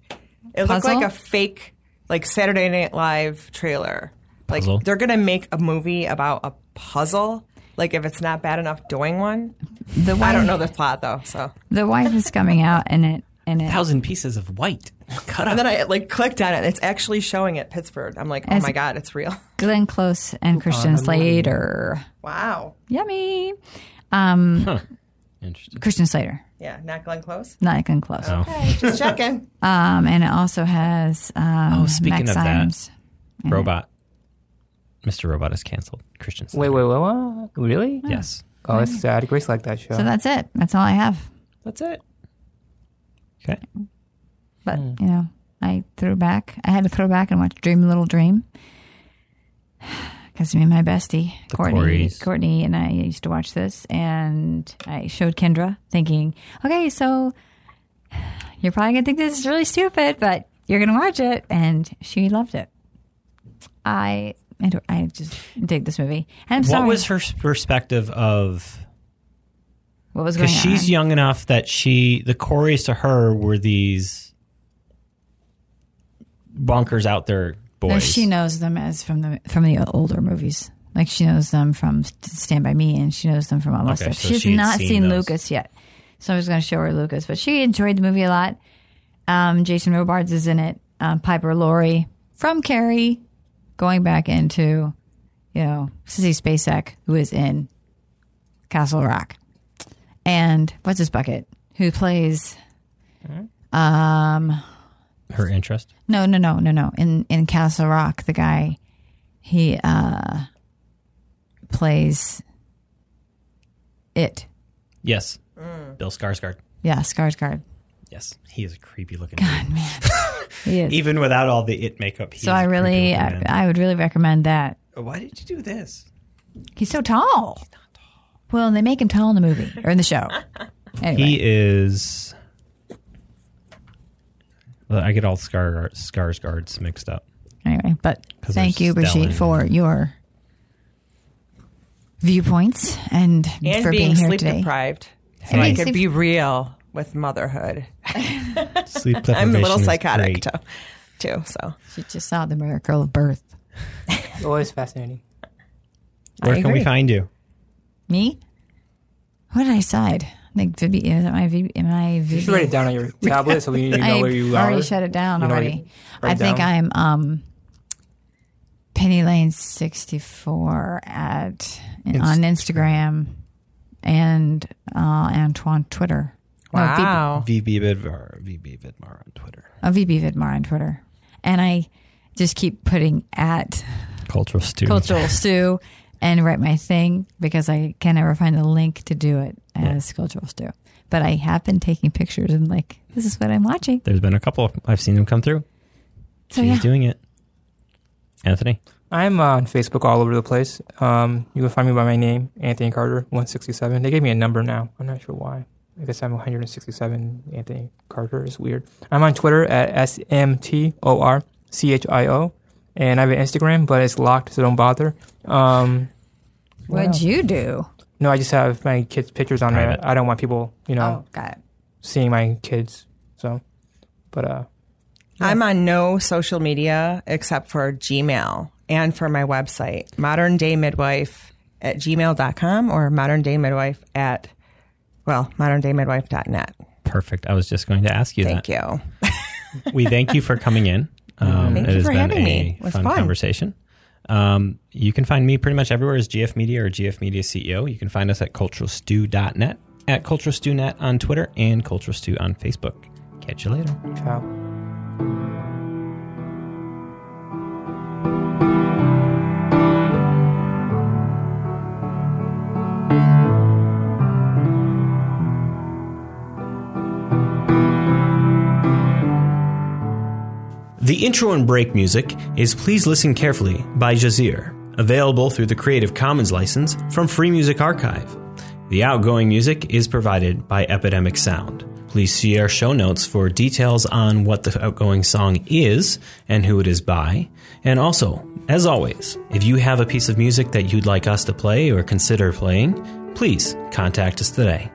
It looked like a fake, like Saturday Night Live trailer. Puzzle? Like they're gonna make a movie about a puzzle. Like if it's not bad enough doing one. The wife, I don't know the plot though. So The wife is coming out, and it and it Thousand pieces of white. Cut and up. then I like clicked on it. It's actually showing at Pittsburgh. I'm like, oh As- my god, it's real. Glenn Close and Christian Slater. Wow. Yummy. Um, Interesting. Christian Slater, Yeah, not Glenn Close. not Glenn Close. Oh. Okay, just checking. Um, and it also has um, Oh, speaking Max of that. Symes. Robot. Mr. Robot is canceled. Christian. Wait, Slater. wait, wait, what? Really? Yes. Oh, it's sad. Grace like that show. So that's it. That's all I have. That's it. Okay. But you know, I threw back. I had to throw back and watch Dream a Little Dream because me and my bestie Courtney, Coreys. Courtney and I used to watch this, and I showed Kendra, thinking, okay, so you're probably gonna think this is really stupid, but you're gonna watch it, and she loved it. I ador- I just dig this movie. And I'm What sorry. was her perspective of? what was going Because she's young enough that she, the Coreys to her were these bonkers out there boys. No, she knows them as from the from the older movies. Like she knows them from Stand by Me, and she knows them from all that Okay, stuff. so She's she not seen seen. Lucas yet, so I was going to show her Lucas. But she enjoyed the movie a lot. Um, Jason Robards is in it. Um, Piper Laurie from Carrie, going back into, you know, Sissy Spacek, who is in Castle Rock, and what's his bucket, who plays. Um, her interest. no, no, no, no, no. In in Castle Rock, the guy he uh plays it. Yes. Mm. Bill Skarsgård. Yeah, Skarsgård. Yes, he is a creepy looking. God, dude. man, he is. Even without all the it makeup. He's so I a creepy really, I. I would really recommend that. Why did you do this? He's so tall. Well, they make him tall in the movie or in the show. Anyway, He is. Well, I get all Scar Skarsgårds mixed up. anyway, but thank you, Brigitte, for your viewpoints and, And for being, being, here sleep today. deprived. So And I could be real with motherhood. Sleep deprivation. I'm a little psychotic great. too, too. So She just saw the miracle of birth. Always fascinating. Where I can we find you? Me? What did I decide? I think Vivi, is it my Vivi, am I You Vivi? should write it down on your tablet so you know I where you are. I already shut it down You know already. you- I it think down. I'm um, Penny Lane sixty four at on Instagram and uh, Antoine Twitter. No, VB wow, VB Vidmar, VB Vidmar on Twitter. oh, VB Vidmar on Twitter, and I just keep putting at Cultural stew. Cultural Stew and write my thing because I can never find the link to do it as Cultural do. But I have been taking pictures and like this is what I'm watching. There's been a couple. I've seen them come through. So She's yeah, doing it. Anthony. I'm on Facebook all over the place. Um, you can find me by my name, Anthony Carter, 167. They gave me a number now. I'm not sure why. I guess I'm 167. Anthony Carter is weird. I'm on Twitter at SMTORCHIO. And I have an Instagram, but it's locked, so don't bother. Um, what'd you do? No, I just have my kids' pictures on Private. there. I don't want people, you know, Oh, got it. seeing my kids. So, but uh, I'm on no social media except for Gmail and for my website, modern day midwife at gmail.com or modern day midwife at, well, moderndaymidwife.net. Perfect. I was just going to ask you that. Thank that. you. We thank you for coming in. Um, Thank it you has for been having a me. It was fun, fun. conversation. Um, you can find me pretty much everywhere as GF Media or GF Media CEO. You can find us at culturalstew.net, at culturalstewnet on Twitter, and Cultural Stew on Facebook. Catch you later. ciao. The intro and break music is Please Listen Carefully by Jahzzar, available through the Creative Commons license from Free Music Archive. The outgoing music is provided by Epidemic Sound. Please see our show notes for details on what the outgoing song is and who it is by. And also, as always, if you have a piece of music that you'd like us to play or consider playing, please contact us today.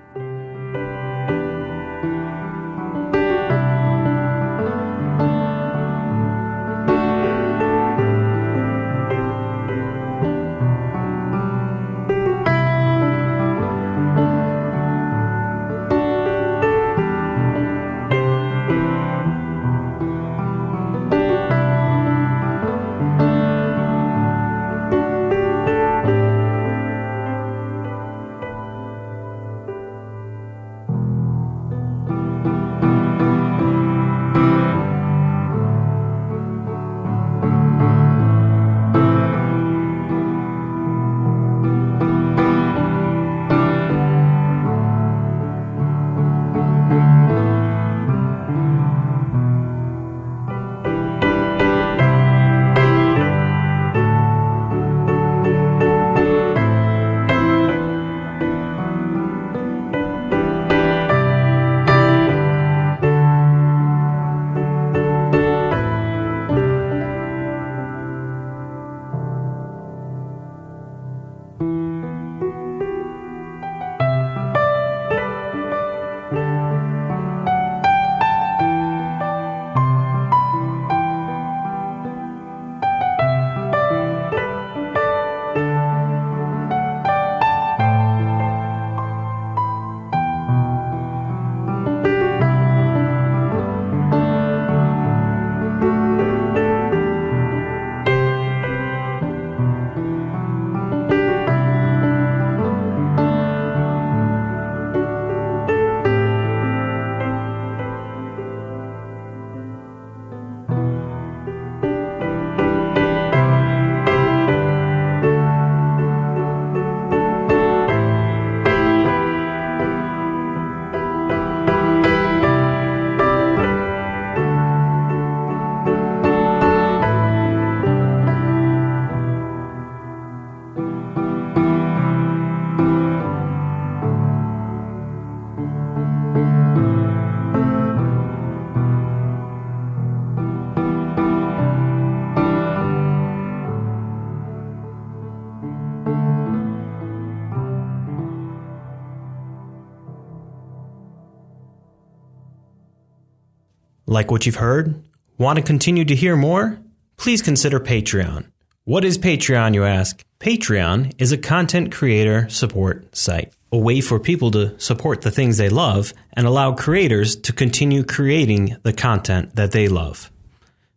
Like what you've heard? Want to continue to hear more? Please consider Patreon. What is Patreon, you ask? Patreon is a content creator support site, a way for people to support the things they love and allow creators to continue creating the content that they love.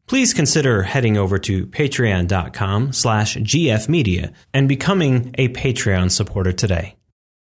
Please consider heading over to patreon.com slash gfmedia and becoming a Patreon supporter today.